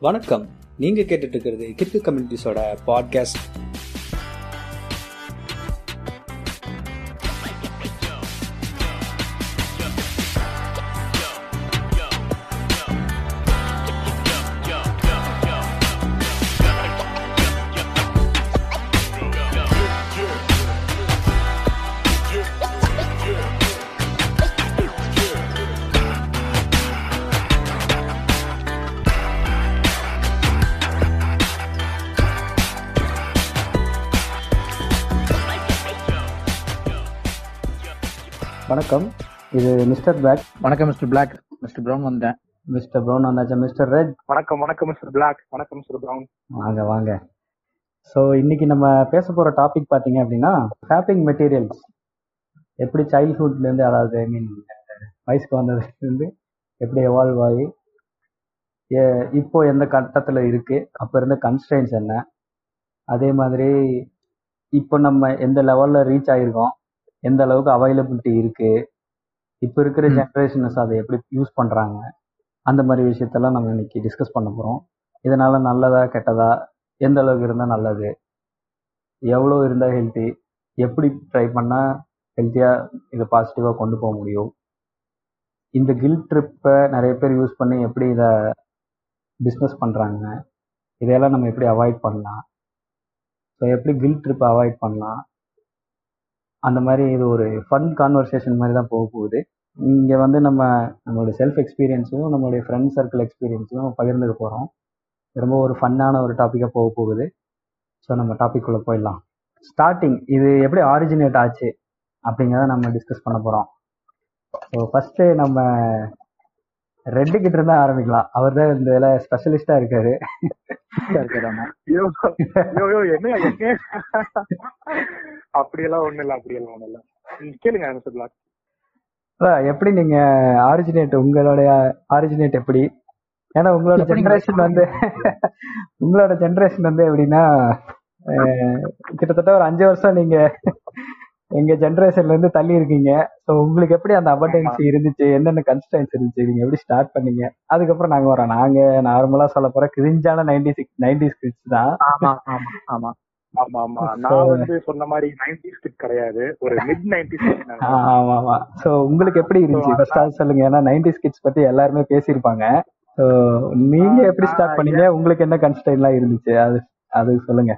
வணக்கம். நீங்கள் கேட்டுட்டு இருக்கிறது கிற்கு கம்யூனிட்டிஸோட பாட்காஸ்ட் இது மிஸ்டர் பிளாக் வணக்கம் மிஸ்டர் பிளாக் மிஸ்டர் ப்ரௌன் வந்தேன். மிஸ்டர் ப்ரௌன் வந்தாச்சா? மிஸ்டர் ரெட் வணக்கம் வணக்கம் மிஸ்டர் பிளாக் வணக்கம் மிஸ்டர் பிரவுன் வாங்க வாங்க. ஸோ இன்னைக்கு நம்ம பேச போகிற டாபிக் பார்த்தீங்க அப்படின்னா ஃபேப்பிங் மெட்டீரியல்ஸ் எப்படி சைல்ட்ஹுட்லேருந்து அதாவது ஐ மீன் வயசுக்கு வந்ததுலேருந்து எப்படி எவால்வ் ஆகி இப்போ எந்த கட்டத்தில் இருக்குது அப்போ இருந்த கன்ஸ்டன்ஸ் என்ன? அதே மாதிரி இப்போ நம்ம எந்த லெவலில் ரீச் ஆகிருக்கோம்? எந்த அளவுக்கு அவைலபிலிட்டி இருக்குது இப்போ இருக்கிற. ஜென்ரேஷன்ஸ் அதை எப்படி யூஸ் பண்ணுறாங்க அந்த மாதிரி விஷயத்தெல்லாம் நம்ம இன்னைக்கு டிஸ்கஸ் பண்ண போகிறோம் இதனால நல்லதா கெட்டதா எந்த அளவுக்கு இருந்தால் நல்லது எவ்வளோ இருந்தால் ஹெல்த்தி எப்படி ட்ரை பண்ணால் ஹெல்த்தியாக இதை பாசிட்டிவாக கொண்டு போக முடியும்? இந்த கில் ட்ரிப்பை நிறைய பேர் யூஸ் பண்ணி எப்படி இதை பிஸ்னஸ் பண்ணுறாங்க இதையெல்லாம் நம்ம எப்படி அவாய்ட் பண்ணலாம்? ஸோ எப்படி கில் ட்ரிப்பை அவாய்ட் பண்ணலாம்? அந்த மாதிரி இது ஒரு ஃபன் கான்வர்சேஷன் மாதிரி தான் போக போகுது. இங்கே வந்து நம்ம நம்மளுடைய செல்ஃப் எக்ஸ்பீரியன்ஸையும் நம்மளுடைய ஃப்ரெண்ட் சர்க்கிள் எக்ஸ்பீரியன்ஸையும் பகிர்ந்துக்க போகிறோம் ரொம்ப ஒரு ஃபன்னான ஒரு டாப்பிக்காக போக போகுது. ஸோ நம்ம டாபிக் உள்ள போயிடலாம். ஸ்டார்டிங் இது எப்படி ஆரிஜினேட் ஆச்சு அப்படிங்கிறத நம்ம டிஸ்கஸ் பண்ண போகிறோம் ஸோ ஃபஸ்ட்டு நம்ம ரெட்டு கிட்ட இருந்தா ஆரம்பிக்கலாம். அவர் தான் இந்த இதில் ஸ்பெஷலிஸ்டாக இருக்காரு. அப்படியெல்லாம் ஒண்ணு இல்ல அப்படியெல்லாம் ஒண்ணு இல்ல. கேளுங்க அதான் எப்படி நீங்கள் ஆரிஜினேட் உங்களுடைய ஆரிஜினேட் எப்படி? ஏன்னா உங்களோட ஜென்ரேஷன் வந்து உங்களோட ஜென்ரேஷன் வந்து எப்படின்னா கிட்டத்தட்ட ஒரு அஞ்சு வருஷம் நீங்க எங்க ஜென்ரேஷன்ல இருந்து தள்ளி இருக்கீங்க. ஸோ உங்களுக்கு எப்படி அந்த அபர்டன்சி இருந்துச்சு? என்னென்ன கன்ஸ்டன்ஸ் இருந்துச்சு? நீங்க எப்படி ஸ்டார்ட் பண்ணீங்க? அதுக்கப்புறம் நாங்க வரோம். நாங்க நார்மலா சொல்ல போற கிரிஞ்சான நைன்டி சிக்ஸ் நைன்டி ஸ்கிட்ஸ் தான். ஆமா ஆமா ஆமா. நான் வந்து சொன்ன மாதிரி நைன்டிஸ் கிட் கிடையாது. ஒரு மிட் நைன்டிஸ் ஆ, ஆமா ஆமா ஸோ உங்களுக்கு எப்படி இருந்துச்சு? ஃபர்ஸ்ட் அது சொல்லுங்க. ஏன்னா நைன்டி ஸ்கிட்ஸ் பத்தி எல்லாருமே பேசியிருப்பாங்க. ஸோ நீங்க எப்படி ஸ்டார்ட் பண்ணீங்க? உங்களுக்கு என்ன கன்ஸ்டன்ட்லாம் இருந்துச்சு? அது அது சொல்லுங்க.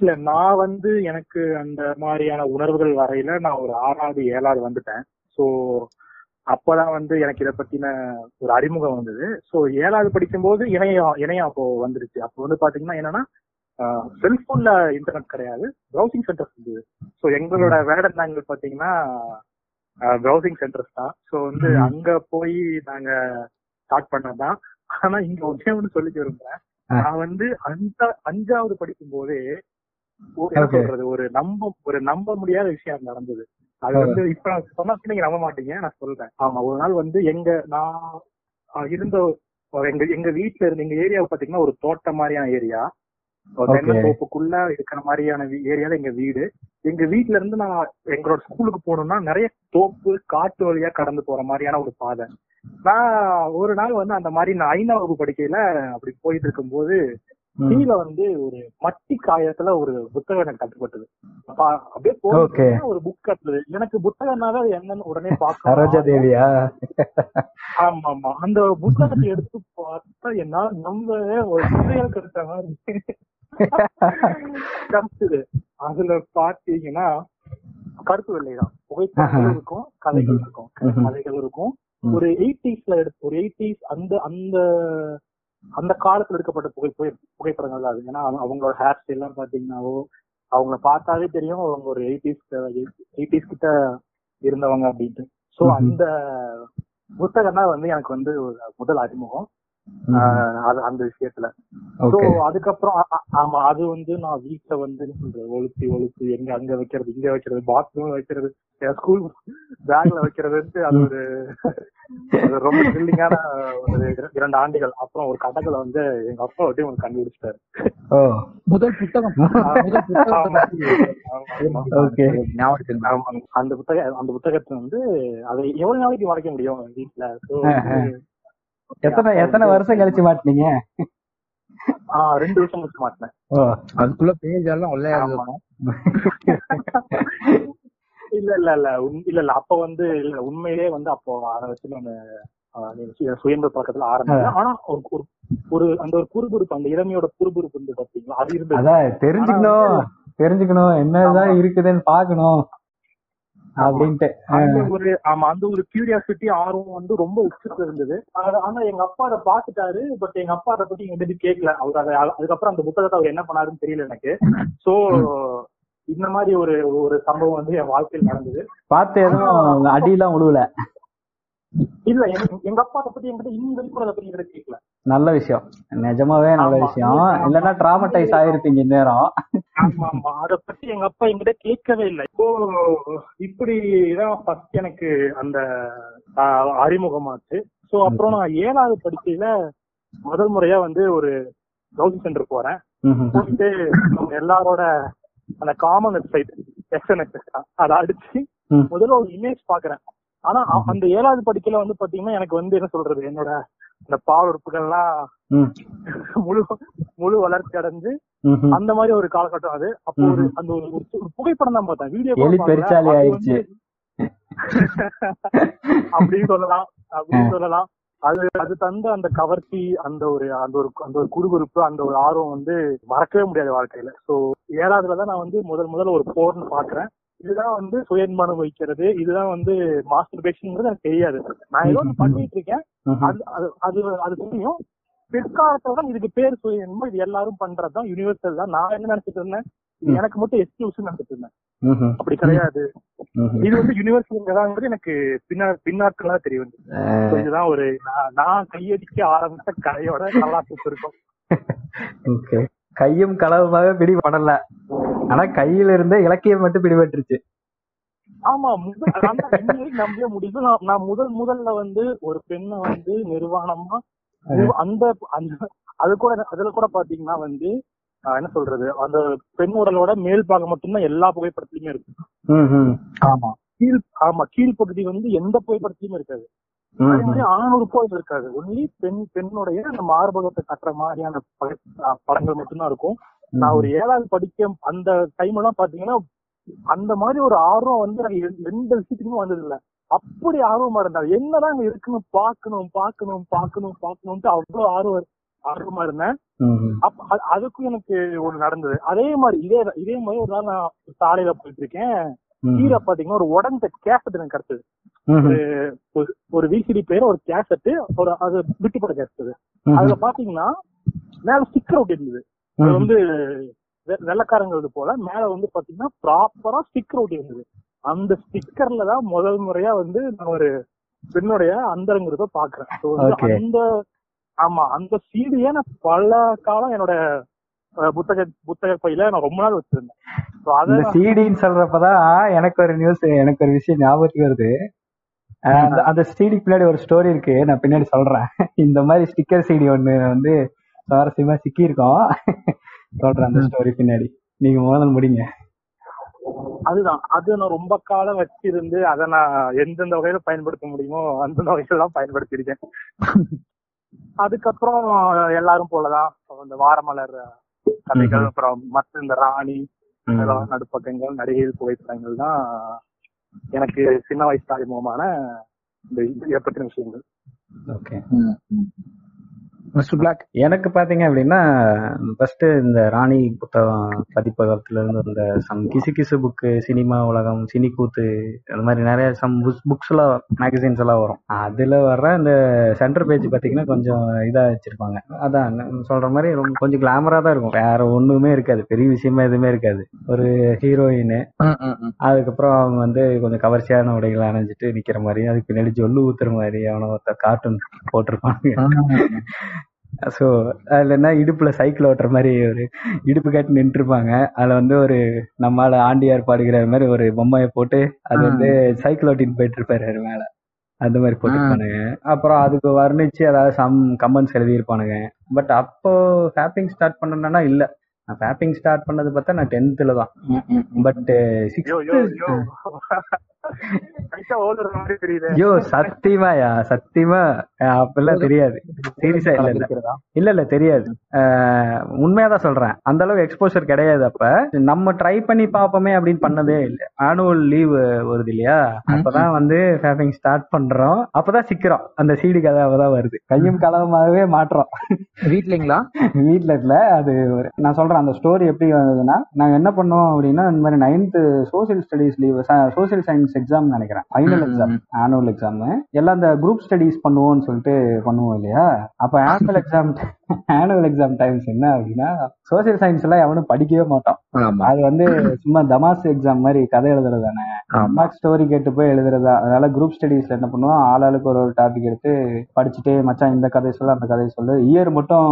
இல்ல நான் வந்து எனக்கு அந்த மாதிரியான உணர்வுகள் வரையில நான் ஒரு ஆறாவது ஏழாவது வந்துட்டேன். சோ அப்பதான் வந்து எனக்கு இதை பத்தின ஒரு அறிமுகம் வந்தது. சோ ஏழாவது படிக்கும்போது இணையம் இணையம் அப்போ வந்துருச்சு. அப்போ வந்து பாத்தீங்கன்னா என்னன்னா செல்போன்ல இன்டர்நெட் கிடையாது ப்ரௌசிங் சென்டர்ஸ் இருந்தது. ஸோ எங்களோட வேடந்தாங்கல் பாத்தீங்கன்னா ப்ரௌசிங் சென்டர்ஸ் தான். ஸோ வந்து. அங்க போய் நாங்க ஸ்டார்ட் பண்ணதான் ஆனா இங்க ஒன்னே ஒண்ணு சொல்லிக்க விரும்புறேன். நான் வந்து அஞ்சா அஞ்சாவது படிக்கும் போதே என்ன. சொல்றது ஒரு நம்ப ஒரு நம்ப முடியாத விஷயம் நடந்தது அது. வந்து இப்ப நான் சொன்னா நீங்க நம்ப மாட்டீங்க நான் சொல்றேன் ஆமா ஒரு நாள் வந்து எங்க நான் இருந்த எங்க எங்க வீட்ல இருந்து எங்க ஏரியாவை பாத்தீங்கன்னா ஒரு தோட்டம் மாதிரியான ஏரியா. தென்னந்தோப்புக்குள்ள இருக்கிற மாதிரியான ஏரியால எங்க வீடு எங்க வீட்ல இருந்து நான் எங்களோட ஸ்கூலுக்கு போகணும்னா நிறைய தோப்பு காட்டு வழியா கடந்து போற மாதிரியான ஒரு பாதை நான் ஒரு நாள் வந்து அந்த மாதிரி நான் ஐந்தாம் வகுப்பு படிக்கையில அப்படி போயிட்டு இருக்கும்போது. கீழே வந்து ஒரு மட்டி காயத்துல ஒரு புத்தகம் எனக்கு தட்டுப்பட்டது அப்ப அப்படியே. போய் ஒரு புக் கட்டுறது. எனக்கு புத்தகம்னாவே அது என்னன்னு உடனே பார்க்க ஆமா ஆமா அந்த புத்தகத்தை எடுத்து பார்த்தா என்னால நம்பவே ஒரு புதையல் கிடைச்ச மாதிரி. கிடைச்சது அதுல பாத்தீங்கன்னா கருத்து வெள்ளைதான். புகைப்படங்கள் இருக்கும் கதைகள் இருக்கும். கதைகள் இருக்கும். ஒரு எயிட்டிஸ்ல எடுத்து ஒரு எயிட்டிஸ் அந்த அந்த அந்த காலத்துல எடுக்கப்பட்ட புகை புகை- புகைப்படங்கள் தான் அது. ஏன்னா அவங்க- அவங்களோட ஹேர் ஸ்டைல் எல்லாம் பாத்தீங்கன்னாவோ அவங்கள பார்த்தாவே தெரியும் அவங்க ஒரு எயிட்டிஸ் எயிட்டிஸ் கிட்ட இருந்தவங்க அப்படின்ட்டு. சோ. அந்த புத்தகம் தான் வந்து எனக்கு வந்து ஒரு முதல் அறிமுகம். அந்த விஷயத்துல. So okay. அதுக்கப்புறம் ஆமா அது வந்து நான் வீட்டுல வந்து ஒழுத்தி ஒழுத்து எங்க அங்க வைக்கிறது இங்க வைக்கிறது பாத்ரூம் வைக்கிறது ஸ்கூல் பேக்ல வைக்கிறதுன்ட்டு அது ஒரு ரொம்ப த்ரில்லிங்கான ஒரு இர- இரண்டு ஆண்டுகள். அப்புறம் ஒரு கட்டத்துல வந்து எங்க அப்பா வட்டி ஒன்று கண்டுபிடிச்சிட்டாரு. ஓ. முதல் புத்தகம். அந்த புத்தக அந்த புத்தகத்தை வந்து அதை எவ்வளவு நாளைக்கு மறைக்க முடியும் வீட்டுல. எத்தனை எத்தனை வருஷம் கழிச்சு மாட்டினீங்க? ஆஹ் ரெண்டு வருஷம் கழிச்சு மாட்டினேன். அதுக்குள்ள பேஜ் எல்லாம். இருந்திருக்கும். இல்ல இல்ல இல்ல. இல்ல இல்ல. அப்ப வந்து இல்ல உண்மையிலே வந்து அப்போ அதை வச்சு நான் சுயம்பு பழக்கத்துல ஆரம்பிச்சேன். ஆனா ஒரு ஒரு- ஒரு அந்த ஒரு குறுகுறுப்பு அந்த இளமையோட குறுகுறுப்பு இருந்து பாத்தீங்களா? அது இருந்தது. தெரிஞ்சுக்கணும். தெரிஞ்சுக்கணும். என்னதான் இருக்குதுன்னு பாக்கணும். அப்படின்ட்டு. ஒரு ஆமா அந்த ஒரு கியூரியாசிட்டி ஆர்வம் வந்து ரொம்ப உச்சத்துல இருந்தது. ஆனா- எங்க அப்பா அதை பாத்துட்டாரு பட் எங்க அப்பா அதை பத்தி எங்க கேட்கல அவர் அதை அதுக்கப்புறம் அந்த புத்தகத்தை அவர் என்ன பண்ணாருன்னு தெரியல எனக்கு. சோ இந்த மாதிரி ஒரு ஒரு சம்பவம் வந்து என் வாழ்க்கையில் நடந்தது. பார்த்து எதுவும் அடியெல்லாம் விழுவல இல்ல எங்க- அப்பா பத்தி என்கிட்ட இன்னும் வரைக்கும் அதை பத்தி கேட்கல நல்ல விஷயம். நிஜமாவே நல்ல. விஷயம். இல்லைன்னா டிராமடைஸ் ஆயிருப்பீங்க இந்நேரம். ஆமா அத பத்தி எங்க அப்பா என்கிட்ட கேட்கவே இல்லை. இப்போ இப்படிதான் ஃபர்ஸ்ட் எனக்கு அந்த அறிமுகமாச்சு. சோ அப்புறம் நான் ஏழாவது படிக்கையில முதல் முறையா வந்து ஒரு ப்ரௌசிங் சென்டர் போறேன். போயிட்டு எல்லாரோட அந்த காமன் வெப்சைட் எக்ஸ்என்எக்ஸ் அதை அடிச்சு. முதல்ல ஒரு இமேஜ் பாக்குறேன் ஆனா அந்த ஏழாவது படிக்கையில வந்து பாத்தீங்கன்னா எனக்கு வந்து என்ன சொல்றது என்னோட இந்த பால் உறுப்புகள்லாம். முழு முழு வளர்ச்சி அடைஞ்சு. அந்த மாதிரி ஒரு காலகட்டம் அது. அப்போ ஒரு அந்த ஒரு புகைப்படம் தான் பார்த்தேன். வீடியோ அப்படின்னு சொல்லலாம். அப்படின்னு சொல்லலாம். அது அது தந்த அந்த கவர்ச்சி அந்த ஒரு அந்த ஒரு அந்த ஒரு குறுகுறுப்பு அந்த ஒரு ஆர்வம் வந்து மறக்கவே முடியாது வாழ்க்கையில. சோ ஏழாவதுல தான் நான் வந்து முதல் முதல்ல ஒரு போர்னு பாக்குறேன் இதுதான் வந்து சுயன்மானம் வைக்கிறது. இதுதான் வந்து மாஸ்டர் பேஷன்ங்கிறது எனக்கு தெரியாது. நான் ஏதோ பண்ணிட்டு இருக்கேன். அது அது- அது தெரியும் பிற்காலத்துல தான் இதுக்கு பேர் சுயன்மம். இது எல்லாரும் பண்றதுதான். யூனிவர்சல் தான். நான் என்ன நினைச்சிட்டு இருந்தேன்? எனக்கு மட்டும் எக்ஸ்க்ளூசிவ் நினைச்சிட்டு இருந்தேன். அப்படி கிடையாது. இது வந்து யூனிவர்சல் எனக்கு பின்னா பின்னாட்களா தெரிய வந்து இதுதான் ஒரு நான் கையடிக்க ஆரம்பிச்ச கதையோட கலாச்சாரம் இருக்கும். ஓகே கையும் களவுமாக பிடிபடல. ஆனா கையில இருந்த இலக்கியம் மட்டும் பிடிபட்டுருச்சு. ஆமா நம்பவே முடியுது நான் முதல் முதல்ல வந்து ஒரு பெண்ணை வந்து நிர்வாணமா அந்த அந்த அது கூட அதுல கூட பாத்தீங்கன்னா வந்து என்ன சொல்றது அந்த பெண் உடலோட மேல் பாகம் மட்டும்தான் எல்லா புகைப்படத்துலயுமே இருக்கு. ம்ஹும். ஆமா. கீழ் ஆமா கீழ் பகுதி வந்து எந்த புகைப்படத்திலயும் இருக்காது. அதே. மாதிரி இருக்காது. ஒன்லி பெண் பெண்ணுடைய அந்த மார்பகத்தை கட்டுற மாதிரியான படங்கள் மட்டும்தான் இருக்கும். நான் ஒரு ஏழாவது படிக்க அந்த டைம் எல்லாம் பாத்தீங்கன்னா அந்த மாதிரி ஒரு ஆர்வம் வந்து எனக்கு எந்த- விஷயத்துக்குமே வந்தது இல்ல அப்படி ஆர்வமா இருந்தா என்னதான் அங்க இருக்குன்னு பாக்கணும் பாக்கணும் பாக்கணும் பாக்கணும்ட்டு அவ்வளவு ஆர்வம் ஆர்வமா இருந்தேன். அதுக்கும் எனக்கு ஒண்ணு நடந்தது. அதே மாதிரி இதே இதே மாதிரி ஒரு நாள் நான் சாலையில போயிட்டு இருக்கேன். கீழே பாத்தீங்கன்னா ஒரு உடஞ்ச கேசட் எனக்கு கிடைச்சது. ஒரு- ஒரு விசிடி பேர் ஒரு கேசட் ஒரு அது விட்டுப்பட கேசட் அதுல பாத்தீங்கன்னா மேல ஸ்டிக்கர் ஒட்டி இருந்தது. அது. வந்து வெள்ளைக்காரங்கிறது போல மேல வந்து பாத்தீங்கன்னா ப்ராப்பரா ஸ்டிக்கர் ஒட்டி இருந்தது. அந்த ஸ்டிக்கர்ல தான் முதல் முறையா வந்து நான் ஒரு பெண்ணுடைய அந்தரங்கிறத பாக்குறேன். அந்த ஆமா அந்த சீடியே நான் பல காலம் என்னோட புத்தக புத்தக பையில நான் ரொம்ப நாள் வச்சிருந்தேன். சிடின்னு சொல்றப்பதான் எனக்கு ஒரு நியூஸ் எனக்கு ஒரு விஷயம் ஞாபகத்துக்கு வருது. அந்த- அந்த சிடிக்கு பின்னாடி ஒரு ஸ்டோரி இருக்கு. நான் பின்னாடி சொல்றேன். இந்த மாதிரி ஸ்டிக்கர் சிடி ஒண்ணு வந்து சுவாரஸ்யமா சிக்கி இருக்கோம் சொல்றேன் அந்த ஸ்டோரி பின்னாடி. நீங்க முதல்ல முடிங்க. அதுதான். அது நான் ரொம்ப காலம் வச்சிருந்து அதை நான் எந்தெந்த வகையில பயன்படுத்த முடியுமோ அந்தந்த வகையில தான் பயன்படுத்தியிருக்கேன். அதுக்கப்புறம் எல்லாரும் போலதான். இந்த வாரமலர் கதைகள். அப்புறம் மற்ற இந்த ராணி இதெல்லாம் நடுப்பக்கங்கள் நடிகைகள் புகைப்படங்கள் தான் எனக்கு சின்ன வயசு அறிமுகமான இந்த இதை பற்றின விஷயங்கள். ஓகே. மிஸ்டர் பிளாக் எனக்கு பாத்தீங்க அப்படின்னா ஃபர்ஸ்ட் இந்த ராணி புத்தகம் பதிப்பகத்துல இருந்து இந்த சம் கிசு கிசு புக்கு சினிமா உலகம் சினி கூத்து அந்த மாதிரி நிறைய சம் புக்ஸ் எல்லாம் மேகசின்ஸ் எல்லாம் வரும். அதுல வர்ற இந்த சென்டர் பேஜ் பாத்தீங்கன்னா கொஞ்சம் இதா வச்சிருப்பாங்க. அதான் சொல்ற மாதிரி ரொம்ப கொஞ்சம் கிளாமரா தான் இருக்கும். வேற ஒண்ணுமே இருக்காது. பெரிய விஷயமா எதுவுமே இருக்காது. ஒரு ஹீரோயின் அதுக்கப்புறம் அவங்க வந்து கொஞ்சம் கவர்ச்சியான உடைகளை அணிஞ்சிட்டு நிக்கிற மாதிரி அதுக்கு பின்னாடி ஜொல்லு ஊத்துற மாதிரி அவன ஒருத்த கார்ட்டூன் போட்டிருப்பாங்க. ஸோ அதுல என்ன இடுப்புல சைக்கிள் ஓட்டுற மாதிரி ஒரு இடுப்பு கட்டி நின்றுருப்பாங்க. அதுல வந்து ஒரு நம்மால ஆண்டியார் பாடுகிற மாதிரி ஒரு பொம்மையை போட்டு அது வந்து சைக்கிள் ஓட்டின்னு போயிட்டு இருப்பாரு மேல. அந்த மாதிரி போட்டுருப்பானுங்க. அப்புறம் அதுக்கு வர்ணிச்சு அதாவது சம் கமெண்ட்ஸ் எழுதியிருப்பானுங்க. பட் அப்போ ஃபேப்பிங் ஸ்டார்ட் பண்ணனா இல்ல. நான் ஃபேப்பிங் ஸ்டார்ட் பண்ணது பார்த்தா நான் டென்த்ல தான். பட் யோ ஐயோ சத்தியமாயா சத்தியமா அப்பெல்லாம் தெரியாது. சீரியஸா இல்ல இல்ல. இல்ல இல்ல தெரியாது. உண்மையாதான் சொல்றேன். அந்த அளவுக்கு எக்ஸ்போஷர் கிடையாது அப்ப. நம்ம ட்ரை பண்ணி பாப்போமே அப்படின்னு பண்ணதே இல்ல. ஆனுவல் லீவ் வருது இல்லையா? அப்பதான் வந்து ஃபேப்பிங் ஸ்டார்ட் பண்றோம். அப்பதான் சிக்கிறோம். அந்த சீடி கதை அப்பதான் வருது. கையும் களவுமாகவே மாற்றோம். வீட்லங்களா? வீட்ல இல்ல அது ஒரு- நான் சொல்றேன் அந்த ஸ்டோரி எப்படி வந்ததுன்னா நாங்க என்ன பண்ணோம் அப்படின்னா இந்த மாதிரி ninth social studies leave social science exam நினைக்கிறேன். ஃபைனல் எக்ஸாம் ஆனுவல் எக்ஸாம் எல்லாம் இந்த குரூப் ஸ்டடிஸ் பண்ணுவோம்னு சொல்லிட்டு பண்ணுவோம் இல்லையா? அப்ப annual exam annual exam times என்ன அப்படின்னா சோசியல் சயின்ஸ் எல்லாம் எவனும் படிக்கவே மாட்டோம் ஆமா. அது வந்து சும்மா தமாஸ் எக்ஸாம் மாதிரி கதை எழுதுறது தானே. ஆமா. ஸ்டோரி கேட்டு போய் எழுதுறதா? அதனால குரூப் ஸ்டடீஸ்ல என்ன பண்ணுவோம்? ஆளாளுக்கு ஒரு ஒரு டாபிக் எடுத்து படிச்சுட்டு மச்சான் இந்த கதை சொல்லு அந்த கதை சொல்லு இயர் மட்டும்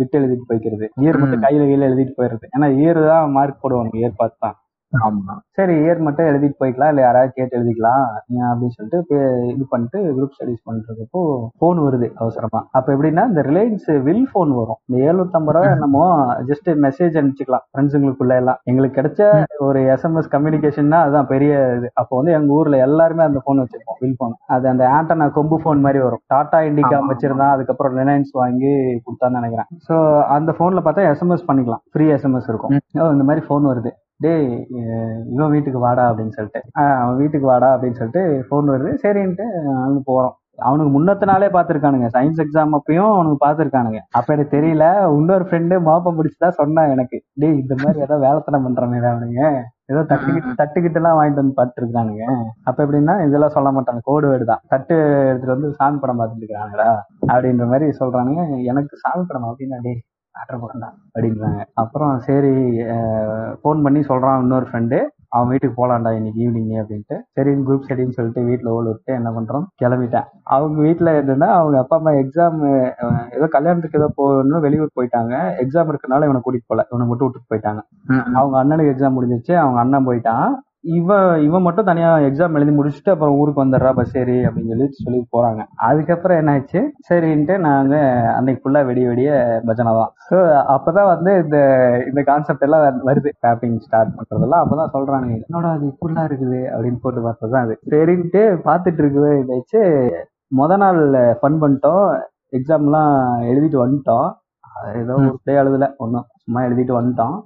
பிட் எழுதிட்டு போய்க்கிறது. இயர் மட்டும் கையில கையில எழுதிட்டு போயிடுறது. ஏன்னா இயர் தான் மார்க் போடுவாங்க இயர் பார்த்து தான். ஆமா. சரி இயர் மட்டும் எழுதிட்டு போய்க்கலாம் இல்ல யாராவது கேட்டு எழுதிக்கலாம் அப்படின்னு சொல்லிட்டு இது பண்ணிட்டு குரூப் ஸ்டடிஸ் பண்றதுப்போ போன் வருது அவசரமா. அப்ப எப்படின்னா இந்த ரிலையன்ஸ் வில் போன் வரும். இந்த 750 ரூபாய் என்னமோ ஜஸ்ட் மெசேஜ் அனுப்பிச்சுக்கலாம் ஃப்ரெண்ட்ஸுங்களுக்குள்ள எல்லாம். எங்களுக்கு கிடைச்ச ஒரு எஸ்எம்எஸ் கம்யூனிகேஷன்னா அதுதான் பெரிய இது. அப்போ வந்து எங்க ஊர்ல எல்லாருமே அந்த போன் வச்சிருப்போம் வில் போன் அது அந்த ஆண்டனா கொம்பு போன் மாதிரி வரும். டாடா இண்டிகா ஆமா. வச்சிருந்தான் அதுக்கப்புறம் ரிலையன்ஸ் வாங்கி கொடுத்தான்னு நினைக்கிறேன். சோ அந்த போன்ல பார்த்தா எஸ்எம்எஸ் பண்ணிக்கலாம். ஃப்ரீ எஸ்எம்எஸ் இருக்கும். இந்த மாதிரி போன் வருது. டேய் இவன் வீட்டுக்கு வாடா அப்படின்னு சொல்லிட்டு. அவன் வீட்டுக்கு வாடா அப்படின்னு சொல்லிட்டு ஃபோன் வருது. சரின்ட்டு அங்க போறோம். அவனுக்கு முன்னத்த நாளே சயின்ஸ் எக்ஸாம் அப்பயும் அவனுக்கு பார்த்துருக்கானுங்க. அப்ப எனக்கு தெரியல இன்னொரு ஃப்ரெண்டு மாப்பம் பிடிச்சுதான் சொன்னான் எனக்கு. டேய் இந்த மாதிரி ஏதோ வேலைத்தனம் பண்றானுங்க அவனுங்க. ஏதோ தட்டுக்கிட்டு தட்டுக்கிட்டு எல்லாம் வாங்கிட்டு வந்து பார்த்துருக்கானுங்க. அப்போ அப்ப எப்படின்னா இதெல்லாம் சொல்ல மாட்டாங்க கோடு வேடு தான். தட்டு எடுத்துட்டு வந்து சாமி படம் பார்த்துட்டு இருக்கானுங்கடா அப்படின்ற மாதிரி சொல்றானுங்க. எனக்கு சாமி படம் அப்படின்னா டேய் ஆர்டர் போடா அப்படின்றாங்க. அப்புறம் சரி ஃபோன் பண்ணி சொல்றான் இன்னொரு ஃப்ரெண்டு அவன் வீட்டுக்கு போலாம்டா இன்னைக்கு ஈவினிங் அப்படின்ட்டு. சரி குரூப் ஸ்டடின்னு சொல்லிட்டு வீட்டில் ஓல் விட்டு என்ன பண்றோம்? கிளம்பிட்டேன். அவங்க வீட்டில் என்னன்னா அவங்க அப்பா அம்மா எக்ஸாம் ஏதோ கல்யாணத்துக்கு ஏதோ போகணும் வெளியூர் போயிட்டாங்க. எக்ஸாம் இருக்கனால இவனை கூட்டிட்டு போல. இவனை மட்டும் விட்டுட்டு போயிட்டாங்க. அவங்க அண்ணனுக்கு எக்ஸாம் முடிஞ்சிச்சு அவங்க அண்ணன் போயிட்டான். இவன் இவன் மட்டும் தனியா எக்ஸாம் எழுதி முடிச்சுட்டு அப்புறம் ஊருக்கு வந்துடுறா பஸ் ஏறி அப்படின்னு சொல்லி சொல்லி போறாங்க. அதுக்கப்புறம் என்னாச்சு? சரின்ட்டு நாங்க அன்னைக்கு ஃபுல்லா வெடிய வெடிய பஜனை தான். ஸோ அப்பதான் வந்து இந்த இந்த கான்செப்ட் எல்லாம் வருது. டேப்பிங் ஸ்டார்ட் பண்றதெல்லாம். அப்பதான் சொல்றாங்க என்னடா அது இப்படிலாம் இருக்குது? அப்படின்னு போட்டு பார்த்ததுதான் அது. சரின்ட்டு பார்த்துட்டு இருக்குது வச்சு முத நாள் ஃபன் பண்ணிட்டோம். எக்ஸாம்லாம் எழுதிட்டு வந்துட்டோம். ஏதோ ஒரு டே எழுதல ஒன்றும் சும்மா எழுதிட்டு வந்துட்டோம்.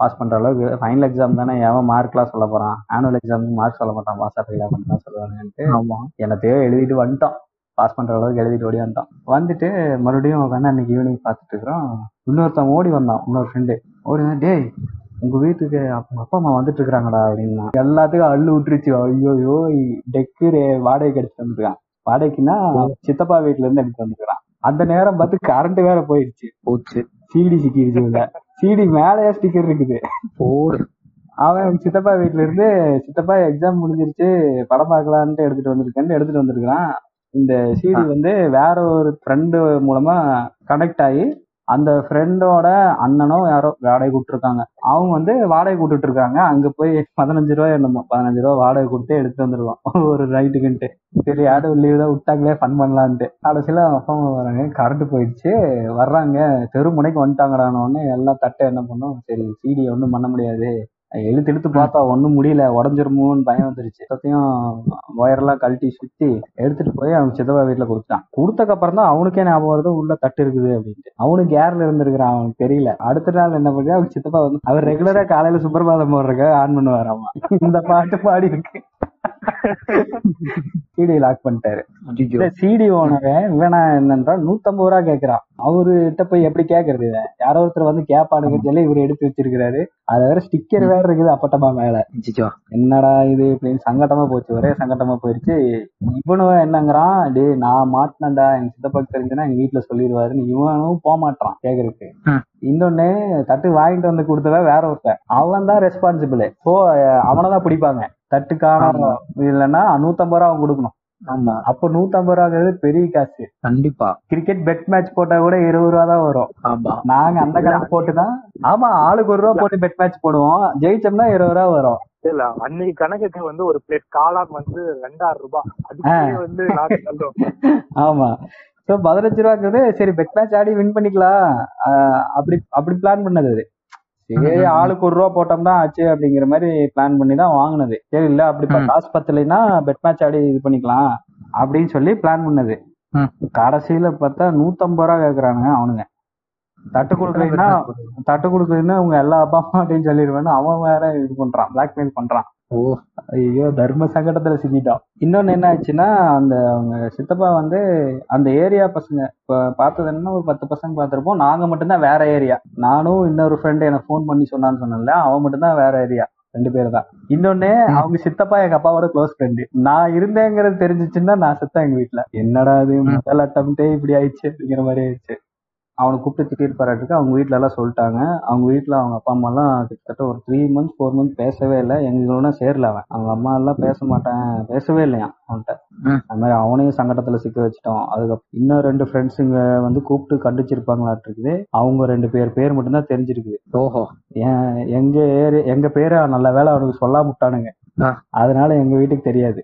பாஸ் பண்ற அளவுக்கு ஃபைனல் எக்ஸாம் தானே எவன் மார்க்லாம் சொல்ல போறான். ஆனுவல் எக்ஸாம் மார்க் சொல்ல மாட்டான். பாஸ் ஆகிறீங்களா தான் சொல்லுவாங்கன்ட்டு ஆமா. என்னத்தையோ எழுதிட்டு வந்துட்டோம் பாஸ் பண்ற அளவுக்கு எழுதிட்டு ஓடி வந்துட்டோம் வந்துட்டு மறுபடியும் உட்காந்து அன்னைக்கு ஈவினிங் பார்த்துட்டு இருக்கிறோம். இன்னொருத்தன் ஓடி வந்தான். இன்னொரு ஃப்ரெண்டு ஓடி வந்து டேய் உங்க வீட்டுக்கு உங்க அப்பா அம்மா வந்துட்டு இருக்காங்கடா அப்படின்னா. எல்லாத்துக்கும் அள்ளு விட்டுருச்சு. ஐயோ டெக்கு வாடகைக்கு எடுத்துட்டு வந்துருக்கான். வாடகைக்குன்னா சித்தப்பா வீட்டுல இருந்து எடுத்துட்டு வந்துருக்கான். அந்த நேரம் பார்த்து கரண்ட் வேற போயிடுச்சு. போச்சு. சிடி சிக்கிருச்சு உள்ள. சிடி மேலேயே ஸ்டிக்கர் இருக்குது. போடு. அவன் சித்தப்பா வீட்ல இருந்து சித்தப்பா எக்ஸாம் முடிஞ்சிருச்சு படம் பார்க்கலான்ட்டு எடுத்துட்டு வந்திருக்கேன்னு எடுத்துட்டு வந்திருக்கிறான். இந்த சிடி வந்து வேற ஒரு ஃப்ரெண்டு மூலமா கனெக்ட் ஆகி அந்த ஃப்ரெண்டோட அண்ணனும் யாரோ வாடகை கூப்பிட்டுருக்காங்க அவங்க வந்து வாடகை கூப்பிட்டு இருக்காங்க. அங்க போய் பதினஞ்சு ரூபாய் என்னமோ பதினஞ்சு ரூபா வாடகை கொடுத்து எடுத்து வந்துருவான். ஒரு நைட்டுக்குன்ட்டு சரி யாரும் லீவ் தான் விட்டாங்களே ஃபன் பண்ணலான்ட்டு. கடைசியில அப்பா அம்மா வராங்க. கரண்ட் போயிடுச்சு. வர்றாங்க. தெரு முனைக்கு வந்துட்டாங்கடான உடனே எல்லாம் தட்டை என்ன பண்ணோம்? சரி சிடி ஒன்றும் பண்ண முடியாது. இழுத்து இழுத்து பார்த்தா ஒன்றும் முடியல உடஞ்சிருமோன்னு பயம் வந்துருச்சு. எல்லாத்தையும் ஒயர்லாம் கழட்டி சுத்தி எடுத்துட்டு போய் அவன் சித்தப்பா வீட்டில் கொடுத்தான் கொடுத்தக்கு அப்புறம் தான் அவனுக்கே ஞாபகம் வருது உள்ள தட்டு இருக்குது அப்படின்ட்டு. அவனுக்கு கேர்ல இருந்திருக்கிறான் அவனுக்கு தெரியல. அடுத்த நாள் என்ன பண்ணி அவன் சித்தப்பா வந்து அவர் ரெகுலரா காலையில சுப்பிரபாதம் போடுறக்க ஆன் பண்ணுவார் அவன் இந்த பாட்டு பாடி இருக்கு சிடி லாக் பண்ணிட்டாரு. சிடி ஓனர் இவனா என்னன்றால் நூத்தம்பது ரூபா கேக்குறான். அவருகிட்ட போய் எப்படி கேக்குறது யாரோ ஒருத்தர் வந்து கேப்பாடுங்க சொல்லி இவர் எடுத்து வச்சிருக்கிறாரு. அது வேற ஸ்டிக்கர் வேற இருக்குது அப்பட்டமா மேல. என்னடா இது அப்படின்னு சங்கட்டமா போச்சு. ஒரே சங்கட்டமா போயிருச்சு. இவனும் என்னங்கிறான் டேய் நான் மாட்டினேன்டா. எங்க சித்தப்பாக்கு தெரிஞ்சுன்னா எங்க வீட்டுல சொல்லிடுவாருன்னு இவனும் போக மாட்டான் கேக்குறதுக்கு. இன்னொன்னு தட்டு வாங்கிட்டு வந்து கொடுத்தவன் வேற ஒருத்தன். அவன் தான் ரெஸ்பான்சிபிள் சோ அவனை தான் பிடிப்பாங்க. தட்டு காணாம ஆமா. இல்லைன்னா நூத்தம்பது ரூபா கொடுக்கணும். ஆமா. அப்போ நூத்தம்பது ரூபாங்கிறது பெரிய காசு கண்டிப்பா. கிரிக்கெட் பெட் மேட்ச் போட்டா கூட இருபது ரூபா தான் வரும். ஆமா. நாங்க அந்த கணக்கு போட்டுதான் ஆமா ஆளுக்கு ஒரு ரூபா போட்டு பெட் மேட்ச் போடுவோம். ஜெயிச்சோம்னா இருபது ரூபா வரும். இல்ல அன்னைக்கு கணக்குக்கு வந்து ஒரு பிளேட் காளான் வந்து ரெண்டாயிரம் ரூபாய் அதுக்கு வந்து ஆமா. சோ பதினஞ்சு ரூபாங்கிறது சரி பெட் மேட்ச் ஆடி வின் பண்ணிக்கலாம். அப்படி அப்படி பிளான் பண்ணது சரி ஆளுக்கு ஒரு ரூபா போட்டோம்னா ஆச்சு அப்படிங்கிற மாதிரி பிளான் பண்ணி தான் வாங்கினது. சரி இல்ல அப்படி. காசு பத்தலைன்னா பெட் மேட்ச் ஆடி இது பண்ணிக்கலாம் அப்படின்னு சொல்லி பிளான் பண்ணது. கடைசியில பார்த்தா நூத்தம்பது ரூபா கேக்குறானுங்க அவனுங்க. தட்டு கொடுக்கலைன்னா தட்டு கொடுக்கலைன்னா உங்க எல்லா அப்பா அம்மாட்டையும் சொல்லிடுவேன்னு அவன் வேற இது பண்றான் பிளாக்மெயில் பண்றான். ஓ ஐயோ தர்ம சங்கடத்துல சிக்கிட்டோம். இன்னொன்னு என்ன ஆச்சுன்னா அந்த அவங்க சித்தப்பா வந்து அந்த ஏரியா பசங்க இப்போ பார்த்தது என்ன ஒரு பத்து பசங்க பார்த்துருப்போம். நாங்க மட்டும்தான் வேற ஏரியா நானும் இன்னொரு ஃப்ரெண்டு எனக்கு ஃபோன் பண்ணி சொன்னான்னு சொன்னேன்ல அவன் மட்டும்தான் வேற ஏரியா ரெண்டு பேர் தான். இன்னொன்னு அவங்க சித்தப்பா எங்க அப்பாவோட க்ளோஸ் ஃப்ரெண்டு நான் இருந்தேங்கிறது தெரிஞ்சிச்சுன்னா நான் செத்தேன் எங்க வீட்டுல என்னடா இது முதல் அட்டம்ட்டே இப்படி ஆயிடுச்சு அப்படிங்கிற மாதிரி ஆயிடுச்சு. அவனை கூப்பிட்டு திட்டிட்டு பாராட்டுக்கு அவங்க வீட்ல எல்லாம் சொல்லிட்டாங்க. அவங்க வீட்ல அவங்க அப்பா அம்மா எல்லாம் கிட்டத்தட்ட ஒரு த்ரீ மந்த்ஸ் ஃபோர் மந்த்ஸ் பேசவே இல்லை. எங்களோட சேரல அவன். அவங்க அம்மா எல்லாம் பேச மாட்டேன். பேசவே இல்லையா அவன்கிட்ட. அது மாதிரி அவனையும் சங்கடத்துல சிக்க வச்சுட்டோம். அதுக்கப்புறம் இன்னும் ரெண்டு ஃப்ரெண்ட்ஸுங்க வந்து கூப்பிட்டு கண்டிச்சிருப்பாங்களாட்டு இருக்குது அவங்க ரெண்டு பேர் பேர் மட்டும்தான் தெரிஞ்சிருக்குது. ஓஹோ. ஏன் எங்க ஏரி எங்க பேரை நல்ல வேலை அவனுக்கு சொல்லாம விட்டானுங்க. அதனால எங்க வீட்டுக்கு தெரியாது.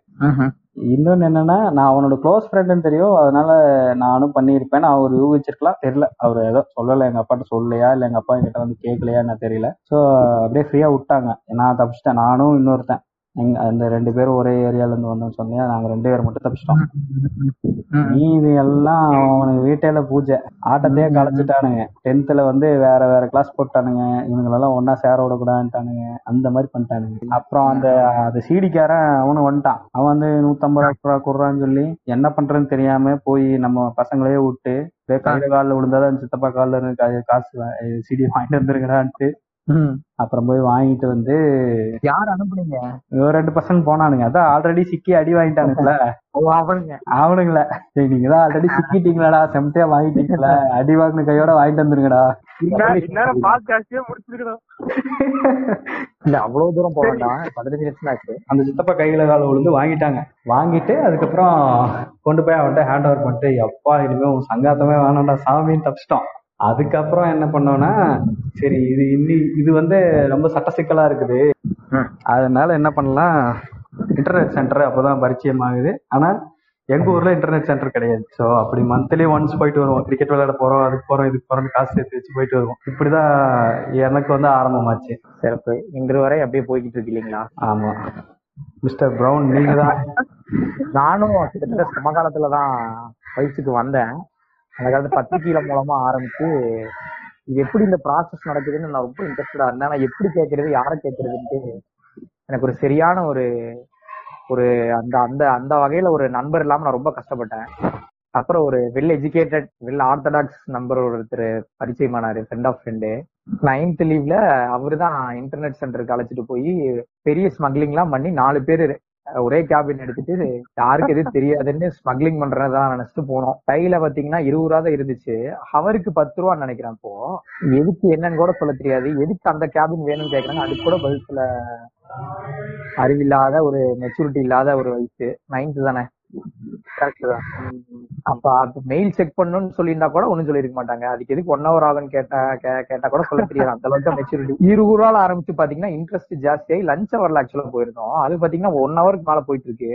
இன்னொன்னு என்னன்னா நான் அவனோட க்ளோஸ் ஃப்ரெண்டுன்னு தெரியும். அதனால நானும் பண்ணியிருப்பேன். நான் அவர் யூகிச்சிருக்கலாம். தெரியல. அவர் ஏதோ சொல்லலை. எங்க அப்பாட்ட சொல்லலையா? இல்ல எங்க அப்பா கிட்ட வந்து கேட்கலையா என்ன தெரியல. ஸோ அப்படியே ஃப்ரீயா விட்டாங்க. நான் தப்பிச்சிட்டேன். நானும் இன்னொருத்தன். எங்க அந்த ரெண்டு பேரும் ஒரே ஏரியால இருந்து வந்தோம்னு சொன்னியா நாங்க ரெண்டு பேரும் மட்டும் தப்பிச்சிட்டோம். மீதி எல்லாம் அவனுக்கு வீட்டையில பூஜை. ஆட்டத்தையே கலைச்சிட்டானுங்க. டென்த்ல வந்து வேற வேற கிளாஸ் போட்டானுங்க. இவங்களெல்லாம் ஒன்னா சேர விடக்கூடாதுட்டானுங்க அந்த மாதிரி பண்ணிட்டானுங்க. அப்புறம் அந்த அந்த சீடிக்காரன் அவனு வந்துட்டான். அவன் வந்து நூத்தம்பது ரூபா குடுறான்னு சொல்லி என்ன பண்றதுன்னு தெரியாம போய் நம்ம பசங்களையே விட்டு கையில காலில் விழுந்தாதான் சித்தப்பா காலில் இருந்து காசு சீடி வாங்கிட்டு வந்துருங்கடான்ட்டு ம். அப்புறம் போய் வாங்கிட்டு வந்து யார் அனுப்புனீங்க? ரெண்டு பசங்க போனானுங்க. அதான் ஆல்ரெடி சிக்கி அடி வாங்கிட்டானுங்களே. அவனுங்க. அவனுங்கள. சரி நீங்க தான் ஆல்ரெடி சிக்கிட்டீங்களாடா. செம்டையா வாங்கிட்டீங்களா அடி வாங்கின கையோட வாங்கிட்டு வந்துருங்கடா. இல்ல அவ்வளவு தூரம் போக வேண்டாம். பதினஞ்சு நிமிஷம் தான் ஆச்சு அந்த சித்தப்பா கையில கால விழுந்து வாங்கிட்டாங்க. வாங்கிட்டு அதுக்கப்புறம் கொண்டு போய் அவன்கிட்ட ஹேண்ட் ஓவர் பண்ணிட்டு எப்பா இனிமே உன் சங்காத்தமே வேணாம்டா. சாமின்னு தப்பிச்சிட்டோம். அதுக்கப்புறம் என்ன பண்ணோம்னா சரி இது இன்னி இது வந்து ரொம்ப சட்ட சிக்கலா இருக்குது. அதனால என்ன பண்ணலாம் இன்டர்நெட் சென்டர் அப்பதான் பரிச்சயம் ஆகுது ஆனா எங்க ஊர்ல இன்டர்நெட் சென்டர் கிடையாது. சோ அப்படி மந்த்லி ஒன்ஸ் போயிட்டு வருவோம். கிரிக்கெட் விளையாட போறோம் அதுக்கு போறோம் இதுக்கு போறோம் காசு சேர்த்து வச்சு போயிட்டு வருவோம். இப்படிதான் எனக்கு வந்து ஆரம்பமாச்சு. சிறப்பு. இன்று வரை அப்படியே போய்கிட்டு இருக்கு இல்லைங்களா? ஆமா. மிஸ்டர் பிரவுன் நீங்க தான். நானும் கிட்டத்தட்ட சமகாலத்துல தான் வயசுக்கு வந்தேன். அந்த காலத்து பத்திரிகையில மூலமா ஆரம்பிச்சு இது எப்படி இந்த ப்ராசஸ் நடக்குதுன்னு நான் ரொம்ப இன்ட்ரெஸ்டடா இருந்தேன். ஆனா எப்படி கேட்கறது யாரை கேட்கறதுன்ட்டு எனக்கு ஒரு சரியான ஒரு ஒரு அந்த அந்த அந்த வகையில ஒரு நண்பர் இல்லாம நான் ரொம்ப கஷ்டப்பட்டேன். அப்புறம் ஒரு well educated well orthodox number ஒருத்தர் பரிச்சயமானாரு ஃப்ரெண்ட் ஆஃப் ஃப்ரெண்டு நைன்த் லீவ்ல அவரு தான் இன்டர்நெட் சென்டருக்கு அழைச்சிட்டு போய் பெரிய ஸ்மக்லிங்லாம் பண்ணி நாலு பேர் ஒரே கேபின் எடுத்துட்டு யாருக்கு எதுவும் தெரியாதுன்னு ஸ்மக்லிங் பண்றதா நினைச்சிட்டு போனோம். கையில பாத்தீங்கன்னா இருபது ரூபா தான் இருந்துச்சு. அவருக்கு பத்து ரூபான்னு நினைக்கிறேன் இப்போ. எதுக்கு என்னன்னு கூட சொல்ல தெரியாது. எதுக்கு அந்த கேபின் வேணும்னு கேக்குறாங்க. அதுக்கு கூட பதில் சொல்ல அறிவில்லாத ஒரு மெச்சூரிட்டி இல்லாத ஒரு வயசு. நைன்த் தானே? கரெக்ட் தான் அப்ப அப்ப மெயில் செக் பண்ணணும்னு சொல்லியிருந்தா கூட ஒண்ணும் சொல்லியிருக்க மாட்டாங்க. அதுக்கு எதுக்கு ஒன் ஹவர் ஆகும்னு கேட்டா கேட்டா கூட சொல்ல தெரியாது. அந்த அளவுக்கு மெச்சூரிட்டி இருபது ரூபால ஆரம்பிச்சு பாத்தீங்கன்னா இன்ட்ரெஸ்ட் ஜாஸ்தியாகி லஞ்ச் ஹவர்ல ஆக்சுவலா போயிருந்தோம். அது பாத்தீங்கன்னா ஒன் ஹவருக்கு மேல போயிட்டு இருக்கு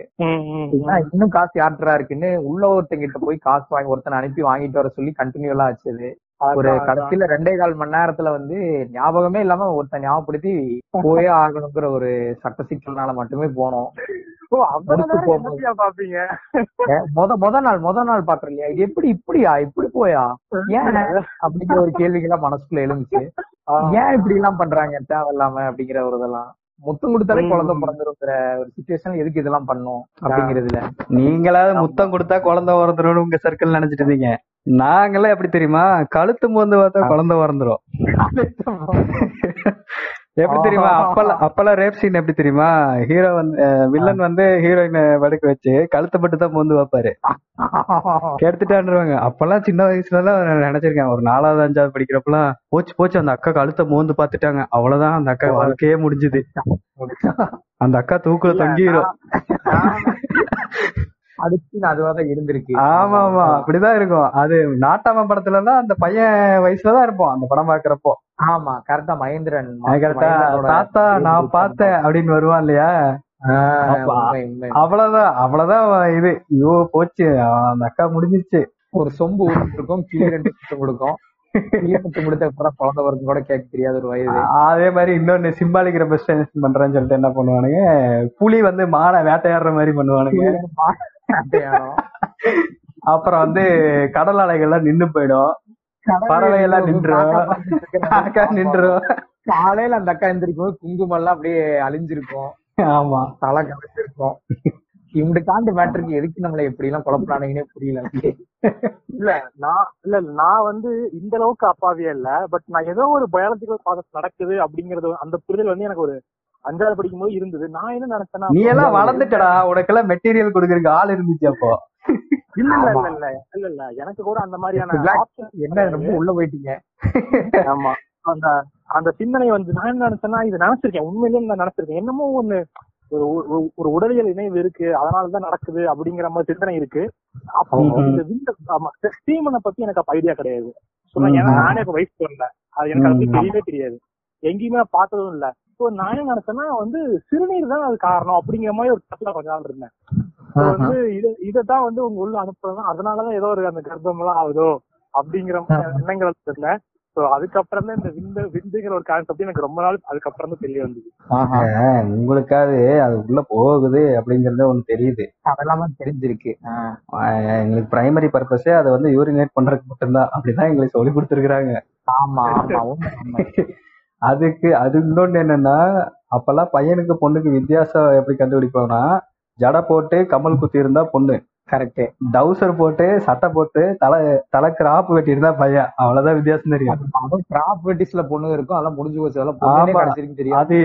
இன்னும் காசு யார்டா இருக்குன்னு உள்ள ஒருத்தங்கிட்ட போய் காசு வாங்கி ஒருத்தனை அனுப்பி வாங்கிட்டு வர சொல்லி கண்டினியூலாம் ஆச்சு அது. ஒரு கடைசியில ரெண்டே கால் மணி நேரத்துல வந்து ஞாபகமே இல்லாம ஒருத்தன் ஞாபகப்படுத்தி போயே ஆகணுங்கிற ஒரு சட்ட சிக்கல்னால மட்டுமே போனோம். மொத முத நாள் முத நாள் பாக்குறேன் இல்லையா? இது எப்படி இப்படியா? இப்படி போயா? ஏன் அப்படிங்கிற ஒரு கேள்விகள்லாம் மனசுக்குள்ள எழுந்துச்சு. ஏன் இப்படி எல்லாம் பண்றாங்க? தேவையில்லாம அப்படிங்கிற ஒரு இதெல்லாம். முத்தம் கொடுத்தாலே. குழந்தை பிறந்துருங்கிற ஒரு சுச்சுவேஷன் எதுக்கு இதெல்லாம் பண்ணும் அப்படிங்கிறதுல? நீங்களாவது முத்தம் கொடுத்தா குழந்தை பிறந்துரும் உங்க சர்க்கிள் நினைச்சிட்டு இருந்தீங்க. நாங்களாம் எப்படி தெரியுமா? கழுத்து மோந்து பார்த்தா குழந்தை பிறந்துரும். எப்படி தெரியுமா? அப்பெல்லாம் அப்பெல்லாம் ரேப் சீன் எப்படி தெரியுமா? ஹீரோ வந்து வில்லன் வந்து ஹீரோயின் படுக்க வச்சு கழுத்தை மட்டும் தான் மோந்து வைப்பாரு. கெடுத்துட்டான்ருவாங்க அப்பெல்லாம் சின்ன வயசுல எல்லாம் நான் நினைச்சிருக்கேன் ஒரு நாலாவது அஞ்சாவது படிக்கிறப்பெல்லாம் போச்சு போச்சு. அந்த அக்கா கழுத்தை மோந்து பாத்துட்டாங்க அவ்வளவுதான் அந்த அக்கா வாழ்க்கையே முடிஞ்சுது. அந்த அக்கா தூக்குல தொங்கிரும். அடுத்து அதுவாதான் இருந்திருக்கு. ஆமா ஆமா அப்படிதான் இருக்கும். அது நாட்டாம படத்துல அந்த பையன் வயசுலதான் இருப்போம் அந்த படம் பாக்குறப்போ. ஆமா கரெக்டா மகேந்திரன் கரெக்டா தாத்தா நான் பார்த்தேன் அப்படின்னு வருவான் இல்லையா. அவ்வளவுதான் அவ்வளவுதான் இது. ஐயோ போச்சு. அந்த அக்கா முடிஞ்சிருச்சு. ஒரு சொம்பு இருக்கும் கீழே ரெண்டு கொடுக்கும். அதே மாதிரி இன்னொன்னு சிம்பாலிக் ரெப்ரஸன்டேஷன் பண்றேன்னு சொல்லிட்டு என்ன பண்ணுவானுங்க? புலி வந்து மானை வேட்டையாடுற மாதிரி பண்ணுவானுங்க. அப்புறம் வந்து கடல் அலைகள்லாம் நின்னு போயிடும். பறவை எல்லாம் நின்றும். நின்றும் காலையில அந்த அக்கா எந்திரிக்கும் போது குங்குமம் எல்லாம் அப்படியே அழிஞ்சிருக்கும். ஆமா. தலை கவிழ்ச்சிருக்கும் இவங்க தாண்டி மேட்டருக்கு எதுக்கு நம்மள எப்படி எல்லாம் குழப்பறானுங்கன்னே புரியல. எனக்கு இல்ல நான் இல்ல இல்ல, நான் வந்து இந்த அளவுக்கு அப்பாவியா இல்ல பட் நான் ஏதோ ஒரு பயாலஜிக்கல் ப்ராசஸ் நடக்குது அப்படிங்கறது அந்த புரிதல் வந்து எனக்கு ஒரு அஞ்சாவது படிக்கும் போது இருந்தது. நான் என்ன நினைச்சேன்னா நீ எல்லாம் வளர்ந்துட்டடா. உனக்கெல்லாம் மெட்டீரியல் கொடுக்கறதுக்கு ஆள் இருந்துச்சு அப்போ. இல்ல இல்ல இல்ல இல்ல இல்ல. எனக்கு கூட அந்த மாதிரியான என்ன ரொம்ப உள்ள போயிட்டீங்க. ஆமா. அந்த அந்த சிந்தனை வந்து நான் என்ன நினைச்சேன்னா இது நினைச்சிருக்கேன். உண்மையிலேயே நான் நினைச்சிருக்கேன். என்னமோ ஒண்ணு ஒரு ஒரு- உடலியல் இணைவு இருக்கு. அதனாலதான் நடக்குது அப்படிங்கிற மாதிரி சிந்தனை இருக்கு. அப்போ. இந்த ஆமா. ஸ்டீமனை பத்தி எனக்கு அப்ப ஐடியா கிடையாது. சொன்னா. நானே இப்ப வயசு வரல அது எனக்கு அதை. தெரியவே தெரியாது. எங்கேயுமே பார்த்ததும் இல்ல. சோ நான் என்ன நினைச்சேன்னா வந்து சிறுநீர் தான் அது காரணம் அப்படிங்கிற மாதிரி ஒரு தட்டுல கொஞ்ச நாள் இருந்தேன். வந்து இத இதத்தான் வந்து உங்க உள்ள அனுப்புறதும் அதனாலதான் ஏதோ ஒரு அந்த கர்ப்பம் எல்லாம் ஆகுதோ அப்படிங்கிற மாதிரி எண்ணங்கள் இருந்தேன் சோ அதுக்கப்புறம் தான் இந்த விந்து விந்துங்கிற ஒரு கான்செப்ட் எனக்கு ரொம்ப நாள் அதுக்கப்புறம் தான் தெரிய வந்தது. ஆஹா. உங்களுக்காவது அது உள்ள போகுது அப்படிங்கறதே ஒண்ணு தெரியுது. அதெல்லாம் தான் தெரிஞ்சிருக்கு. எங்களுக்கு பிரைமரி பர்பஸே அதை வந்து யூரினேட் பண்றதுக்கு மட்டும்தான் அப்படிதான் எங்களுக்கு சொல்லி கொடுத்துருக்காங்க ஆமா அதுக்கு அது இன்னொன்னு என்னன்னா அப்பெல்லாம் பையனுக்கு பொண்ணுக்கு வித்தியாசம் எப்படி கண்டுபிடிப்போம்னா ஜடை போட்டு கமல் குத்தி இருந்தா பொண்ணு. கரெக்ட் டவுசர் போட்டு சட்டை போட்டு தலை தலை கிராப் வெட்டி இருந்தா பையன். அவ்வளவுதான் வித்தியாசம் தெரியும். அதுவும் ப்ராப்பர்ட்டிஸ்ல பொண்ணு இருக்கும். அதெல்லாம் முடிஞ்சு போச்சு. அதெல்லாம் தெரியும் அது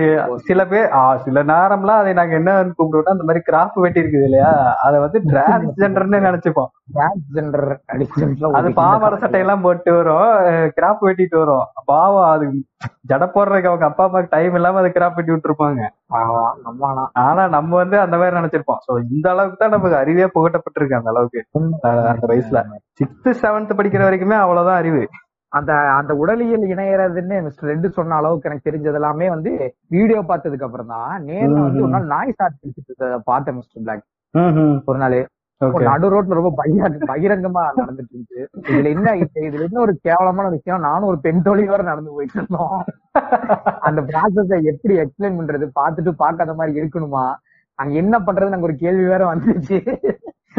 சில பேர் சில நேரம்லாம் அதை நாங்க என்ன கூப்பிடுவோம்னா அந்த மாதிரி கிராப் வெட்டி இருக்குது இல்லையா? அதை வந்து டிரான்ஸ்ஜெண்டர்னு நினைச்சுப்போம். டிரான்ஸ்ஜெண்டர் அது பாவாடை சட்டையெல்லாம் போட்டு வரும். கிராப் வெட்டிட்டு வரும். பாவம் அது ஜடை போடுறதுக்கு அவங்க அப்பா அம்மாக்கு டைம் இல்லாம அதை கிராப் வெட்டி விட்டுருப்பாங்க. ஆனா நம்ம வந்து அந்த மாதிரி நினைச்சிருப்போம். சோ இந்த அளவுக்கு தான் நமக்கு அறிவே புகட்டப்பட்டிருக்கு அந்த அளவுக்கு. அந்த வயசுல. சிக்ஸ்த் செவன்த் படிக்கிற வரைக்குமே அவ்வளவுதான் அறிவு. அந்த அந்த உடலியல் இணையறதுன்னு மிஸ்டர் ரெண்டு சொன்ன அளவுக்கு எனக்கு தெரிஞ்சது எல்லாமே வந்து வீடியோ பார்த்ததுக்கு அப்புறம் தான் நேர்ல வந்து ஒரு நாள் நாய் சாப்பிட்டு இருக்கிறத பார்த்தேன் மிஸ்டர் பிளாக் ஒரு நாள். நடு ரோட்ல ரொம்ப பகிரங்க பகிரங்கமா நடந்துட்டு இருந்துச்சு இதுல என்ன இது- இதுல என்ன ஒரு கேவலமான விஷயம் நானும் ஒரு பெண் தொழிலோட நடந்து போயிட்டு இருந்தோம் அந்த ப்ராசஸ எப்படி எக்ஸ்பிளைன் பண்றது? பார்த்துட்டு பார்க்காத மாதிரி இருக்கணுமா? அங்க என்ன பண்றது எனக்கு ஒரு கேள்வி வேற வந்துச்சு.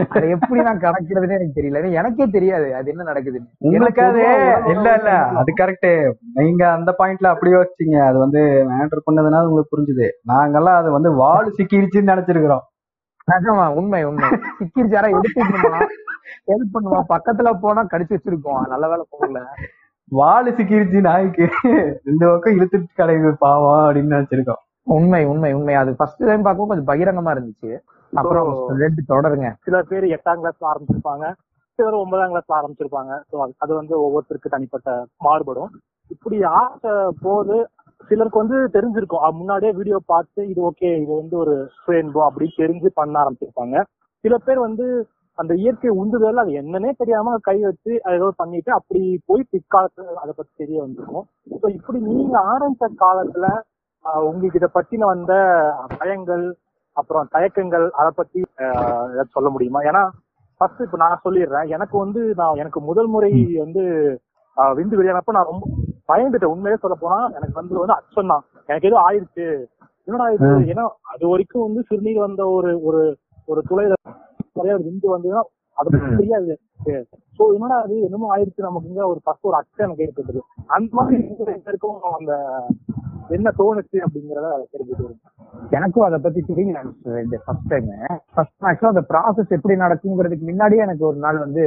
அதை எப்படி நான் கடக்கிறதுன்னு எனக்கு தெரியல. எனக்கே தெரியாது அது என்ன நடக்குதுன்னு. உங்களுக்கு அது எனக்கு இல்ல இல்ல. அது கரெக்ட் நீங்க அந்த பாயிண்ட்ல அப்படி யோசிச்சீங்க. அது வந்து மேட்டர் பண்ணதுனால உங்களுக்கு புரிஞ்சுது. நாங்கெல்லாம் அது வந்து வால் சிக்கிடுச்சுன்னு நினைச்சிருக்கிறோம். நிஜமா உண்மை உண்மை. சிக்கிருச்சு யாரா எடுத்துக்கணுமா ஹெல்ப் பண்ணுமா? பக்கத்துல போனா கடிச்சு வச்சிருக்கோம். நல்ல வேலை போகல. வால் சிக்கிடுச்சு நாய்க்கு. ரெண்டு பக்கம் இழுத்துட்டு கிடைக்குது பாவம் அப்படின்னு நினைச்சிருக்கோம். உண்மை உண்மை உண்மை. அது ஃபர்ஸ்ட் டைம் பார்க்கவும் கொஞ்சம் பகிரங்கமா இருந்துச்சு. அப்புறம் ரெண்டு தொடருங்க. சில பேர் எட்டாம் கிளாஸ்ல ஆரம்பிச்சிருப்பாங்க. சிலர் ஒன்பதாம் கிளாஸ்ல ஆரம்பிச்சிருப்பாங்க. அது வந்து ஒவ்வொருத்தருக்கு தனிப்பட்ட மாறுபடும். இப்படி ஆசை போது சிலருக்கு வந்து தெரிஞ்சிருக்கும். முன்னாடியே வீடியோ பார்த்து இது ஓகே இது வந்து ஒரு சுயன்போ அப்படின்னு தெரிஞ்சு பண்ண ஆரம்பிச்சிருப்பாங்க. சில பேர் வந்து அந்த இயற்கை உந்துதல் அது என்னன்னே தெரியாம கை வச்சு அது ஏதோ பண்ணிட்டு அப்படி போய் பிற்காலத்துல அதை பத்தி தெரிய வந்திருக்கும். ஸோ இப்படி நீங்க ஆரம்பிச்ச காலத்துல உங்களுக்கு இதை பத்தின வந்த பயங்கள் அப்புறம் தயக்கங்கள் அதை பத்தி சொல்ல முடியுமா? ஏன்னா ஃபர்ஸ்ட் இப்ப நான் சொல்லிடுறேன். எனக்கு வந்து நான் எனக்கு முதல் முறை வந்து விந்து வெளியானப்ப நான் ரொம்ப பயந்துட்டேன். உண்மையே சொல்ல போனா எனக்கு வந்து வந்து அச்சம் தான். எனக்கு ஏதோ ஆயிடுச்சு. என்னடா இது? ஏன்னா அது வரைக்கும் வந்து சிறுநீர் வந்த ஒரு ஒரு ஒரு துளையில நிறைய ஒரு விந்து வந்ததுன்னா அது தெரியாது. சோ என்னடா அது என்னமோ ஆயிடுச்சு. நமக்கு இங்க ஒரு ஃபர்ஸ்ட் ஒரு அச்சம் எனக்கு ஏற்பட்டது. அந்த மாதிரி இருக்கும் அந்த என்ன தோணுச்சு அப்படிங்கறத தெரிஞ்சுட்டு. எனக்கும் அதை பத்தி தெரியல ஃபர்ஸ்ட் டைம் ஃபர்ஸ்ட் ஆக்சுவலா அந்த ப்ராசஸ் எப்படி நடக்குங்கிறதுக்கு முன்னாடியே எனக்கு ஒரு நாள் வந்து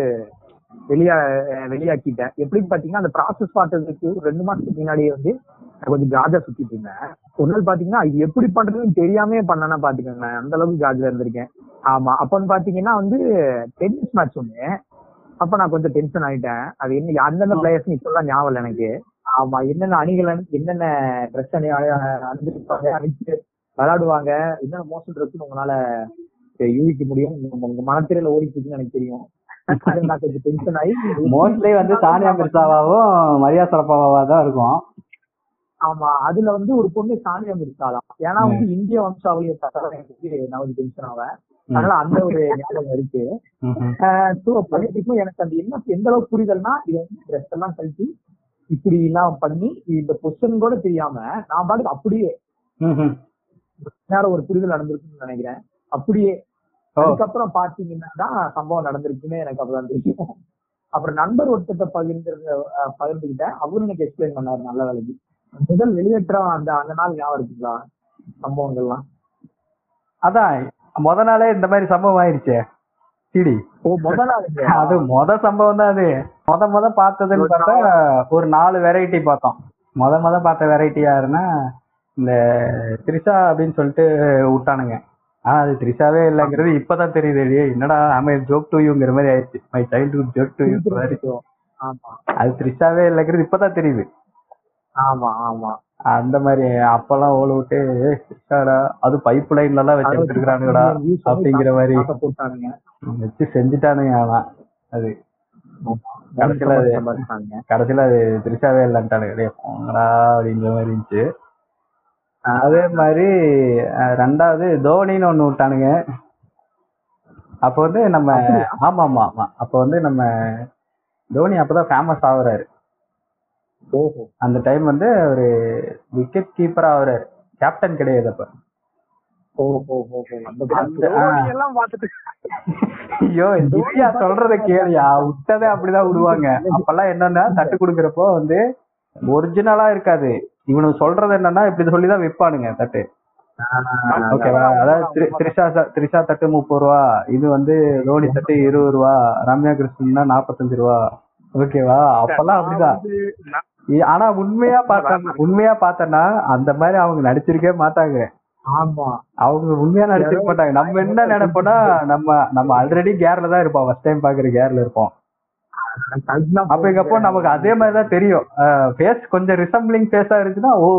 வெளியா வெளியாக்கிட்டேன். எப்படின்னு பாத்தீங்கன்னா அந்த ப்ராசஸ் பார்த்ததுக்கு ரெண்டு மாசத்துக்கு முன்னாடியே வந்து நான் கொஞ்சம் காஜா சுத்திட்டு இருந்தேன். ஒரு நாள் பாத்தீங்கன்னா இது எப்படி பண்றதுன்னு தெரியாமே பண்ணனா பாத்துக்கோங்க அந்த அளவுக்கு காஜா இருந்திருக்கேன். ஆமா. அப்பன்னு பாத்தீங்கன்னா வந்து டென்னிஸ் மேட்ச் ஒண்ணு. அப்ப நான் கொஞ்சம் டென்ஷன் ஆயிட்டேன். அது என்ன அந்தந்த பிளேயர்ஸ் இப்பெல்லாம் ஞாபகம் இல்லை எனக்கு. ஆமா. என்னென்ன அணிகள் அணி- என்னென்ன ட்ரெஸ் அணி அணி- அணிஞ்சிருப்பாங்க அணிச்சு விளையாடுவாங்க என்னென்ன மோசம் இருக்குன்னு உங்களால யூகிக்க முடியும். உங்க- உங்க மனத்திரையில ஓடிட்டு இருக்குன்னு எனக்கு தெரியும். அது நான் கொஞ்சம் டென்ஷன் ஆகி மோஸ்ட்லி வந்து சானியா மிர்சாவாவும் மரியா சரப்பாவா தான் இருக்கும். ஆமா அதுல வந்து ஒரு பொண்ணு சானியா மிர்சாலாம் ஏன்னா வந்து இந்திய வம்சாவளியை எனக்கு நான் வந்து டென்ஷன் ஆவேன் அதனால அந்த ஒரு ஞாபகம் இருக்கு. ஸோ படிக்கும் எனக்கு அந்த என்ன எந்த அளவுக்கு புரிதல்னா இது வந்து ட்ரெஸ் எல்லாம் கழிச்சு இப்படி எல்லாம் பண்ணி இந்த பொசிஷன் கூட தெரியாம நான் பாட்டுக்கு அப்படியே. நேரம் ஒரு புரிதல் நடந்திருக்குன்னு நினைக்கிறேன். அப்படியே அதுக்கப்புறம் பாத்தீங்கன்னா தான் சம்பவம் நடந்திருக்குன்னு எனக்கு அப்பதான் தெரியும். அப்புறம் நண்பர் ஒருத்தட்ட பகிர்ந்து பகிர்ந்துக்கிட்டேன் அவரும் எனக்கு எக்ஸ்பிளைன் பண்ணாரு நல்ல வேலைக்கு. முதல் வெளியேற்றம் அந்த அந்த நாள் ஞாபகம் இருக்குங்களா? சம்பவங்கள்லாம். அதான் முத நாளே இந்த மாதிரி சம்பவம் ஆயிருச்சே. சிடி. ஓ முதல் நாள்? அது மொத சம்பவம் தான் அது. மொத மொத பார்த்ததுன்னு பார்த்தா ஒரு நாலு வெரைட்டி பார்த்தோம். மொத மொத பார்த்த வெரைட்டி யாருன்னா இந்த த்ரிஷா அப்படின்னு சொல்லிட்டு விட்டானுங்க. ஆனா அது த்ரிஷாவே இல்லைங்கிறது இப்பதான் தெரியுது இல்லையே. என்னடா ஆமா ஜோக் டு யூங்கிற மாதிரி ஆயிடுச்சு. My childhood joke to you ஆமா. அது த்ரிஷாவே இல்லைங்கிறது இப்பதான் தெரியுது. ஆமா ஆமா. அந்த மாதிரி அப்பெல்லாம் ஓல விட்டு "ஏய், த்ரிஷாடா அது பைப் லைன்ல எல்லாம் வச்சு எடுத்துருக்கானுங்கடா அப்படிங்கிற மாதிரி. வச்சு செஞ்சுட்டானுங்க ஆனா அது. கடைசியில அது. கடைசியில அது இல்லைன்ட்டானுங்க. டேய் போங்கடா அப்படிங்கிற மாதிரி இருந்துச்சு. அதே மாதிரி ரெண்டாவது தோனின்னு ஒண்ணு விட்டானுங்க. அப்ப வந்து நம்ம ஆமா ஆமா ஆமா. அப்ப வந்து நம்ம தோனி அப்பதான் ஃபேமஸ் ஆகுறாரு. அந்த டைம் வந்து ஒரு விக்கெட் கீப்பர் ஆகுறாரு. கேப்டன் கிடையாது அப்ப. ஐயோ திவ்யா சொல்றத கேளியா. விட்டதே அப்படிதான் விடுவாங்க. அப்பெல்லாம் என்னன்னா தட்டு கொடுக்கறப்போ வந்து ஒரிஜினலா இருக்காது. இவனுக்கு சொல்றது என்னன்னா இப்படி சொல்லிதான் விற்பானுங்க தட்டு ஓகேவா அதாவது திரி- திரிஷா திரிஷா தட்டு முப்பது ரூபா இது வந்து தோனி தட்டு இருபது ரூபா ரம்யா கிருஷ்ணன்னா நாற்பத்தஞ்சு ரூபா ஓகேவா அப்பெல்லாம் அப்படிதான் ஆனா உண்மையா பார்த்தா உண்மையா பார்த்தனா அந்த மாதிரி அவங்க நடிச்சிருக்கவே மாட்டாங்க ஆமா அவங்க உண்மையா நடிச்சிருக்க மாட்டாங்க நம்ம என்ன நினைப்போம்னா நம்ம நம்ம ஆல்ரெடி கேர்ல தான் இருப்போம் ஃபர்ஸ்ட் டைம் பாக்குற கேர்ல இருப்போம் அதுதான் அப்படிங்கப்போ நமக்கு அதே மாதிரி தான் தெரியும் ஃபேஸ் கொஞ்சம் ரிசம்பிளிங் ஃபேஸா இருக்குன்னா ஓ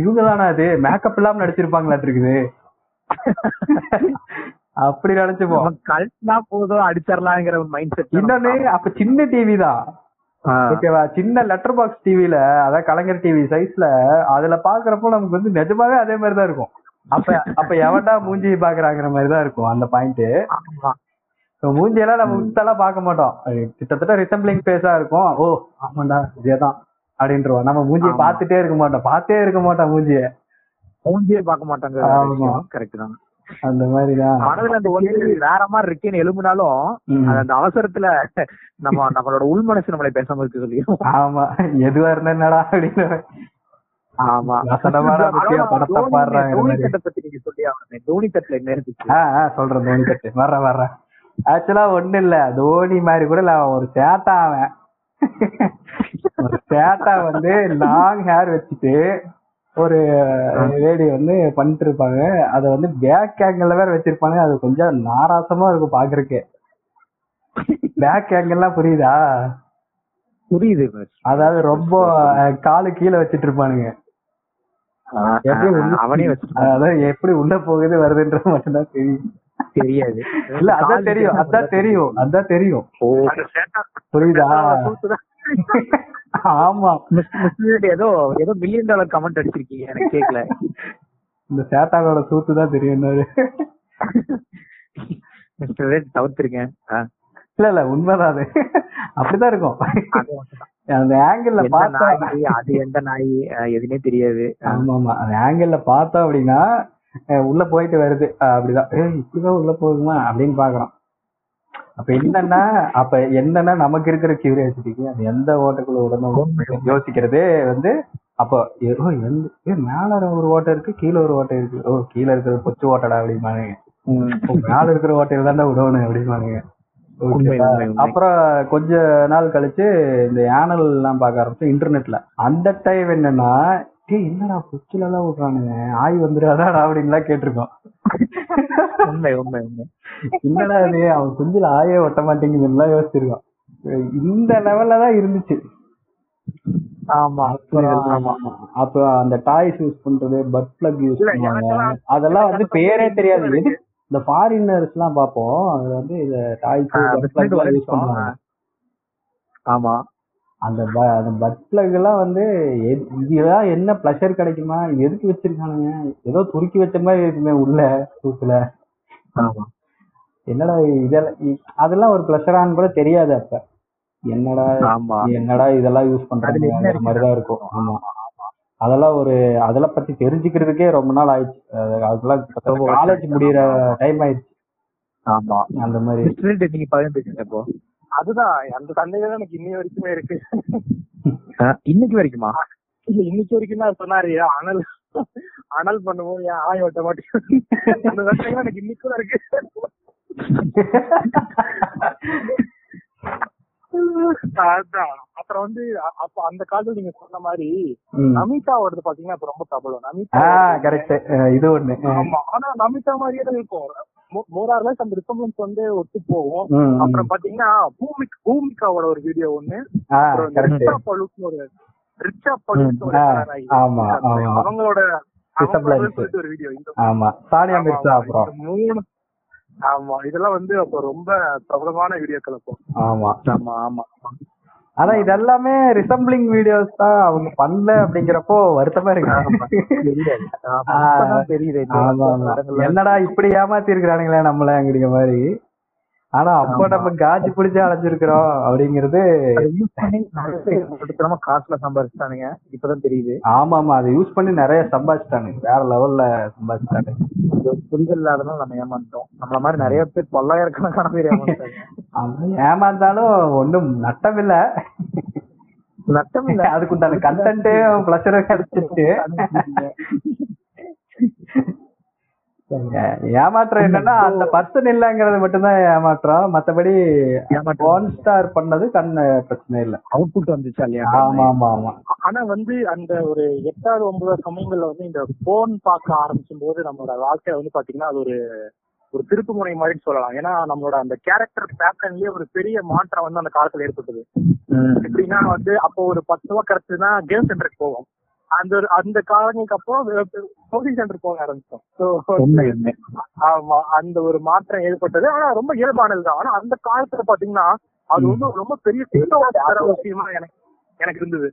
இவங்க தானே அது மேக்கப் இல்லாம நடிச்சிருப்பாங்களாட்டு இருக்குது அப்படி நினைச்சுப்போம். கழட்டினா போதும் அடிச்சிடலாங்கிற ஒரு மைண்ட் செட் இன்னொன்னு அப்ப சின்ன டிவி தான். ஓகேவா? சின்ன லெட்டர் பாக்ஸ் டிவில அதாவது கலைஞர் டிவி சைஸ்ல அதுல பாக்குறப்போ நமக்கு வந்து நிஜமாவே அதே மாதிரி தான் இருக்கும். அப்ப அப்ப எவன்டா மூஞ்சி பாக்குறாங்கிற மாதிரி தான் இருக்கும் அந்த பாயிண்ட் மூஞ்சியெல்லாம் நம்ம வித்தெல்லாம் பார்க்க மாட்டோம். கிட்டத்தட்ட ரிசம்பிளிங் ஃபேஸா இருக்கும். ஓ ஆமாண்டா இதேதான் அப்படின்றோம் நம்ம மூஞ்சியை. பார்த்துட்டே இருக்க மாட்டோம். பார்த்தே இருக்க மாட்டோம் மூஞ்சிய. மூஞ்சியே பார்க்க மாட்டாங்க. கரெக்ட் தான். அந்த மாதிரிதான். மனதுல அந்த கேள்வி வேற மாதிரி இருக்கேன்னு எழும்பினாலும் அந்த அவசரத்துல நம்ம நம்மளோட உள் மனசு நம்மளை பேசாம இருக்கு சொல்லிடும் ஆமா. எதுவா இருந்தா என்னடா அப்படின்னு. ஆமா. படத்தை தோனி- பாடுறாங்க தோனி தட்டை பத்தி நீங்க சொல்லி ஆகணும். தோனி தட்டுல என்ன இருந்துச்சு சொல்றேன் தோனி தட்டு. வர்றேன் வர்றேன். ஆக்சுவலா ஒண்ணு இல்ல தோனி மாதிரி கூட இல்ல அவன் ஒரு சேட்டா அவன். ஒரு சேட்டா வந்து லாங் ஹேர் வச்சுட்டு ஒரு லேடி வந்து பண்ணிட்டு இருப்பாங்க அத வந்து பேக் ஆங்கிள் வேற வச்சிருப்பாங்க. அது கொஞ்சம் நாராசமா இருக்கும் பாக்குறதுக்கு பேக் ஆங்கிள்லாம் புரியுதா? புரியுது அதாவது ரொம்ப காலு கீழே வச்சிட்டு இருப்பானுங்க எப்படி அவனே வச்சு அதாவது எப்படி உள்ள போகுது வருதுன்றது மட்டும்தான் தெரியும். தெரியாது. இல்ல அதான் தெரியும் அதான் தெரியும் அதான் தெரியும். ஓ அந்த சேட்டா புரியுதா. ஆமா. மிஸ் மிஸ் ஏதோ ஏதோ மில்லியன் டாலர் கமெண்ட் அடிச்சிருக்கீங்க எனக்கு கேட்கல இந்த சேட்டானோட சூத்து தான் தெரியும் ஆ, இல்ல இல்ல உண்மைதான் அது. அப்படிதான் இருக்கும். அந்த ஆங்கிள் பார்த்தா அது எந்த நாய் எதுனே தெரியாது. ஆமா ஆமா அந்த ஆங்கிள் பார்த்தோம் அப்படின்னா உள்ள போயிட்டு வருது. அப்படிதான். இப்படிதான் உள்ள போகுமா அப்படின்னு பாக்குறோம் அப்ப என்னன்னா அப்ப என்னன்னா நமக்கு இருக்கிற கியூரியாசிட்டிக்கு அது எந்த ஓட்டக்குள்ள விடணும் யோசிக்கிறதே வந்து அப்போ ஓ எந்த ஏ, மேல ஒரு ஓட்டை இருக்கு கீழே ஒரு ஓட்டை இருக்கு. ஓ கீழே இருக்கிறது பொச்சு ஓட்டடா அப்படிமானுங்க மேல இருக்கிற ஓட்டையில தான்டா விடணும் அப்படிமானுங்க. அப்புறம் கொஞ்ச நாள் கழிச்சு இந்த யானல் எல்லாம் பார்க்க ஆரம்பிச்சு இன்டர்நெட்ல அந்த டைம் என்னன்னா டேய் என்னடா பொச்சில எல்லாம் விடுறானுங்க? ஆய் வந்துடாதா அப்படின்லாம் கேட்டிருக்கோம். உண்மை உண்மை உண்மை. என்னடா இது? அவன் குஞ்சில ஆயே ஒட்ட மாட்டேங்குதுலாம் யோசிச்சிருக்கோம். இந்த லெவல்ல தான் இருந்துச்சு. ஆமா அப்புறம் அப்ப அந்த டாய்ஸ் யூஸ் பண்றது பட் பிளக் யூஸ் பண்ணுவாங்க. அதெல்லாம் வந்து பேரே தெரியாது. எது இந்த ஃபாரினர்ஸ் எல்லாம் பார்ப்போம். அது வந்து toys but plug plug use பண்ணுவாங்க. ஆமா. அந்த ப- அந்த பட் பிளக் எல்லாம் வந்து இதுதான் என்ன ப்ளஷர் கிடைக்குமா? இது எதுக்கு வச்சிருக்கானுங்க? ஏதோ துருக்கி வச்ச மாதிரி இருக்குமே உள்ள தூக்குல. என்னடா இதெல்லாம் அதெல்லாம் ஒரு ப்ளஷரான்னு கூட தெரியாது அப்ப. என்னடா என்னடா இதெல்லாம் யூஸ் அதுல என்ன பண்றாங்கிற இருக்கு? மாதிரி தான் இருக்கும். ஆமா. அதெல்லாம் ஒரு அதெல்லாம் பத்தி தெரிஞ்சுக்கிறதுக்கே ரொம்ப நாள் ஆயிடுச்சு. அது- அதெல்லாம் காலேஜ் முடியிற டைம் ஆயிடுச்சு. ஆமா. அந்த மாதிரி. நீங்க பகிர்ந்துக்கீங்க இப்போ. அதுதான் அந்த சந்தேகம் எனக்கு இன்னி வரைக்குமே இருக்கு. இன்னைக்கு வரைக்குமா? இல்ல இன்னைக்கு வரைக்கும் தான் சொன்னாரு அனல் அனல் பண்ணுவோம் ஏன் ஆய ஓட்ட மாட்டேங்குது அந்த சந்தேகம் எனக்கு இன்னைக்கு கூட இருக்கு. அதான். அப்புறம் வந்து அப்ப அந்த காலத்துல நீங்க சொன்ன மாதிரி. நமிதா வருது பாத்தீங்கன்னா இப்ப ரொம்ப பிரபலம். நமிதா கரெக்ட் இது ஒண்ணு. ஆமா. ஆனா நமிதா மாதிரியே தான் இருக்கும். மோரார்லஸ் அந்த ரிசம்பளன்ஸ் வந்து ஒத்து போகும். அப்புறம் பாத்தீங்கன்னா பூமிக் பூமிகாவோட ஒரு வீடியோ ஒண்ணு. அப்புறம் பழுக்கு ஒரு ரிச்சா பழுக்கு. அவங்களோட ஒரு வீடியோ ஆமா. சானியா மிர்சா. அப்புறம். மூணு ஆமா இதெல்லாம் வந்து அப்ப ரொம்ப பிரபலமான வீடியோக்கள் அப்போ. ஆமா. ஆமா ஆமா. ஆனா இதெல்லாமே ரிசம்பிளிங் வீடியோஸ் தான் அவங்க பண்ணல அப்படிங்கிறப்போ வருத்தமா இருக்கு. என்னடா இப்படி ஏமாத்தி இருக்கிறானுங்களே நம்மள அப்படிங்கிற மாதிரி. ஆனா அப்போ. நம்ம காஜி பிடிச்சு அலைஞ்சிருக்கிறோம் அப்படிங்கிறது காசுல சம்பாதிச்சிட்டானுங்க இப்பதான் தெரியுது. ஆமா ஆமா அதை யூஸ் பண்ணி நிறைய சம்பாதிச்சிட்டானுங்க. வேற லெவல்ல சம்பாதிச்சிட்டானுங்க. புரிதல் இல்லாதனால நம்ம ஏமாந்தோம் நம்மள மாதிரி நிறைய பேர் பல்லாயிரக்கணக்கான பேர் ஏமாந்தாங்க ஏமாந்தாலும் ஒண்ணும் நட்டம் இல்ல நட்டம் இல்ல அதுக்குண்டான கண்டென்ட் பிளஷரும் கிடைச்சிச்சு ஏமாற்றம் என்னன்னா அந்த பர்சன் இல்லங்கிறது மட்டும்தான் ஏமாற்றம். மத்தபடி ஒன் ஸ்டார் பண்ணது கண்ணு பிரச்சனை இல்ல. அவுட்புட் வந்துச்சா இல்லையா ஆமா ஆமா ஆமா. ஆனா வந்து அந்த ஒரு எட்டாவது ஒன்பதாவது சமயங்கள்ல வந்து இந்த போன் பார்க்க ஆரம்பிக்கும் போது நம்மளோட வாழ்க்கை வந்து பாத்தீங்கன்னா அது ஒரு ஒரு திருப்பு முனை மாதிரி சொல்லலாம். ஏன்னா நம்மளோட அந்த கேரக்டர் பேட்டர்ன்லயே ஒரு பெரிய மாற்றம் வந்து அந்த காலத்துல ஏற்பட்டது. எப்படின்னா வந்து அப்போ ஒரு பத்து ரூபா கிடைச்சதுன்னா கேம் சென்டருக்கு போவோம். அந்த அந்த காலங்களுக்கு அப்புறம் கோச்சிங் சென்டர் போக ஆரம்பிச்சோம். ஆமா அந்த ஒரு மாற்றம் ஏற்பட்டது. ஆனா ரொம்ப இயல்பானது தான். ஆனா அந்த காலத்துல பாத்தீங்கன்னா அது வந்து ரொம்ப பெரிய சிக்கவாத விஷயமா எனக்கு எனக்கு இருந்தது.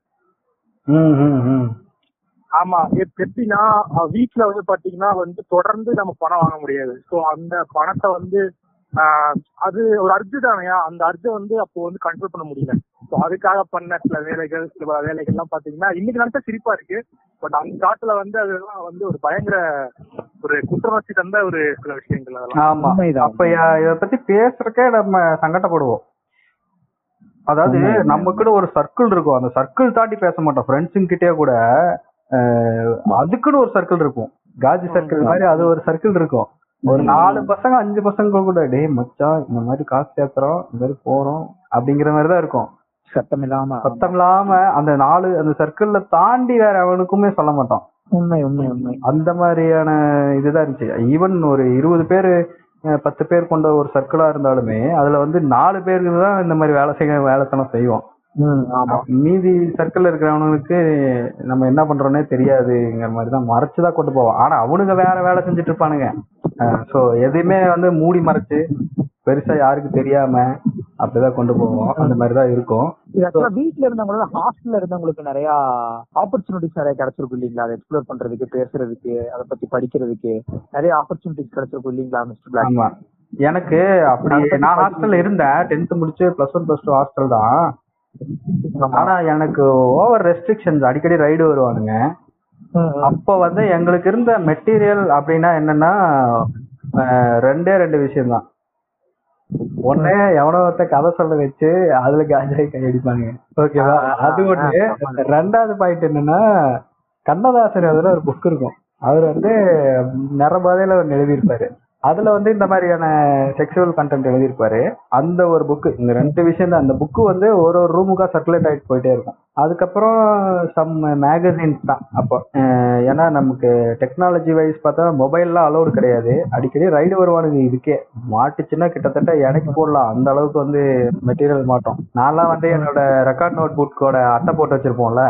ஆமா எப்- எப்படின்னா வீட்ல வந்து பாத்தீங்கன்னா வந்து தொடர்ந்து நம்ம பணம் வாங்க முடியாது. சோ அந்த பணத்தை வந்து அது ஒரு அர்ஜு தானையா அந்த அர்ஜை வந்து அப்போ வந்து கண்ட்ரோல் பண்ண முடியல. அதுக்காக பண்ண சில வேலைகள் சில வேலைகள் எல்லாம் பாத்தீங்கன்னா இன்னைக்கு நினைச்சா சிரிப்பா இருக்கு. பட் அந்த காலத்துல வந்து அதெல்லாம் வந்து ஒரு பயங்கர ஒரு குற்றவாசி தந்த ஒரு சில விஷயங்கள் அதெல்லாம். அப்ப இத பத்தி பேசுறக்கே நம்ம சங்கடப்படுவோம். அதாவது உண்மை. நமக்குன்னு ஒரு சர்க்கிள் இருக்கும். அந்த சர்க்கிள் தாண்டி பேச மாட்டோம். ஃப்ரெண்ட்ஸுங்க கிட்டே கூட அதுக்குன்னு ஒரு சர்க்கிள் இருக்கும். காஜி சர்க்கிள் மாதிரி அது ஒரு சர்க்கிள் இருக்கும். ஒரு நாலு பசங்க அஞ்சு பசங்க கூட டேய் மச்சான் இந்த மாதிரி காசு சேர்த்துறோம் இந்த மாதிரி போறோம் அப்படிங்கிற மாதிரி தான் இருக்கும். சத்தம் இல்லாம சத்தம் இல்லாம அந்த நாலு அந்த சர்க்கிள்ல தாண்டி வேற அவனுக்குமே சொல்ல மாட்டோம் உண்மை உண்மை உண்மை. அந்த மாதிரியான இதுதான் இருந்துச்சு. ஈவன் ஒரு இருபது பேர் பத்து பேர் கொண்ட ஒரு சர்க்கிளா இருந்தாலுமே அதுல வந்து நாலு பேருக்கு தான் இந்த மாதிரி வேலை செய்ய வேலைத்தனம் செய்வோம் மீதி சர்க்கிள்ல இருக்கிறவனுக்கு நம்ம என்ன பண்றோம்னே தெரியாதுங்கிற மாதிரி தான் மறைச்சு தான் கொண்டு போவோம் ஆனா அவனுங்க வேற வேலை செஞ்சுட்டு இருப்பானுங்க. சோ எதையுமே வந்து மூடி மறைச்சு பெருசா யாருக்கு தெரியாம அப்படிதான் கொண்டு போவோம். அந்த மாதிரி தான் இருக்கும். வீட்ல இருந்தவங்களோட ஹாஸ்டல்ல இருந்தவங்களுக்கு நிறைய ஆப்பர்ச்சுனிட்டிஸ் நிறைய கிடைச்சிருக்கும் இல்லீங்களா? அதை எக்ஸ்ப்ளோர் பண்றதுக்கு பேசுறதுக்கு அதை பத்தி படிக்கிறதுக்கு நிறைய ஆப்பர்ச்சுனிட்டிஸ் கிடைச்சிருக்கும் இல்லீங்களா மிஸ்டர் பிளாக் எனக்கு அப்படி நான் ஹாஸ்டல்ல இருந்தேன். டென்த் முடிச்சு plus one plus two hostel தான். ஆனா எனக்கு ஓவர் ரெஸ்ட்ரிக்ஷன்ஸ் அடிக்கடி ரைடு வருவானுங்க. அப்போ வந்து எங்களுக்கு இருந்த மெட்டீரியல் அப்படின்னா என்னன்னா ரெண்டே ரெண்டு விஷயம் தான் ஒண்ணு எவனோ ஒருத்த கதை சொல்ல வச்சு அதுல காஜாய் கையடிப்பானுங்க ஓகேவா அது ஒண்ணு. ரெண்டாவது பாயிண்ட் என்னன்னா கண்ணதாசன் அதுல ஒரு புக் இருக்கும். அவர் வந்து நிறபாதையில ஒன்று எழுதியிருப்பாரு. அதுல வந்து இந்த மாதிரியான செக்ஷுவல் கண்டென்ட் எழுதியிருப்பாரு. அந்த ஒரு புக்கு இந்த ரெண்டு விஷயம் தான். அந்த புக்கு வந்து ஒரு ஒரு ரூமுக்கா சர்க்குலேட் ஆகிட்டு போயிட்டே இருக்கும். அதுக்கப்புறம் சம் மேகசின்ஸ் தான் அப்போ. ஏன்னா நமக்கு டெக்னாலஜி வைஸ் பார்த்தா மொபைல்லாம் அலௌடு கிடையாது. அடிக்கடி ரைடு வருவானுங்க இதுக்கே. மாட்டுச்சுன்னா கிட்டத்தட்ட எனக்கு போடலாம். அந்த அளவுக்கு வந்து மெட்டீரியல் மாட்டோம். நான்லாம் வந்து என்னோட ரெக்கார்ட் நோட் புக்கோட அட்டை போட்டு வச்சிருப்போம்ல.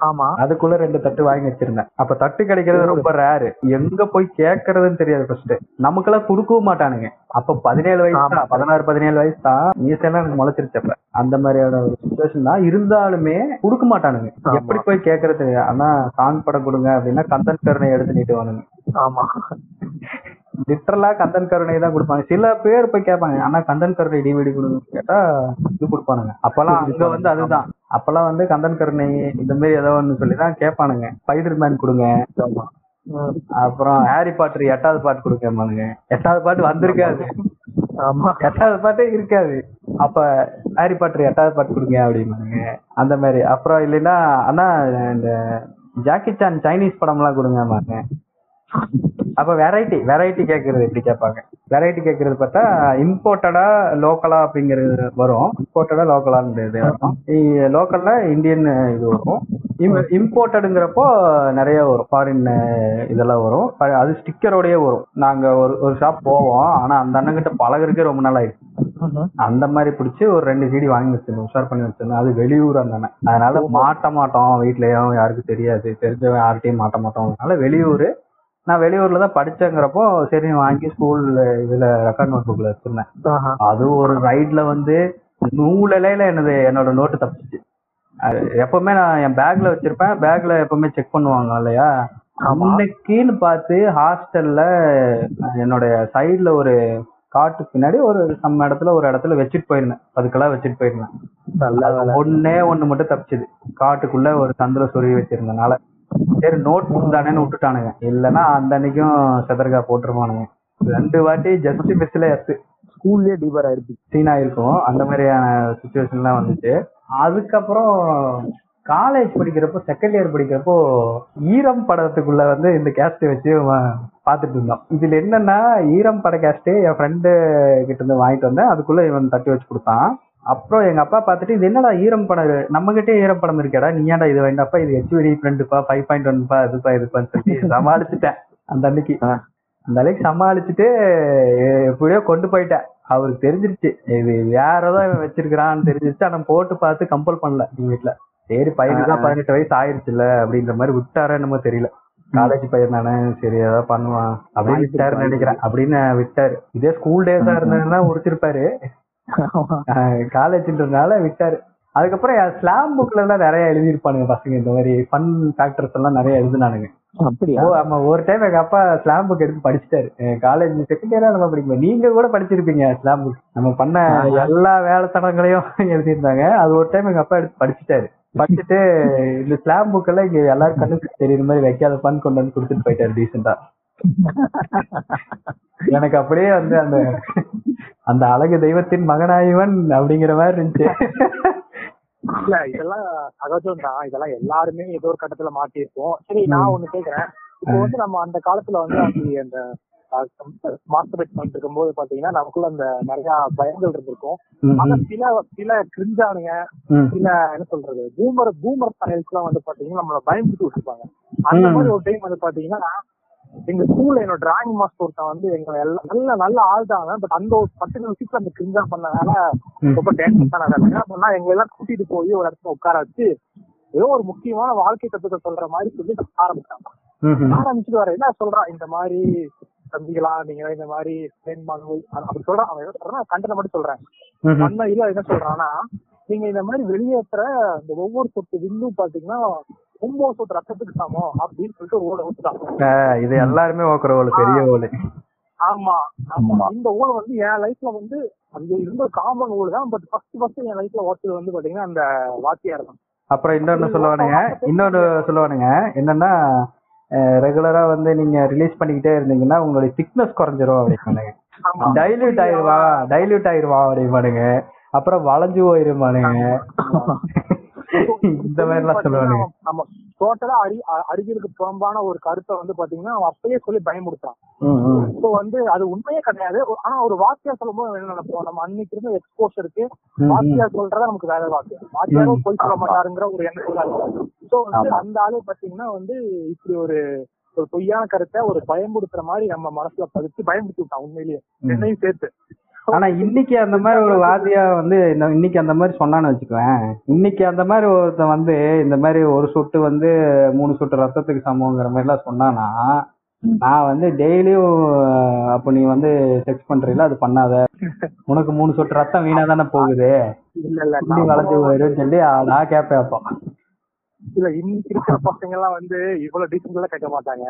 ஆமா. அதுக்குள்ள ரெண்டு தட்டு வாங்கி வச்சிருந்தேன். அப்ப தட்டு கிடைக்கிறது ரொம்ப ரேரு எங்க போய் கேக்குறதுன்னு தெரியாது ஃபர்ஸ்ட் நமக்கெல்லாம் கொடுக்கவும் மாட்டானுங்க. அப்ப பதினேழு வயசு தான். பதினாறு பதினேழு வயசு தான். மீசெல்லாம் எனக்கு முளைச்சிருச்சு அப்ப. அந்த மாதிரியான ஒரு சுச்சுவேஷன் தான். இருந்தாலுமே கொடுக்க மாட்டானுங்க. எப்படி போய் கேக்குறது ஆனா சாங் படம் கொடுங்க அப்படின்னா கந்தன் கருணை எடுத்து நீட்டுவானுங்க ஆமா. லிட்டரலா கந்தன் கருணை தான் கொடுப்பாங்க. சில பேர் போய் கேட்பாங்க. ஆனா கந்தன் கருணை டிவிடி கொடுங்க கேட்டா இது கொடுப்பானுங்க. அப்பெல்லாம் அங்க வந்து அதுதான். அப்பெல்லாம் வந்து கந்தன் கருணை இந்த மாதிரி ஏதோ ஒண்ணு சொல்லி தான் கேட்பானுங்க. ஸ்பைடர் மேன் கொடுங்க அப்புறம் ஹாரி பாட்டர் எட்டாவது பாட்டு கொடுக்கமானுங்க எட்டாவது பாட்டு வந்திருக்காது. ஆமா. எட்டாவது பாட்டே இருக்காது. அப்ப ஹாரி பாட்டர் எட்டாவது பாட்டு கொடுங்க அப்படிம்பானுங்க. அந்த மாதிரி. அப்புறம் இல்லைன்னா அண்ணா இந்த ஜாக்கி சான் சைனீஸ் படம்லாம் கொடுங்க அப்ப வெரைட்டி வெரைட்டி கேட்கறது எப்படி கேட்பாங்க. வெரைட்டி கேட்கறது பார்த்தா இம்போர்ட்டடா லோக்கலா அப்படிங்கிறது வரும். இம்போர்ட்டடா லோக்கலான்னு இது வரும். லோக்கல்ல இந்தியன் இது வரும். இம்போர்ட்டடுங்கிறப்போ நிறைய வரும். ஃபாரின் இதெல்லாம் வரும். அது ஸ்டிக்கரோடயே வரும். நாங்க ஒரு ஒரு ஷாப் போவோம். ஆனா அந்த அண்ணன்கிட்ட பழகுறதுக்கே ரொம்ப நாள் ஆயிடுச்சு. அந்த மாதிரி பிடிச்சி ஒரு ரெண்டு சீடி வாங்கி வச்சிருந்தோம். உஷார் பண்ணி வச்சிருந்தோம். அது வெளியூர் அந்த அண்ணன். அதனால மாட்ட மாட்டோம். வீட்லயும் யாருக்கும் தெரியாது. தெரிஞ்சவன் யார்கிட்டயும் மாட்ட மாட்டோம். அதனால வெளியூர் நான் வெளியூர்ல தான் படிச்சேங்கிறப்போ சரி வாங்கி ஸ்கூல் இதுல ரெக்கார்ட் நோட் புக்ல வச்சிருந்தேன். அது ஒரு ரைட்ல வந்து நூல் இலையில என்னது என்னோட நோட்டு தப்பிச்சு எப்பவுமே நான் என் பேக்ல வச்சிருப்பேன். பேக்ல எப்பவுமே செக் பண்ணுவாங்க இல்லையா? அன்னைக்குன்னு பார்த்து ஹாஸ்டல்ல என்னுடைய சைடுல ஒரு காட்டுக்கு பின்னாடி ஒரு நம்ம இடத்துல ஒரு இடத்துல வச்சுட்டு போயிருந்தேன். அதுக்கெல்லாம் வச்சுட்டு போயிருந்தேன். நல்ல ஒண்ணே ஒண்ணு மட்டும் தப்பிச்சுது. காட்டுக்குள்ள ஒரு சந்திர சொருவி வச்சிருந்தனால. சரி நோட் புக் விட்டுட்டானுங்க. இல்லைன்னா அந்த அன்னைக்கும் செதற்கா போட்டுருவானுங்க ரெண்டு வாட்டி ஜஸ்ட் மிஸ்ல எத்து ஸ்கூல்லயே டீபர் ஆயிருச்சு சீனா இருக்கும். அந்த மாதிரியான சுச்சுவேஷன்லாம் வந்துச்சு. அதுக்கப்புறம் காலேஜ் படிக்கிறப்போ செகண்ட் இயர் படிக்கிறப்போ ஈரம் படத்துக்குள்ள வந்து இந்த கேஸ்ட் வச்சு பார்த்துட்டு இருந்தோம். இதுல என்னன்னா ஈரம் பட கேஸ்ட் என் ஃப்ரெண்டு கிட்ட இருந்து வாங்கிட்டு வந்தேன். அதுக்குள்ள இவன் தட்டி வச்சு கொடுத்தான். அப்புறம் எங்க அப்பா பார்த்துட்டு இது என்னடா ஈரம் படம்? நம்ம கிட்டே ஈரம் படம் இருக்கேடா. நீ ஏன்டா இது வேண்டாப்பா இது ஹெச்விடி ஃப்ரெண்டுப்பா ஃபைவ் பாயிண்ட் ஒன்ப்பா இதுப்பா இதுப்பான்னு சொல்லி சமாளிச்சுட்டேன். அந்த அன்னைக்கு. அந்த அளவுக்கு சமாளிச்சுட்டு எப்படியோ கொண்டு போயிட்டேன். அவருக்கு தெரிஞ்சிருச்சு. இது வேற ஏதோ இவன் வச்சிருக்கிறான்னு தெரிஞ்சிருச்சு. ஆனா போட்டு பார்த்து கம்பல் பண்ணல. எங்க வீட்டுல சரி பையனுக்கு தான் பதினெட்டு வயசு ஆயிருச்சுல்ல? அப்படின்ற மாதிரி விட்டாரா என்னமோ தெரியல. காலேஜ் பையன் தானே. சரி ஏதாவது பண்ணுவான். அப்படின்னு விட்டாருன்னு நினைக்கிறேன். அப்படின்னு விட்டாரு. இதே ஸ்கூல் டேஸா இருந்ததுன்னா உரிச்சிருப்பாரு. காலேஜ்ன்றதுனால விட்டாரு. அதுக்கப்புறம் ஸ்லாம் புக்ல எல்லாம் நிறைய எழுதியிருப்பானுங்க பசங்க. இந்த மாதிரி ஃபன் ஃபேக்டர்ஸ் எல்லாம் நிறைய எழுதுனானுங்க. அப்படியா? ஆமா ஒரு டைம் எங்க அப்பா ஸ்லாம் புக் எடுத்து படிச்சிட்டாரு. காலேஜ் செகண்ட் இயரா நம்ம படிக்கும் நீங்க கூட படிச்சிருப்பீங்க ஸ்லாம் புக் நம்ம பண்ண எல்லா வேலைத்தனங்களையும் எழுதியிருந்தாங்க. அது ஒரு டைம் எங்க அப்பா எடுத்து படிச்சிட்டாரு. படிச்சுட்டு இந்த ஸ்லாம் புக் எல்லாம் இங்க எல்லாரும் கண்ணுக்கு தெரியுற மாதிரி வைக்காத ஃபன் கொண்டு வந்து கொடுத்துட்டு போயிட்டாரு டீசெண்டா எனக்கு அப்படியே வந்து அந்த அந்த அழகு தெய்வத்தின் மகனாயவன் அப்படிங்கிற மாதிரி இருந்துச்சு. இல்ல இதெல்லாம் சகஜம் தான். இதெல்லாம் எல்லாருமே ஏதோ ஒரு கட்டத்துல மாட்டிருப்போம் சரி நான் ஒண்ணு கேக்குறேன். இப்போ வந்து நம்ம அந்த காலத்துல வந்து அப்படி அந்த மாஸ்டர்பேட் பண்ணிட்டு இருக்கும்போது பாத்தீங்கன்னா நமக்குள்ள அந்த நிறைய பயங்கள் இருந்திருக்கும். ஆனா சில சில கிரிஞ்சானுங்க. சில என்ன சொல்றது பூமர் பூமர் எல்லாம் வந்து பாத்தீங்கன்னா நம்மள பயன்படுத்தி விட்டுருப்பாங்க. அந்த மாதிரி ஒரு டைம் வந்து பாத்தீங்கன்னா எங்க ஸ்கூல்ல என்னோட டிராயிங் மாஸ்டர் ஒருத்தன் வந்து எங்க எல்லாம் நல்ல நல்ல ஆள் தாங்க பட் அந்த ஒரு பத்து நிமிஷத்துல அந்த கிரிஞ்சா பண்ணனால ரொம்ப ஆன வேலை என்ன பண்ணா எங்களை எல்லாம் கூட்டிட்டு போய் ஒரு இடத்துல உட்கார வச்சு ஏதோ ஒரு முக்கியமான வாழ்க்கை தத்துவத்தை சொல்ற மாதிரி சொல்லி ஆரம்பிச்சாங்க. ஆரம்பிச்சுட்டு வர என்ன சொல்றான் இந்த மாதிரி தம்பிகளா நீங்க இந்த மாதிரி அப்படி சொல்றான் அவன் என்ன சொல்றான் கண்டன மட்டும் சொல்றேன். ம். உண்மையில என்ன சொல்றான்னா நீங்க இந்த மாதிரி வெளியேற்றுற இந்த ஒவ்வொரு சொட்டு வில்லும் பாத்தீங்கன்னா ஒன்பது சொட்டு ரத்தத்துக்கு சமம் அப்படின்னு சொல்லிட்டு ஒரு ஓலை ஊத்துட்டாங்க இது எல்லாருமே ஓக்குற ஓலை பெரிய ஓலை ஆமா ஆமா. இந்த ஓலை வந்து என் லைஃப்ல வந்து அது இருந்த காமன் ஓல் தான். பட் ஃபர்ஸ்ட் ஃபர்ஸ்ட் என் லைஃப்ல ஓட்டது வந்து பாத்தீங்கன்னா அந்த வாத்தியார் தான். அப்புறம் இன்னொன்னு சொல்லுவானுங்க இன்னொன்னு சொல்லுவானுங்க என்னன்னா ரெகுலரா வந்து நீங்க ரிலீஸ் பண்ணிக்கிட்டே இருந்தீங்கன்னா உங்களுடைய திக்னஸ் குறைஞ்சிரும் ஆமா. டைல்யூட் ஆயிருவா டைல்யூட் ஆயிருவா அப்படிம்பானுங்க. அப்புறம் வளைஞ்சு போயிருமானுங்க இந்த மாதிரி எல்லாம் சொல்லுவானுங்க. நம்ம டோட்டலா அறி அறிவியலுக்கு புறம்பான ஒரு கருத்தை வந்து பாத்தீங்கன்னா அவன் அப்பயே சொல்லி பயமுடுத்தான். இப்போ வந்து அது உண்மையே கிடையாது. ஆனா ஒரு வாக்கியம் சொல்லும்போது என்ன நினைப்போம்? நம்ம அன்னைக்கு இருந்த எக்ஸ்போஷருக்கு ம், ம். வாத்தியார் சொல்றதா நமக்கு வேற வாக்கியம் வாத்தியாரும் போய் சொல்ல மாட்டாருங்கிற ஒரு எண்ணத்துல இருக்கும் சோ வந்து அந்த ஆளு பாத்தீங்கன்னா வந்து இப்படி ஒரு ஒரு பொய்யான கருத்தை ஒரு பயமுடுத்துற மாதிரி நம்ம மனசுல பதிச்சு பயமுடுத்தி விட்டான் உண்மையிலேயே. என்னையும் சேர்த்து. ஆனா இன்னைக்கு அந்த மாதிரி ஒரு வாதியா வந்து இன்னைக்கு அந்த மாதிரி சொன்னான்னு வச்சுக்குவேன். இன்னைக்கு அந்த மாதிரி ஒருத்தன் வந்து இந்த மாதிரி ஒரு சொட்டு வந்து மூணு சொட்டு ரத்தத்துக்கு சமங்கிற மாதிரி எல்லாம் சொன்னானா நான் வந்து டெய்லியும் அப்ப நீ வந்து செக்ஸ் பண்றீல அது பண்ணாத. உனக்கு மூணு சொட்டு ரத்தம் வீணா தானே போகுது. வளைஞ்சு போயிரும் சொல்லி நான் கேட்பேன் அப்போ. இல்ல இன்னைக்கு இருக்கிற பசங்க எல்லாம் வந்து இவ்வளவு டீசென்ட் எல்லாம் கேட்க மாட்டாங்க.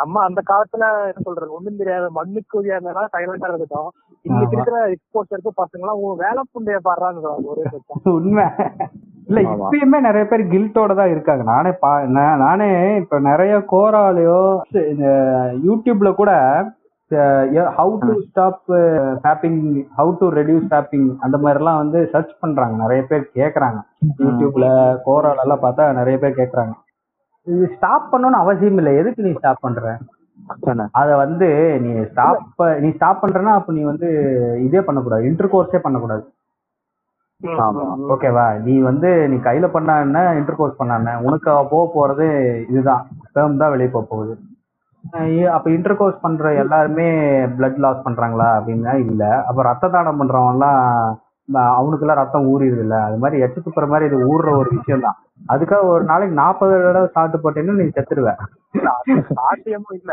நம்ம அந்த காலத்துல என்ன சொல்றது ஒண்ணும் தெரியாத மண்ணுக்கு உரியாதனால சைலண்டா இருக்கட்டும். இன்னைக்கு. இருக்கிற எக்ஸ்போர்ட்டருக்கு பசங்க எல்லாம் உன் வேலை புண்டைய பாடுறாங்க ஒரே உண்மை. இல்ல. இப்பயுமே நிறைய பேர் கில்ட்டோட தான் இருக்காங்க. நானே பா நான் நானே இப்ப நிறைய கோராலையோ இந்த யூடியூப்ல கூட ஹவு டு ஸ்டாப் ஹேப்பிங் ஹவு டு ரெடியூஸ் ஹேப்பிங் அந்த மாதிரிலாம் வந்து சர்ச் பண்றாங்க. நிறைய பேர் கேக்குறாங்க. யூடியூப்ல கோரால எல்லாம் பார்த்தா நிறைய பேர் கேக்குறாங்க. இது ஸ்டாப் பண்ணணும்னு அவசியம் இல்லை. எதுக்கு நீ ஸ்டாப் பண்ற. அத வந்து நீ ஸ்டாப் நீ ஸ்டாப் பண்றனா அப்ப நீ வந்து இதே பண்ணக்கூடாது. இன்டர் கோர்ஸே பண்ணக்கூடாது. ஓகேவா நீ வந்து நீ கையில பண்ண இன்டர் கோர்ஸ் பண்ண உனக்கு போக போறது இதுதான். ஸ்பெர்ம் தான் வெளியே போக போகுது. அப்ப இன்டர் கோர்ஸ் பண்ற எல்லாருமே பிளட் லாஸ் பண்றாங்களா? அப்படின்னா இல்ல. அப்ப ரத்த தானம் பண்றவங்க எல்லாம் அவனுக்கு எல்லாம் ரத்தம் ஊறிடுது இல்ல அது மாதிரி எச்சு துப்புற மாதிரி இது ஊறுற ஒரு விஷயம் தான் அதுக்காக ஒரு நாளைக்கு நாற்பது தடவை சாப்பிட்டு போட்டேன்னு நீ செத்துருவ. சாத்தியமும் இல்ல.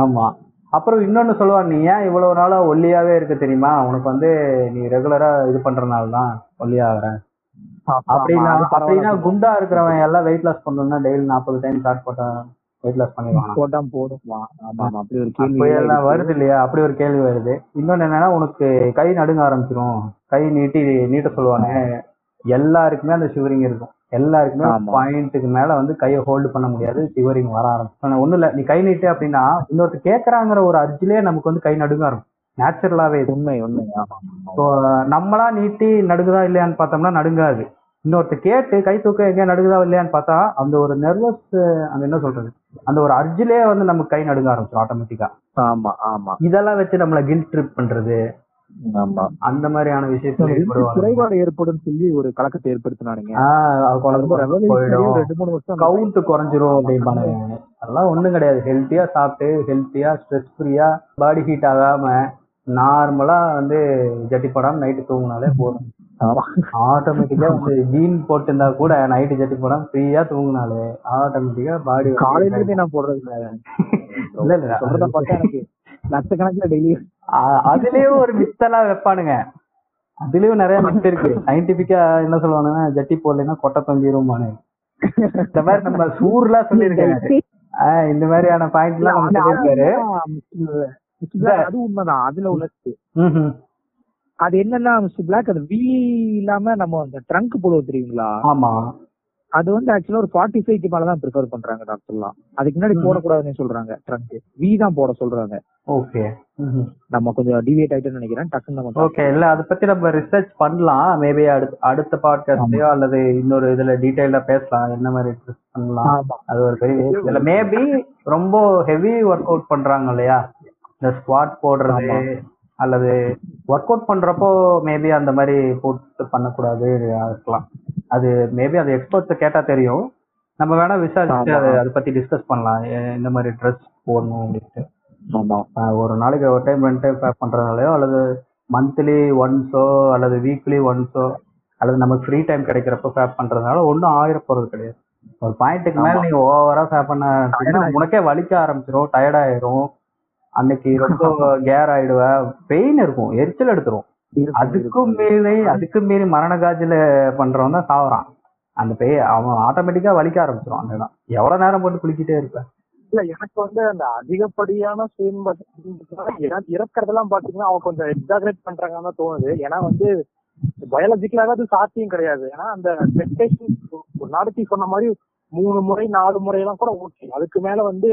ஆமா. அப்புறம் இன்னொன்னு சொல்லுவான் நீ ஏன் இவ்வளவு நாளா ஒல்லியாவே இருக்க தெரியுமா? உனக்கு வந்து நீ ரெகுலரா இது பண்றதுனால தான் ஒல்லியாகிற அப்படின்னா. அப்படின்னா குண்டா இருக்கிறவன் எல்லாம் வெயிட் லாஸ் பண்ணணும்னா டெய்லி நாற்பது டைம் ஸ்டார்ட் போட்டா வெயிட் லாஸ் பண்ணிடுவான் போட்டா போதுமா. ஆமா ஆமா அப்படி ஒரு கேள்வி அப்படி எல்லாம் வருது இல்லையா? அப்படி ஒரு கேள்வி வருது. இன்னொன்னு என்னன்னா உனக்கு கை நடுங்க ஆரம்பிச்சிரும். கை நீட்டி நீட்ட சொல்லுவாங்க எல்லாருக்குமே அந்த ஷிவரிங் இருக்கும். எல்லாருக்குமே. பாயிண்ட்டுக்கு மேல வந்து கையை ஹோல்டு பண்ண முடியாது. ஷிவரிங் வர ஆரம்பிச்சு ஒண்ணும் இல்ல நீ கை நீட்டு அப்படின்னா இன்னொருத்தர் கேக்குறாங்கிற ஒரு அர்ஜிலே நமக்கு வந்து கை நடுங்க ஆரம்பிக்கும் நேச்சுரலாவே உண்மை உண்மை. நம்மளா நீட்டி நடுகுதா இல்லையான்னு பார்த்தோம்னா நடுங்காது. இன்னொருத்தர் கேட்டு கை தூக்க எங்கேயா நடுகுதா இல்லையான்னு பார்த்தா அந்த ஒரு நர்வஸ் அந்த என்ன சொல்றது? அந்த ஒரு அர்ஜிலே வந்து நமக்கு கை நடுங்க ஆரம்பிச்சிடும் ஆட்டோமேட்டிக்கா ஆமா ஆமா. இதெல்லாம் வச்சு நம்மள கில் ட்ரிப் பண்றது. ஆமா. அந்த மாதிரியான விஷயத்துல குறைபாடு ஏற்படும் சொல்லி ஒரு கலக்கத்தை ஏற்படுத்தினானுங்க. ரெண்டு மூணு வருஷம் கவுண்ட் குறைஞ்சிரும் அப்படிம்பானுங்க. அதெல்லாம் ஒண்ணும் கிடையாது. ஹெல்த்தியா சாப்பிட்டு ஹெல்த்தியா ஸ்ட்ரெஸ் ஃப்ரீயா பாடி ஹீட் ஆகாம நார்மலா வந்து ஜட்டி போடாம நைட்டு தூங்கினாலே போதும். ஆட்டோமேட்டிக்கா வந்து ஜீன் போட்டிருந்தா கூட நைட்டு ஜட்டி போடாம ஃப்ரீயா தூங்கினாலே ஆட்டோமேட்டிக்கா பாடி காலையில இருந்தே நான் போடுறது இல்ல. இல்ல இல்ல. சொல்றத பார்த்தா எனக்கு லட்சக்கணக்குல டெய்லி அதுலயும் ஒரு மித்தெல்லாம் வைப்பானுங்க. அதுலயும் நிறைய மித் இருக்கு. சயின்டிபிக்கா என்ன சொல்லுவானுங்கன்னா ஜட்டி போடலைன்னா கொட்டை தொங்கிருமானு இந்த மாதிரி நம்ம சூர்லாம் சொல்லியிருக்காரு இந்த மாதிரியான பாயிண்ட் எல்லாம் நம்ம சொல்லியிருக்காரு. அது உண்மைதான். அதுல உள்ளது ம்ஹும். அது என்னன்னா மிஸ்டர் பிளாக் அது வீ இல்லாம நம்ம அந்த ட்ரங்க் போடுவோம் தெரியுங்களா? ஆமா. அது வந்து ஆக்சுவலா ஒரு ஃபார்ட்டி ஃபைவ்க்கு மேல தான் ப்ரிஃபர் பண்றாங்க டாக்டர்லாம் அதுக்கு முன்னாடி. போடக்கூடாதுன்னு சொல்றாங்க ட்ரங்க் வி தான் போட சொல்றாங்க. ஓகே நம்ம கொஞ்சம் டிவியேட் ஆயிட்டுன்னு நினைக்கிறேன் டக்குன்னு நம்ம ஓகே இல்ல அதை பத்தி நம்ம ரிசர்ச் பண்ணலாம். மேபி அடுத்த அடுத்த பாட்காஸ்ட்லயோ அல்லது இன்னொரு இதுல டீடைல்டா பேசலாம். என்ன மாதிரி ரிசர்ச் பண்ணலாம்? அது ஒரு பெரிய இதுல மேபி ரொம்ப ஹெவி ஒர்க் அவுட் பண்றாங்க இல்லையா? இந்த ஸ்குவாட் போடுறது. அல்லது ஒர்க் அவுட் பண்றப்போ மேபி அந்த மாதிரி போட்டு பண்ணக்கூடாது இருக்கலாம். அது மேபி அது எக்ஸ்பர்ட்ஸ் கேட்டா தெரியும். நம்ம வேணா விசாரிச்சு. அதை அதை பத்தி டிஸ்கஸ் பண்ணலாம். இந்த மாதிரி ட்ரெஸ் போடணும் அப்படின்ட்டு. ஒரு நாளைக்கு ஒரு டைம் ரெண்டு டைம் பேக் பண்றதுனாலயோ அல்லது மந்த்லி ஒன்ஸோ அல்லது வீக்லி ஒன்ஸோ அல்லது நமக்கு ஃப்ரீ டைம் கிடைக்கிறப்ப ஃபேப் பண்றதுனால ஒன்றும் ஆயிர போறது கிடையாது. ஒரு பாயிண்ட்டுக்கு மேல ஆமா. நீங்க ஓவரா ஃபேப் பண்ண உனக்கே வலிக்க ஆரம்பிச்சிரும் டயர்ட் ஆயிரும். அன்னைக்கு ரொம்ப கேர் ஆயிடுவ. பெயின் இருக்கும். எரிச்சல் எடுத்துரும். அதுக்கும். மீறி அதுக்கும் மீறி மரண காஜில பண்றவன் தான் சாவறான். அந்த பெய் அவன் ஆட்டோமேட்டிக்கா வலிக்க ஆரம்பிச்சிரும் அந்த இடம். எவ்வளவு நேரம் போட்டு குளிக்கிட்டே இருப்ப? இல்ல எனக்கு வந்து அந்த அதிகப்படியான இறக்கறதெல்லாம் பாத்தீங்கன்னா அவங்க கொஞ்சம் எக்ஸாகரேட் பண்றாங்கன்னு தான் தோணுது. ஏன்னா வந்து பயாலஜிக்கலாக அது சாத்தியம் கிடையாது. ஏன்னா அந்த டெஸ்டேஷன் ஒரு நாளைக்கு சொன்ன மாதிரி மூணு முறை நாலு முறையெல்லாம் கூட ஓகே அதுக்கு மேல வந்து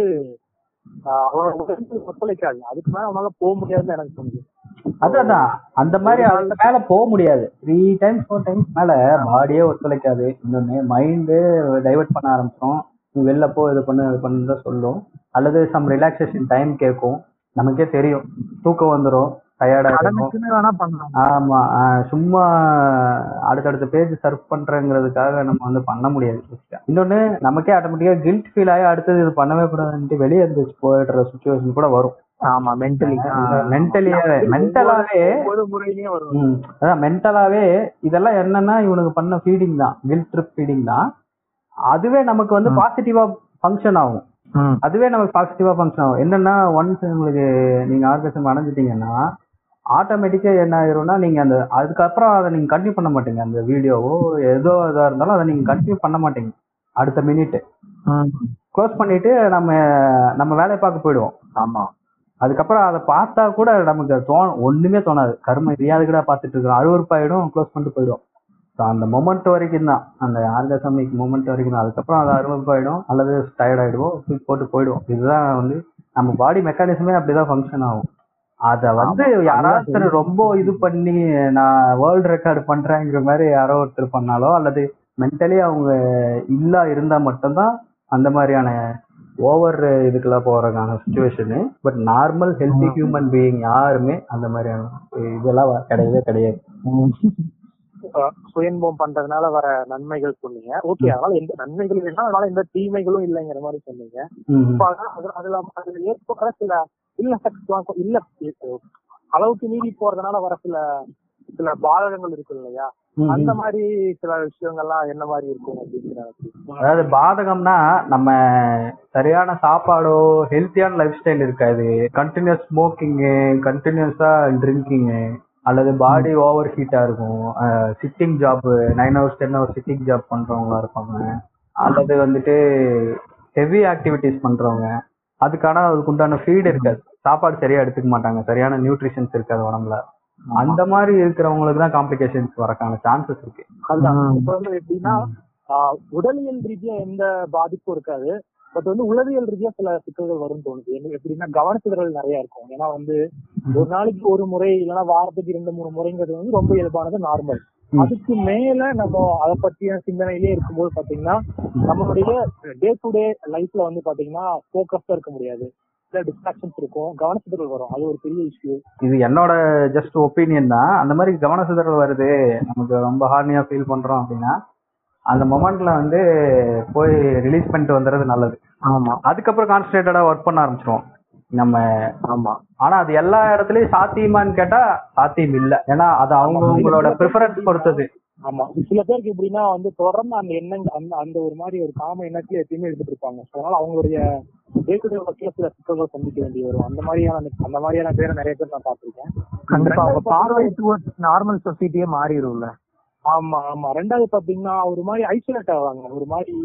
அவனோட உடம்பு ஒத்துழைக்காது. அதுக்கு மேல அவனால போக முடியாதுன்னு எனக்கு தோணுது. அதான் அந்த மாதிரி அதுக்கு மேல போக முடியாது. த்ரீ டைம்ஸ் ஃபோர் டைம்ஸ் மேல பாடியே ஒத்துழைக்காது. இன்னொன்னு மைண்டு டைவர்ட் பண்ண ஆரம்பிச்சிடும் நீ வெளில போ இது பண்ணு இது பண்ணு தான் சொல்லும். அல்லது சம் ரிலாக்ஸேஷன் டைம் கேட்கும். நமக்கே தெரியும். தூக்கம் வந்துடும் டயர்டா இருக்கும் ஆமா சும்மா அடுத்தடுத்த பேஜ் சர்வ் பண்றேங்கிறதுக்காக நம்ம வந்து பண்ண முடியாது இன்னொன்னு நமக்கே ஆட்டோமேட்டிக்கா கில்ட் ஃபீல் ஆகி அடுத்தது இது பண்ணவே கூடாதுன்ட்டு வெளியே இருந்து போயிடுற சுச்சுவேஷன் கூட வரும். ஆமா மென்டலி மென்டலியாவே மென்டலாவே ஒவ்வொரு முறையிலயும் வரும். அதான் மென்டலாவே இதெல்லாம் என்னன்னா இவனுக்கு பண்ண ஃபீடிங் தான் கில்ட் ட்ரிப் ஃபீடிங் தான். அதுவே நமக்கு வந்து. பாசிட்டிவா ஃபங்க்ஷன் ஆகும். அதுவே நமக்கு பாசிட்டிவா ஃபங்க்ஷன் ஆகும். என்னன்னா ஒன்ஸ் உங்களுக்கு நீங்க ஆர்கசம் அடைஞ்சிட்டீங்கன்னா ஆட்டோமேட்டிக்கா என்ன ஆயிரும்னா நீங்க அந்த அதுக்கப்புறம் அதை நீங்க கண்டினியூ பண்ண மாட்டீங்க. அந்த வீடியோவோ ஏதோ இதா இருந்தாலும் அதை நீங்க கண்டினியூ பண்ண மாட்டீங்க. அடுத்த மினிட் ம். க்ளோஸ் பண்ணிட்டு நம்ம நம்ம வேலையை பார்க்க போயிடுவோம். ஆமா. அதுக்கப்புறம் அதை பார்த்தா கூட நமக்கு தோண ஒண்ணுமே தோணாது. கர்ம ரியாதுகடா பார்த்துட்டு இருக்கிறோம். அருவருப்பாயிடும் க்ளோஸ் பண்ணிட்டு போயிடும் ஸோ அந்த மொமெண்ட் வரைக்கும் தான். அந்த ஆர்கசமிக் மொமெண்ட் வரைக்கும் தான். அதுக்கப்புறம் அது அருவருப்பாயிடும் அல்லது டயர்ட் ஆயிடுவோம் தூக்கி போட்டு போயிடுவோம். இதுதான் வந்து நம்ம பாடி மெக்கானிசமே அப்படிதான் ஃபங்க்ஷன் ஆகும். அதை வந்து யாராவது ரொம்ப இது பண்ணி நான் வேர்ல்டு ரெக்கார்டு பண்றேங்கிற மாதிரி யாரோ ஒருத்தர் பண்ணாலோ அல்லது மென்டலி அவங்க இல்லா இருந்தா மட்டும்தான் அந்த மாதிரியான ஓவர் இதுக்கெல்லாம் போறதுக்கான situation but normal healthy. Human being யாருமே அந்த மாதிரியான இதெல்லாம் கிடையவே கிடையாது. சுயன்பம் பண்றதுனால வர நன்மைகள் சொன்னீங்க. ஓகே அதனால எந்த நன்மைகள் இல்லைன்னா அதனால எந்த தீமைகளும் இல்லைங்கிற மாதிரி சொன்னீங்க. அதுல அதுல ஏற்படுற சில இல்ல எல்லாம் இல்ல அளவுக்கு மீறி போறதுனால வர சில சில பாதகங்கள் இருக்கு இல்லையா. அந்த மாதிரி சில விஷயங்கள்லாம் என்ன மாதிரி இருக்கும் அப்படிங்கிறது அதாவது பாதகம்னா நம்ம சரியான சாப்பாடோ ஹெல்த்தியான லைஃப் ஸ்டைல் இருக்காது கண்டினியூஸ் ஸ்மோக்கிங்கு கண்டினியூஸா ட்ரிங்கிங்கு அல்லது பாடி ஓவர் ஹீட்டா இருக்கும். Sitting job nine hours ten hours sitting job பண்றவங்களா இருப்பாங்க. அல்லது வந்துட்டு ஹெவி ஆக்டிவிட்டிஸ் பண்றவங்க. அதுக்கான அதுக்கு உண்டான ஃபீட் இருக்காது சாப்பாடு சரியா எடுத்துக்க மாட்டாங்க. சரியான நியூட்ரிஷன்ஸ் இருக்காது உடம்புல. அந்த மாதிரி இருக்கிறவங்களுக்கு தான் காம்ப்ளிகேஷன்ஸ் வரக்கான சான்சஸ் இருக்கு. அதுதான். எப்படின்னா உடலியல் ரீதியா எந்த பாதிப்பும் இருக்காது. பட் வந்து உளவியல் ரீதியா சில சிக்கல்கள் வரும்னு தோணுது. எப்படின்னா கவனச்சிதறல் நிறைய இருக்கும். ஏன்னா வந்து ஒரு நாளைக்கு ஒரு முறை இல்லைன்னா வாரத்துக்கு இரண்டு மூணு முறைங்கிறது வந்து ரொம்ப இயல்பானது நார்மல். அதுக்கு மேல நம்ம அதை பத்திய சிந்தனையிலே இருக்கும்போது பாத்தீங்கன்னா நம்மளுடைய டே டு டே லைஃப்ல வந்து பாத்தீங்கன்னா போக்கஸ்டா இருக்க முடியாது. சில டிஸ்ட்ராக்ஷன்ஸ் இருக்கும் கவனச்சிதறல் வரும். அது ஒரு பெரிய இஷ்யூ இது என்னோட ஜஸ்ட் ஒப்பீனியன் தான். அந்த மாதிரி கவன சிதறல் வருது. நமக்கு ரொம்ப ஹார்னியா ஃபீல் பண்றோம் அப்படின்னா அந்த மொமெண்ட்ல வந்து போய் ரிலீஸ் பண்ணிட்டு வந்துடுறது நல்லது. ஆமா. அதுக்கப்புறம் கான்சன்ட்ரேட்டடா ஒர்க் பண்ண ஆரம்பிச்சிருவோம். நம்ம ஆமா. ஆனா அது எல்லா இடத்துலயும் சாத்தியமான்னு கேட்டா சாத்தியம் இல்ல. ஏன்னா அது அவங்க உங்களோட ப்ரிஃபரன்ஸ் பொறுத்தது. ஆமா. சில பேருக்கு எப்படின்னா வந்து தொடர்ந்து அந்த எண்ணங்கள் அந்த அந்த ஒரு மாதிரி ஒரு காம எண்ணத்துல எப்பயுமே எடுத்துட்டு இருப்பாங்க. அதனால அவங்களுடைய டே டு டே ஒர்க்ல சில சிக்கல்கள் சந்திக்க வேண்டி வரும். அந்த மாதிரியான அந்த மாதிரியான பேரை நிறைய பேர் நான் பார்த்திருக்கேன். கண்டிப்பா அவங்க பார்வை டுவர்ட்ஸ் நார்மல் சொசைட்டியே மாறிடும்ல. ஆமா ஆமா. ரெண்டாவது பாத்தீங்கன்னா ஒரு மாதிரி ஐசோலேட் ஆவாங்க. ஒரு மாதிரி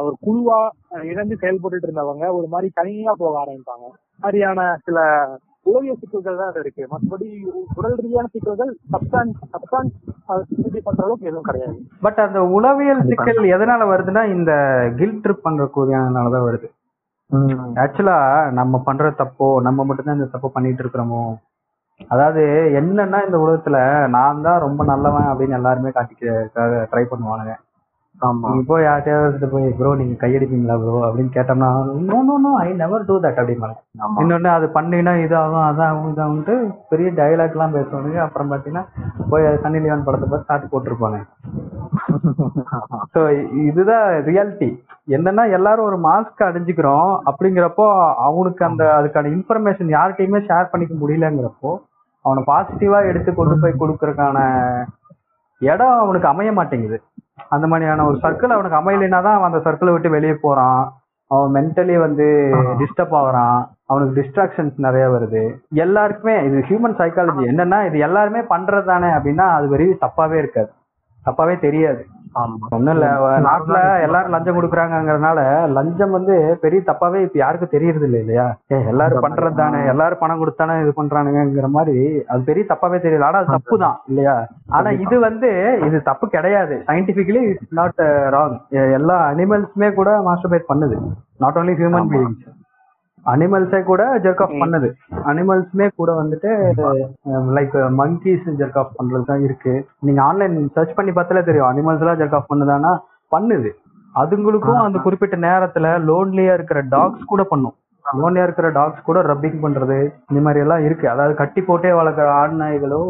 ஒரு குழுவா அஹ், இணைந்து செயல்பட்டு இருந்தவங்க ஒரு மாதிரி தனியா போக ஆரம்பிப்பாங்க. மாதிரியான சில உளவியல் சிக்கல்கள் தான் அது இருக்கு. மற்றபடி உடல் ரீதியான சிக்கல்கள் சப்ஸ்டான்ஸ் சப்ஸ்டான்ஸ் பண்ற அளவுக்கு எதுவும் கிடையாது. பட் அந்த உளவியல் சிக்கல் எதனால வருதுன்னா இந்த கில் ட்ரிப் பண்ற கூடியனாலதான் வருது. ம். ஆக்சுவலா நம்ம பண்ற தப்போ நம்ம மட்டும்தான் இந்த தப்பு பண்ணிட்டு இருக்கிறோமோ? அதாவது என்னன்னா இந்த உலகத்துல நான் தான் ரொம்ப நல்லவன் அப்படின்னு எல்லாருமே காட்டிக்க ட்ரை பண்ணுவானுங்க. ஆமா. போய் யார்கிட்டயாவது போய் ப்ரோ நீங்க கையடிப்பீங்களா ப்ரோ? அப்படின்னு கேட்டோம்னா no no no I never do that அப்படிம்பாங்க இன்னொன்னு அது பண்ணினா இதாகும் அதாகும் இதாகும்ட்டு பெரிய டயலாக் எல்லாம் பேசுவானுங்க. அப்புறம் பாத்தீங்கன்னா போய் சன்னி லியோன் படத்தை பார்த்து ஸ்டார்ட் போட்டிருப்பாங்க. ஸோ இதுதான் ரியாலிட்டி என்னன்னா எல்லாரும் ஒரு மாஸ்க் அணிஞ்சுக்கிறோம் அப்படிங்கிறப்போ அவனுக்கு அந்த அதுக்கான இன்ஃபர்மேஷன் யார்கிட்டயுமே ஷேர் பண்ணிக்க முடியலங்கிறப்போ அவனை பாசிட்டிவா எடுத்து கொண்டு போய் கொடுக்கறதுக்கான இடம் அவனுக்கு அமைய மாட்டேங்குது. அந்த மாதிரியான ஒரு சர்க்கிள் அவனுக்கு அமையலைன்னா தான் அவன் அந்த சர்க்கிளை விட்டு வெளியே போறான். அவன் மென்டலி வந்து டிஸ்டர்ப் ஆகுறான். அவனுக்கு டிஸ்ட்ராக்ஷன்ஸ் நிறைய வருது. எல்லாருக்குமே இது ஹியூமன் சைக்காலஜி என்னன்னா இது எல்லாருமே பண்றது தானே அப்படின்னா அது வெறும் தப்பாவே இருக்காது. தப்பாவே தெரியாது. ஒண்ணும் இல்ல நாட்டுல எல்லாரும் லஞ்சம் கொடுக்குறாங்கங்கறதுனால லஞ்சம் வந்து பெரிய தப்பாவே இப்ப யாருக்கும் தெரியறது இல்ல இல்லையா எல்லாரும் பண்றது தானே எல்லாரும் பணம் கொடுத்தானே இது பண்றானுங்கிற மாதிரி அது பெரிய தப்பாவே தெரியல. ஆனா அது தப்பு தான் இல்லையா? ஆனா இது வந்து இது தப்பு கிடையாது. சயின்டிபிக்கலி இட்ஸ் நாட் ராங் எல்லா அனிமல்ஸுமே கூட மாஸ்டர்பேட் பண்ணுது. நாட் ஓன்லி ஹியூமன் பீயிங்ஸ் அனிமல்ஸே கூட ஜெர்க் ஆஃப் பண்ணுது. அனிமல்ஸுமே கூட வந்துட்டு லைக் மங்கீஸ் ஜெர்க் ஆஃப் பண்றது தான் இருக்கு. நீங்க ஆன்லைன் சர்ச் பண்ணி பார்த்தாலே தெரியும். அனிமல்ஸ் எல்லாம் ஜெர்க் ஆஃப் பண்ணுதானா பண்ணுது. அதுங்களுக்கும் அந்த குறிப்பிட்ட நேரத்துல லோன்லியா இருக்கிற டாக்ஸ் கூட பண்ணும். லோன்லியா இருக்கிற டாக்ஸ் கூட ரப்பிங் பண்றது இந்த மாதிரி எல்லாம் இருக்கு. அதாவது கட்டி போட்டே வளர்க்குற ஆண் நாய்களோ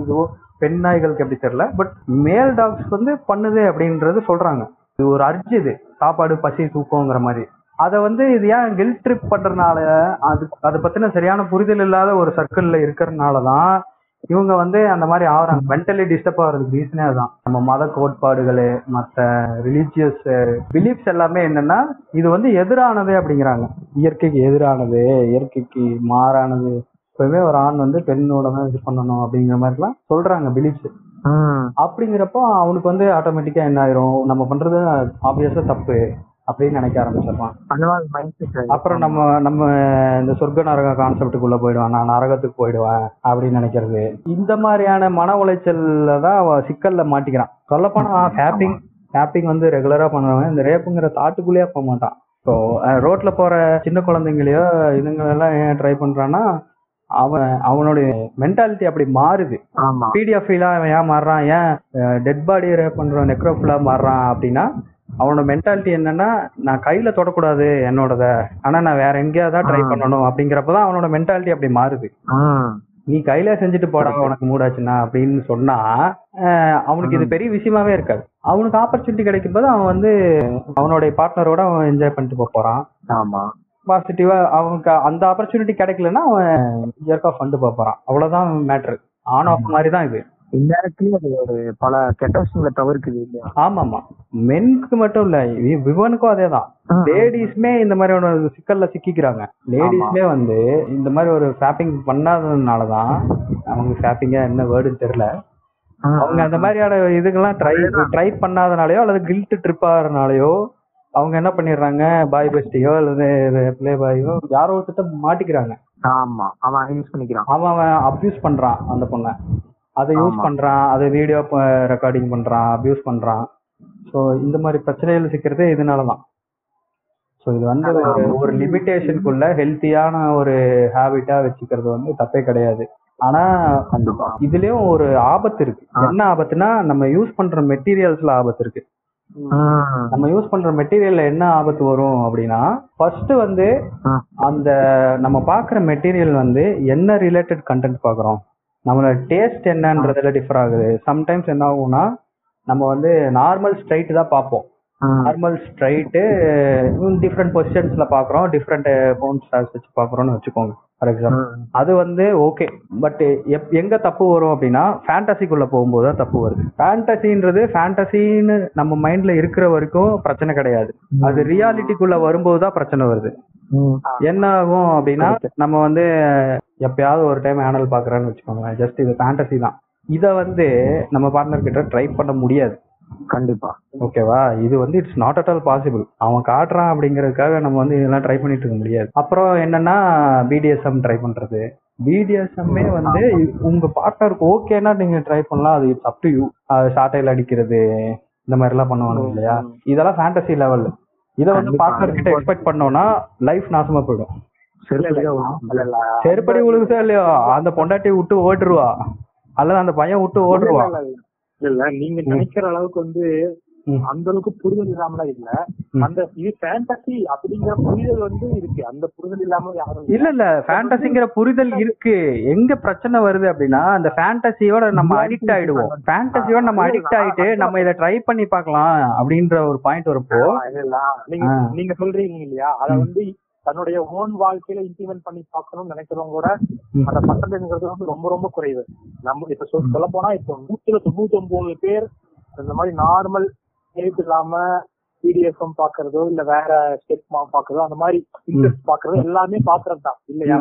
இதுவோ பெண் நாய்களுக்கு எப்படி தெரியல. பட் மேல் டாக்ஸ் வந்து பண்ணுது அப்படின்றது சொல்றாங்க. இது ஒரு அர்ஜ் இது. சாப்பாடு பசி தூக்கங்கிற மாதிரி. அதை வந்து இது ஏன் கில் ட்ரிப் பண்றதுனால அது அதை பத்தின சரியான புரிதல் இல்லாத ஒரு சர்க்கிள்ல இருக்கிறதுனால தான் இவங்க வந்து அந்த மாதிரி ஆகுறாங்க. மென்டலி டிஸ்டர்ப் ஆகிறதுக்கு ரீசனே அதுதான் நம்ம மத கோட்பாடுகள் மற்ற ரிலீஜியஸ் பிலீஃப்ஸ் எல்லாமே என்னன்னா இது வந்து எதிரானது அப்படிங்கிறாங்க. இயற்கைக்கு எதிரானது இயற்கைக்கு மாறானது. எப்பவுமே ஒரு ஆண் வந்து பெண்ணோட தான் இது பண்ணணும் அப்படிங்கிற மாதிரிலாம் சொல்றாங்க பிலீஃப்ஸ். அப்படிங்கிறப்போ அவனுக்கு வந்து ஆட்டோமேட்டிக்கா என்ன ஆயிரும்? நம்ம பண்றது ஆப்வியஸா தப்பு. அப்படின்னு நினைக்க செட் அப்புறம் நம்ம நம்ம இந்த சொர்க்க நரக கான்செப்டுக்குள்ள போயிடுவான் நான் நரகத்துக்கு போயிடுவேன் அப்படின்னு நினைக்கிறது. இந்த மாதிரியான மன உளைச்சல்ல தான் சிக்கல்ல மாட்டிக்கிறான். சொல்லப்போனா ஹேப்பிங் ஹேப்பிங் வந்து ரெகுலரா பண்ணுவான் இந்த ரேப்புங்கிற தாட்டுக்குள்ளேயே போக மாட்டான். ஸோ ரோட்ல போற சின்ன குழந்தைங்களையோ இதுங்களெல்லாம் ஏன் ட்ரை பண்றான்னா அவன் அவனுடைய மென்டாலிட்டி அப்படி மாறுது. ஆமா. பிடிஎஃப்ல அவன் ஏன் மாறுறான்? ஏன் டெட் பாடி ரேப் பண்ற நெக்ரோஃபிலா மாறுறான் அப்படின்னா அவனோட மென்டாலிட்டி என்னன்னா நான் கையில தொடக்கூடாது என்னோடத. ஆனா நான் வேற எங்கேயாவது ட்ரை. பண்ணணும். அப்படிங்கிறப்பதான் அவனோட மென்டாலிட்டி அப்படி மாறுது. நீ கையில செஞ்சுட்டு போடா உனக்கு மூடாச்சுன்னா அப்படின்னு சொன்னா அவனுக்கு இது பெரிய விஷயமாவே இருக்காது. அவனுக்கு ஆப்பர்ச்சுனிட்டி கிடைக்கும் போது அவன் வந்து அவனுடைய பார்ட்னரோட அவன் என்ஜாய் பண்ணிட்டு போறான். ஆமா. பாசிட்டிவா அவனுக்கு அந்த ஆப்பர்ச்சுனிட்டி கிடைக்கலன்னா அவன் பண்ணிட்டு போக போறான். அவ்வளவுதான் மேட்ரு ஆன் ஆஃப் மாதிரி தான் இது. இன்டெரக்ட்லி அது ஒரு பல கெட்ட விஷயங்களை தவிர்க்குது இல்லையா? ஆமாமா. மென்க்கு மட்டும் இல்ல வி- விமனுக்கும் அதேதான். லேடிஸ்மே இந்த மாதிரி ஒரு சிக்கல்ல சிக்கிக்கிறாங்க. லேடிஸ்மே வந்து இந்த மாதிரி ஒரு ஷாப்பிங் பண்ணாததுனாலதான் அவங்க ஷாப்பிங்கா என்ன வேர்டுன்னு தெரியல. அவங்க அந்த மாதிரியான இதுக்கெல்லாம் ட்ரை ட்ரை பண்ணாதனாலயோ அல்லது கில்ட் ட்ரிப் ஆகிறனாலயோ அவங்க என்ன பண்ணிடுறாங்க? பாய் பெஸ்டியோ அல்லது பிளே பாயோ யாரோ ஒருத்தர் மாட்டிக்கிறாங்க. ஆமா. அவன் யூஸ் பண்ணிக்கிறான். அவன் அவன் அப்யூஸ் பண்றான் அந்த பொண்ணை. அதை யூஸ். பண்றான் அதை வீடியோ ரெக்கார்டிங் பண்றான் அப்யூஸ் பண்றான் ஸோ இந்த மாதிரி பிரச்சனைகள் சிக்கிறதே இதனாலதான் ஸோ இது வந்து ஒரு- லிமிட்டேஷனுக்குள்ள ஹெல்த்தியான ஒரு ஹேபிட்டா வச்சுக்கிறது வந்து தப்பே கிடையாது ஆனா இதுலயும் ஒரு ஆபத்து இருக்கு. என்ன ஆபத்துனா நம்ம யூஸ் பண்ற மெட்டீரியல்ஸ்ல ஆபத்து இருக்கு. நம்ம யூஸ் பண்ற மெட்டீரியல்ல என்ன ஆபத்து வரும் அப்படின்னா ஃபர்ஸ்ட் வந்து. அந்த நம்ம பாக்குற மெட்டீரியல் வந்து என்ன ரிலேட்டட் கண்டென்ட் பாக்குறோம் நம்மளோட டேஸ்ட் என்னன்றதுல டிஃபர் ஆகுது. சம்டைம்ஸ் என்ன ஆகும்னா நம்ம வந்து நார்மல் ஸ்ட்ரைட் தான் பார்ப்போம். நார்மல் ஸ்ட்ரைட்டு டிஃப்ரெண்ட் பொசிஷன்ஸ்ல பாக்குறோம் டிஃப்ரெண்ட் போன் ஸ்டார்ஸ் வச்சு பாக்குறோம்னு வச்சுக்கோங்க ஃபார் எக்ஸாம்பிள். அது வந்து ஓகே பட் எங்க தப்பு வரும் அப்படின்னா ஃபேண்டசிக்குள்ள போகும்போது தான் தப்பு வருது. ஃபேண்டசின்றது ஃபேண்டசின்னு நம்ம மைண்ட்ல இருக்கிற வரைக்கும் பிரச்சனை கிடையாது. அது ரியாலிட்டிக்குள்ள வரும்போது தான் பிரச்சனை வருது. என்ன ஆகும் அப்படின்னா நம்ம வந்து எப்பயாவது ஒரு டைம் ஆனல் பாக்குறேன்னு வச்சுக்கோங்களேன். ஜஸ்ட் இது ஃபேண்டசி தான். இதை வந்து நம்ம பார்ட்னர் கிட்ட ட்ரை பண்ண முடியாது. கண்டிப்பா. ஓகேவா இது வந்து it's not at all possible அவன் காட்டுறான் அப்படிங்கறதுக்காக நம்ம வந்து இதெல்லாம் ட்ரை பண்ணிட்டு இருக்க முடியாது. அப்புறம் என்னன்னா பிடிஎஸ்எம் ட்ரை பண்றது. பிடிஎஸ்எம்மே வந்து உங்க பார்ட்னருக்கு ஓகேனா நீங்க ட்ரை பண்ணலாம். அது இட்ஸ் அப் டு யூ ஷார்டைல் அடிக்கிறது இந்த மாதிரி எல்லாம் பண்ணுவாங்க இல்லையா? இதெல்லாம் ஃபேண்டசி லெவல் இதை வந்து. பார்ட்னர் கிட்ட எக்ஸ்பெக்ட் பண்ணோம்னா லைஃப் நாசமா போயிடும். செருப்படி உழுகுதா இல்லையோ அந்த பொண்டாட்டி விட்டு ஓட்டுருவா அல்லது அந்த பையன் விட்டு ஓடுருவா இல்ல, நீங்க நினைக்கிற அளவுக்கு வந்து. அந்த அளவுக்கு புரிதல் இல்லாமல இல்ல. அந்த இது ஃபேண்டசி அப்படிங்கிற புரிதல் வந்து இருக்கு. அந்த புரிதல் இல்லாம யாரும் இல்ல. இல்ல ஃபேண்டசிங்கிற புரிதல் இருக்கு. எங்க பிரச்சனை வருது அப்படின்னா அந்த ஃபேண்டசியோட நம்ம அடிக்ட் ஆயிடுவோம். ஃபேண்டசியோட நம்ம அடிக்ட் ஆயிட்டு நம்ம இதை ட்ரை பண்ணி பார்க்கலாம் அப்படின்ற ஒரு பாயிண்ட் வரப்போ நீங்க. நீங்க சொல்றீங்க இல்லையா? அத வந்து தன்னுடைய ஓன் வாழ்க்கையில இம்ப்ளிமெண்ட் பண்ணி பார்க்கணும்னு நினைக்கிறவங்க கூட. அந்த பர்சன்டேஜ்ங்கிறது வந்து ரொம்ப ரொம்ப குறைவு. நம்ம இப்ப சொல்ல போனா இப்ப நூத்துல தொண்ணூத்தி ஒன்பது பேர் இந்த மாதிரி நார்மல் எழுத்து இல்லாம பிடிஎஃப்எம் பாக்குறதோ இல்ல வேற ஸ்டெப் பாக்குறதோ அந்த மாதிரி இன்ட்ரெஸ்ட் பாக்குறதோ எல்லாமே பாக்குறது தான் இல்லையா.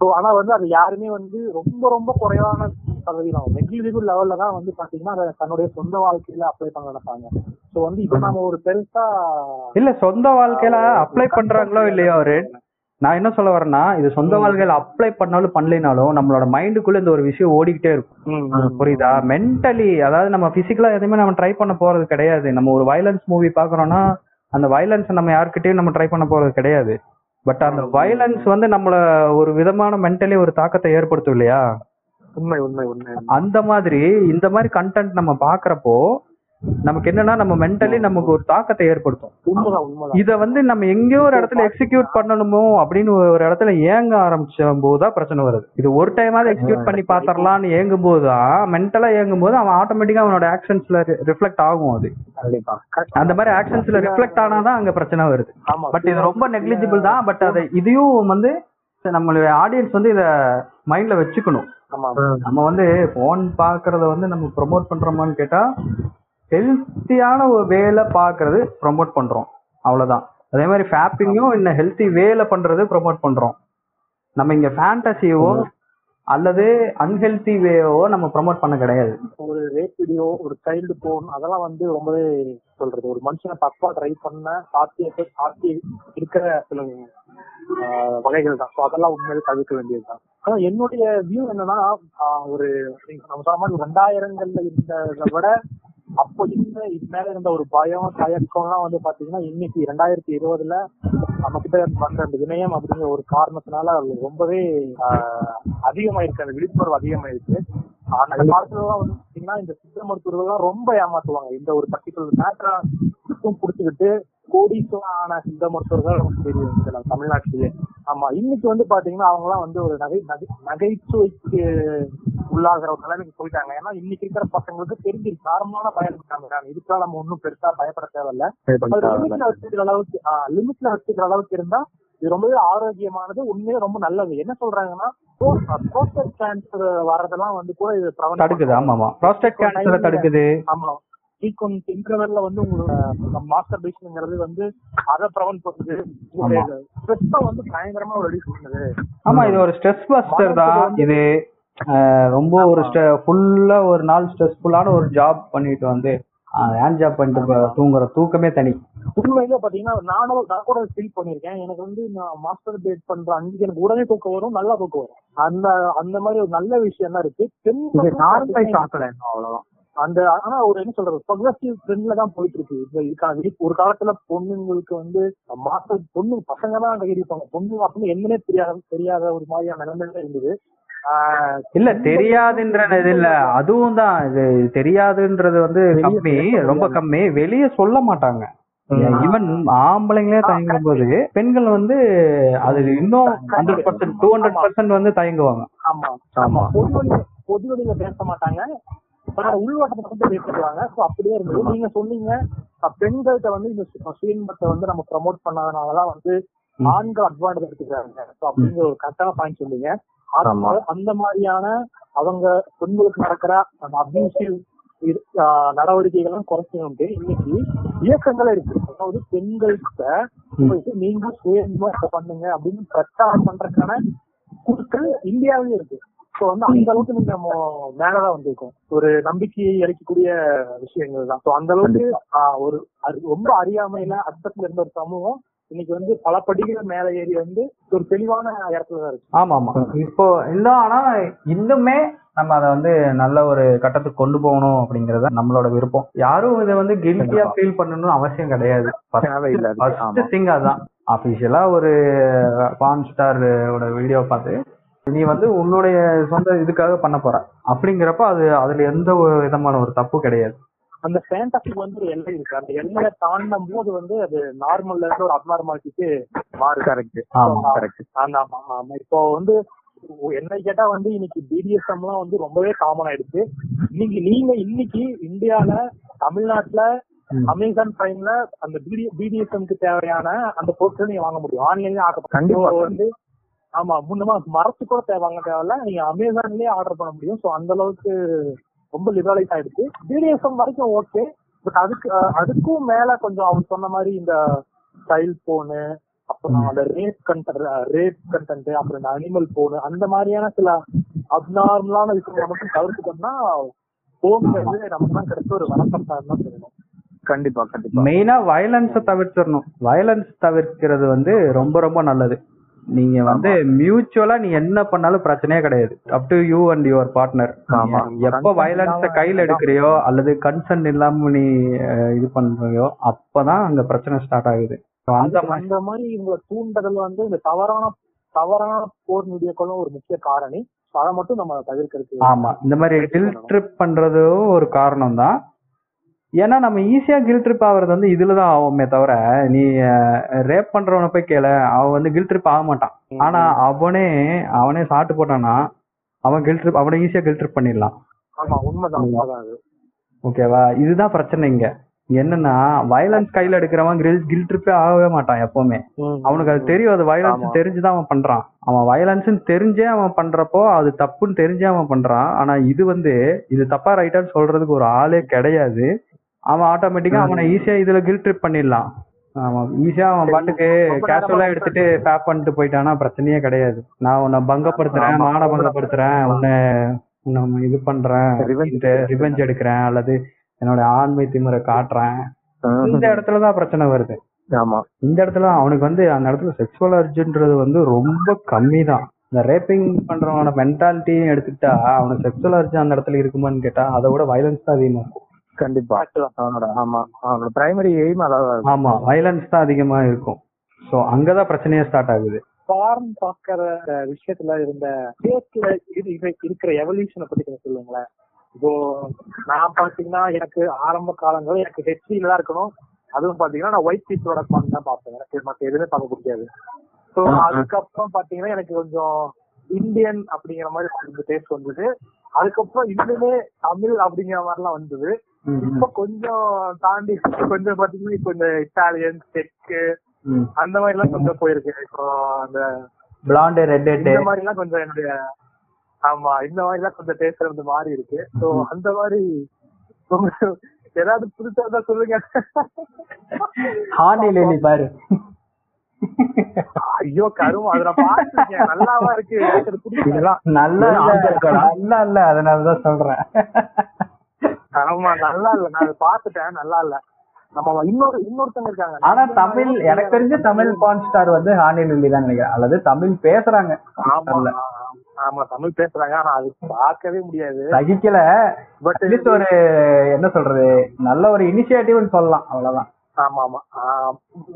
சோ ஆனா வந்து அது யாருமே வந்து ரொம்ப ரொம்ப குறைவான சதவீதம் நெக்லிஜிபிள் லெவல்ல தான் வந்து பாத்தீங்கன்னா அதை தன்னுடைய சொந்த வாழ்க்கையில அப்ளை பண்ண நினைப்பாங்க. சோ வந்து இப்ப நாம ஒரு பெருசா இல்ல சொந்த வாழ்க்கையில அப்ளை பண்றாங்களோ இல்லையோ அவரு நான் என்ன சொல்ல வரேன்னா இது சொந்த வாழ்க்கையில அப்ளை பண்ணாலும் பண்ணலைனாலும் நம்மளோட மைண்டுக்குள்ள இந்த ஒரு விஷயம் ஓடிக்கிட்டே இருக்கும். புரியுதா? மென்டலி அதாவது நம்ம பிசிக்கலா எதுவுமே நம்ம ட்ரை பண்ண போறது கிடையாது. நம்ம ஒரு வயலன்ஸ் மூவி பாக்குறோம்னா அந்த வயலன்ஸ் நம்ம யார்கிட்டயும் நம்ம ட்ரை பண்ண போறது கிடையாது. பட் அந்த வயலன்ஸ் வந்து நம்மள ஒரு விதமான மென்டலி ஒரு தாக்கத்தை ஏற்படுத்தும் இல்லையா? உண்மை உண்மை உண்மை. அந்த மாதிரி இந்த மாதிரி கண்டென்ட் நம்ம பாக்குறப்போ நமக்கு என்னன்னா நம்ம மென்டலி நமக்கு ஒரு தாக்கத்தை ஏற்படுத்தும். இத வந்து நம்ம எங்கேயோ ஒரு இடத்துல எக்ஸிக்யூட் பண்ணணுமோ அப்படின்னு ஒரு இடத்துல ஏங்க ஆரம்பிச்ச போதுதான் பிரச்சனை வருது. இது ஒரு டைமாவது எக்ஸிக்யூட் பண்ணி பாத்திரலாம்னு ஏங்கும் போதுதான் மென்டலா ஏங்கும் போது அவன் ஆட்டோமேட்டிக்கா அவனோட ஆக்ஷன்ஸ்ல ரிஃப்ளெக்ட் ஆகும் அது. அந்த மாதிரி ஆக்ஷன்ஸ்ல ரிஃப்ளெக்ட் ஆனாதான் அங்க பிரச்சனை வருது. பட் இது ரொம்ப நெக்லிஜிபிள் தான் பட் அதை இதையும் வந்து நம்மளுடைய ஆடியன்ஸ் வந்து இத மைண்ட்ல வச்சுக்கணும். நம்ம வந்து போன் பாக்குறத வந்து நம்ம ப்ரோமோட் பண்றோமான்னு கேட்டா ஹெல்த்தியான ஒரு வேல பாக்குறது ப்ரோமோட் பண்றோம். அவ்வளவுதான். அதே மாதிரி ஃபேப்பிங்கும் இன்னும் ஹெல்த்தி வேல பண்றது ப்ரோமோட் பண்றோம். நம்ம இங்க ஃபேண்டசியவோ அல்லது அன்ஹெல்த்தி வேவோ நம்ம ப்ரமோட் பண்ண கிடையாது. ஒரு ரேப் வீடியோ ஒரு சைல்டு போன் அதெல்லாம் வந்து ரொம்பவே சொல்றது. ஒரு மனுஷனை தப்பா ட்ரை பண்ண சாத்தியத்தை சாத்தி இருக்கிற சில வகைகள் தான். ஸோ அதெல்லாம் உண்மையிலே தவிர்க்க வேண்டியதுதான். ஆனா என்னுடைய வியூ என்னன்னா ஒரு நம்ம சொன்ன மாதிரி ரெண்டாயிரங்கள்ல இருந்ததை விட அப்போ இருந்த இது மேல இருந்த ஒரு பயம் தயக்கம்லாம் வந்து பாத்தீங்கன்னா இன்னைக்கு ரெண்டாயிரத்தி இருபதுல நம்ம கிட்ட பண்ற அந்த இணையம் அப்படிங்கிற ஒரு காரணத்தினால ரொம்பவே அதிகமாயிருக்கு. அந்த விழிப்புணர்வு அதிகமாயிருக்கு. அந்த காலத்துலலாம் வந்து பாத்தீங்கன்னா இந்த சித்த மருத்துவர்கள் எல்லாம் ரொம்ப ஏமாத்துவாங்க. இந்த ஒரு பர்டிகுலர் மேட்டரா மட்டும் புடிச்சுக்கிட்டு கோடீஸ்வரான சித்த மருத்துவர்கள் நமக்கு தெரியும் தமிழ்நாட்டிலேயே ஆமா இன்னைக்கு வந்து பாத்தீங்கன்னா அவங்க எல்லாம் வந்து ஒரு நகை நகை- நகைச்சுவைக்கு உள்ளாகிற ஒரு நிலைமைக்கு போயிட்டாங்க ஏன்னா இன்னைக்கு இருக்கிற பசங்களுக்கு தெரிஞ்சிருக்கு நார்மலான பயம் இருக்காங்க. இதுக்காக நம்ம ஒன்றும் பெருசா பயப்பட தேவையில்ல. லிமிட்ல வச்சுக்கிற அளவுக்கு லிமிட்ல வச்சுக்கிற அளவுக்கு இருந்தா இது ரொம்பவே ஆரோக்கியமானது உண்மையே ரொம்ப நல்லது. என்ன சொல்றாங்கன்னா ப்ரோஸ்டேட் கேன்சர் வர்றதெல்லாம் வந்து கூட இது தடுக்குது. ஆமா ஆமா ப்ராஸ்டேட் கேன்சரை தடுக்குது. ஆமா. சீக்வன்ஸ் இன்டர்வெல்ல வந்து உங்களோட மாஸ்டர் பேஷனுங்கிறது வந்து அதை ப்ரவென்ட் பண்ணுது ஸ்ட்ரெஸ்ஸை வந்து பயங்கரமா ரெடியூஸ் பண்ணுது. ஆமா இது ஒரு ஸ்ட்ரெஸ் பஸ்டர் தான். இது ரொம்ப ஒரு ஃபுல்லா ஒரு நாள் ஸ்ட்ரெஸ்ஃபுல்லான ஒரு ஜாப் பண்ணிட்டு வந்து ஹேண்ட் ஜாப் பண்ணிட்டு தூங்குற தூக்கமே தனி. உண்மையிலே பாத்தீங்கன்னா நானும் நான் கூட ஃபீல் பண்ணிருக்கேன் எனக்கு வந்து நான் மாஸ்டர் பேட் பண்ற அன்னைக்கு எனக்கு உடனே தூக்கம் வரும் நல்லா தூக்கம் வரும். அந்த அந்த மாதிரி ஒரு நல்ல விஷயம் தான் இருக்கு நார்மலைஸ் இன்னும் அவ்வளவுதான். அந்த ஆனா ஒரு என்ன சொல்றது ப்ரொக்ரஸிவ் ட்ரெண்ட்ல தான் போயிட்டு இருக்கு இப்ப இதுக்கான ஒரு காலத்துல பொண்ணுங்களுக்கு வந்து மாஸ்டர் பொண்ணு பசங்க தான் கையிருப்பாங்க பொண்ணு அப்படின்னு என்னன்னே தெரியாத தெரியாத ஒரு மாதிரியான நிலைமையில இருந்தது. இல்ல தெரியாதுன்றது இல்ல. அதுவும் தான். இது தெரியாதுன்றது வந்து கம்மி. ரொம்ப கம்மி. வெளிய சொல்ல மாட்டாங்க. ஈவன் ஆம்பளைங்களே தயங்கும் போது பெண்கள் வந்து அது இன்னும் hundred percent two hundred percent வந்து தயங்குவாங்க. ஆமா. ஆமா. பொதுவெளி பொதுவெளியில பேச மாட்டாங்க. ஆனா உள்வட்டத்தை வந்து பேசிடுவாங்க சோ அப்படியே இருந்தது. நீங்க சொன்னீங்க பெண்கள்கிட்ட வந்து இந்த சுயன்பத்தை வந்து நம்ம ப்ரமோட் பண்ணாதனாலதான் வந்து ஆண்கள் அட்வான்டேஜ் எடுத்துக்கிறாங்க. சோ அப்படிங்கிற ஒரு கரெக்டான பாயிண்ட் சொன்னீங்க. அந்த மாதிரியான அவங்க பெண்களுக்கு நடக்கிற அந்த அபியூசிவ் நடவடிக்கைகள்லாம் குறைக்கணும்ட்டு இன்னைக்கு இயக்கங்களே இருக்கு. அதாவது பெண்கள்கிட்ட நீங்க சுயமா பண்ணுங்க அப்படின்னு பிரச்சாரம் பண்றதுக்கான குழுக்கள் இந்தியாவிலேயே இருக்கு. சோ வந்து அந்த அளவுக்கு நீங்க நம்ம மேலதான் வந்திருக்கோம். ஒரு நம்பிக்கையை அளிக்கக்கூடிய விஷயங்கள் தான். சோ அந்த அளவுக்கு ஒரு ரொம்ப அறியாமையில அச்சத்துல இருந்த ஒரு சமூகம் இன்னைக்கு வந்து பல படிகள் மேல ஏறி வந்து ஒரு தெளிவான இடத்துல தான் இருக்கு. ஆமா ஆமா. இப்போ இன்னும் ஆனா இன்னுமே நம்ம அதை வந்து நல்ல ஒரு கட்டத்துக்கு கொண்டு போகணும் அப்படிங்கறது நம்மளோட விருப்பம். யாரும் இதை வந்து கில்ட்டியா ஃபீல் பண்ணணும்னு அவசியம் கிடையாது. ஃபர்ஸ்ட். திங் அதான். அபிஷியலா ஒரு பான் ஸ்டார் வீடியோ பார்த்து நீ வந்து உன்னுடைய சொந்த இதுக்காக பண்ண போற. அப்படிங்கிறப்ப அது அதுல எந்த ஒரு விதமான ஒரு தப்பு கிடையாது. அந்த ஃபேண்டசிக்கு வந்து ஒரு எல்லை இருக்கு. அந்த எல்லையை தாண்டும் போது வந்து அது நார்மல்ல இருந்து ஒரு அப்நார்மாலிட்டிக்கு மாறுது. கரெக்ட் ஆமா. கரெக்ட் ஆமா ஆமா ஆமா. இப்போ வந்து என்ன கேட்டா வந்து இன்னைக்கு பிடிஎஸ்எம் எல்லாம் வந்து ரொம்பவே காமன் ஆயிடுச்சு. இன்னைக்கு நீங்க இன்னைக்கு இந்தியால தமிழ்நாட்டுல. அமேசான் பிரைம்ல அந்த பிடிஎஸ்எம்க்கு தேவையான அந்த பொருட்கள் நீங்க வாங்க முடியும். ஆன்லைன்ல கண்டிப்பா. வந்து ஆமா முன்னமா மரத்து கூட தேவை வாங்க தேவையில்ல. நீங்க அமேசான்லயே ஆர்டர் பண்ண முடியும். சோ அந்த அளவுக்கு ரொம்ப லிபரலைஸ் ஆயிடுச்சு. பிடிஎஸ்எம் வரைக்கும் ஓகே பட் அதுக்கு அதுக்கும் மேல கொஞ்சம் அவர் சொன்ன மாதிரி இந்த சைல்ட் போனு அப்புறம் அந்த ரேப் கண்டென்ட் ரேப் கண்டென்ட் அப்புறம் இந்த அனிமல் போனு அந்த மாதிரியான சில அப்நார்மலான விஷயங்களை மட்டும் தவிர்த்துட்டோம்னா போன்ங்கிறது நமக்கு தான் கிடைச்ச ஒரு வரப்பிரசாதம் தான் சொல்லணும். கண்டிப்பா கண்டிப்பா. மெயினா வயலன்ஸை தவிர்த்திடணும். வயலன்ஸ் தவிர்க்கிறது வந்து ரொம்ப ரொம்ப நல்லது. நீங்க வந்து மியூச்சுவலா நீ என்ன பண்ணாலும் பிரச்சனையே கிடையாது. Up to you and your partner ஆமா. எப்ப வயலன்ஸ கையில எடுக்கிறியோ அல்லது கன்சென்ட் இல்லாம நீ இது பண்றியோ அப்பதான் அங்க பிரச்சனை ஸ்டார்ட் ஆகுது. அந்த மாதிரி. அந்த மாதிரி இவங்க தூண்டுதல் வந்து இந்த தவறான தவறான போர் மீடியாக்களும் ஒரு முக்கிய காரணி. அதை மட்டும் நம்ம தவிர்க்கிறதுக்கு ஆமா. இந்த மாதிரி கில் ட்ரிப் பண்றதும் ஒரு காரணம் தான் ஏன்னா நம்ம ஈஸியா கில் ட்ரிப் ஆகுறது வந்து இதுலதான் ஆகுமே தவிர நீ ரேப் பண்றவனை போய் கேள. அவன் வந்து கில் ட்ரிப் ஆக மாட்டான். ஆனா அவனே அவனே சாட்டு போட்டானா அவன் கில் ட்ரிப் அவனை ஈஸியா கில் ட்ரிப் பண்ணிடலாம். ஆமா உண்மைதான். ஓகேவா இதுதான் பிரச்சனை இங்க. என்னன்னா வயலன்ஸ் கையில எடுக்கிறவன் கில் கில் ட்ரிப்பே ஆகவே மாட்டான் எப்பவுமே. அவனுக்கு அது தெரியும் அது வயலன்ஸ். தெரிஞ்சுதான் அவன் பண்றான். அவன் வயலன்ஸ் தெரிஞ்சே அவன் பண்றப்போ அது தப்புன்னு தெரிஞ்சே அவன் பண்றான். ஆனா இது வந்து இது தப்பா ரைட்டான்னு சொல்றதுக்கு ஒரு ஆளே கிடையாது. அவன் ஆட்டோமேட்டிக்கா அவனை ஈஸியா இதுல கில் ட்ரிப் பண்ணிடலாம். ஆமா ஈஸியா அவன் பாட்டுக்கு கேஷுவலா எடுத்துட்டு ஃபேப் பண்ணிட்டு போயிட்டானா பிரச்சனையே கிடையாது. நான் உன்னை பங்கப்படுத்துறேன். மான பங்கப்படுத்துறேன் உன்னை உன்னை இது பண்றேன். ரிவெஞ்ச் எடுக்கிறேன் அல்லது என்னோட ஆண்மை திமிரை காட்டுறேன். இந்த இடத்துலதான் பிரச்சனை வருது. ஆமா. இந்த இடத்துல அவனுக்கு வந்து அந்த இடத்துல செக்ஷுவல் அர்ஜுன்றது வந்து ரொம்ப கம்மி தான் இந்த ரேப்பிங் பண்றவனோட மென்டாலிட்டியும் எடுத்துக்கிட்டா அவனுக்கு செக்ஷுவல் அர்ஜன் அந்த இடத்துல இருக்குமான்னு கேட்டா அதை விட வயலன்ஸ் தான் அதிகமா இருக்கும். கண்டிப்பா. அவனோட ஆமா அவனோட பிரைமரி எய்ம் இருக்கும். ஆமா வயலன்ஸ் தான் அதிகமா இருக்கும். சோ அங்கதான் பிரச்சனையே ஸ்டார்ட் ஆகுது. ஃபார்ம் பாக்குற விஷயத்துல இருந்த ஸ்டேட்ல இருக்கிற எவல்யூஷனை பத்தி கொஞ்சம் சொல்லுங்களேன். இப்போ நான் பாத்தீங்கன்னா எனக்கு ஆரம்ப காலங்கள் எனக்கு ஹெச்டில தான் இருக்கணும். அதுவும் பாத்தீங்கன்னா நான் ஒயிட் பீப்புளோட பான் தான் பார்ப்பேன். எனக்கு மத்த எதுவுமே பார்க்க பிடிக்காது. ஸோ அதுக்கப்புறம் பாத்தீங்கன்னா எனக்கு கொஞ்சம் இந்தியன் அப்படிங்கிற மாதிரி கொஞ்சம் டேஸ்ட் வந்தது. அதுக்கப்புறம் இன்னுமே தமிழ் அப்படிங்கிற மாதிரிலாம் வந்தது. இப்ப கொஞ்சம் தாண்டி கொஞ்சம் பாத்தீங்கன்னா இப்போ இந்த இட்டாலியன் செக்கு. அந்த மாதிரி எல்லாம் கொஞ்சம் போயிருக்கு. இப்போ அந்த பிளாண்டு ரெட் இந்த மாதிரி எல்லாம் கொஞ்சம் என்னுடைய ஆமா இந்த மாதிரி எல்லாம் கொஞ்சம் டேஸ்ட் வந்து மாறி இருக்கு. சோ அந்த மாதிரி ஏதாவது புதுசா இருந்தா சொல்லுங்க. ஹானி லேலி பாரு. ஐயோ கருமம். அதை நான் பாத்துருக்கேன் நல்லாவா இருக்கு. நல்லா? நல்லா இல்ல அதனாலதான் சொல்றேன். ஆமா நல்லா இல்ல. நான் பாத்துட்டேன் நல்லா இல்ல. நம்ம இன்னொரு இன்னொருத்தங்க இருக்காங்க. ஆனா தமிழ் எனக்கு தெரிஞ்ச தமிழ் பான் ஸ்டார் வந்து ஹானி லில்லி தான் நினைக்கிறேன். அல்லது தமிழ் பேசுறாங்க. ஆமா ஆமா தமிழ் பேசுறாங்க. ஆனா அது பார்க்கவே முடியாது. சகிக்கல. பட் ஒரு என்ன சொல்றது நல்ல ஒரு இனிஷியேட்டிவ்னு சொல்லலாம். அவ்வளவுதான். ஆமா ஆமா.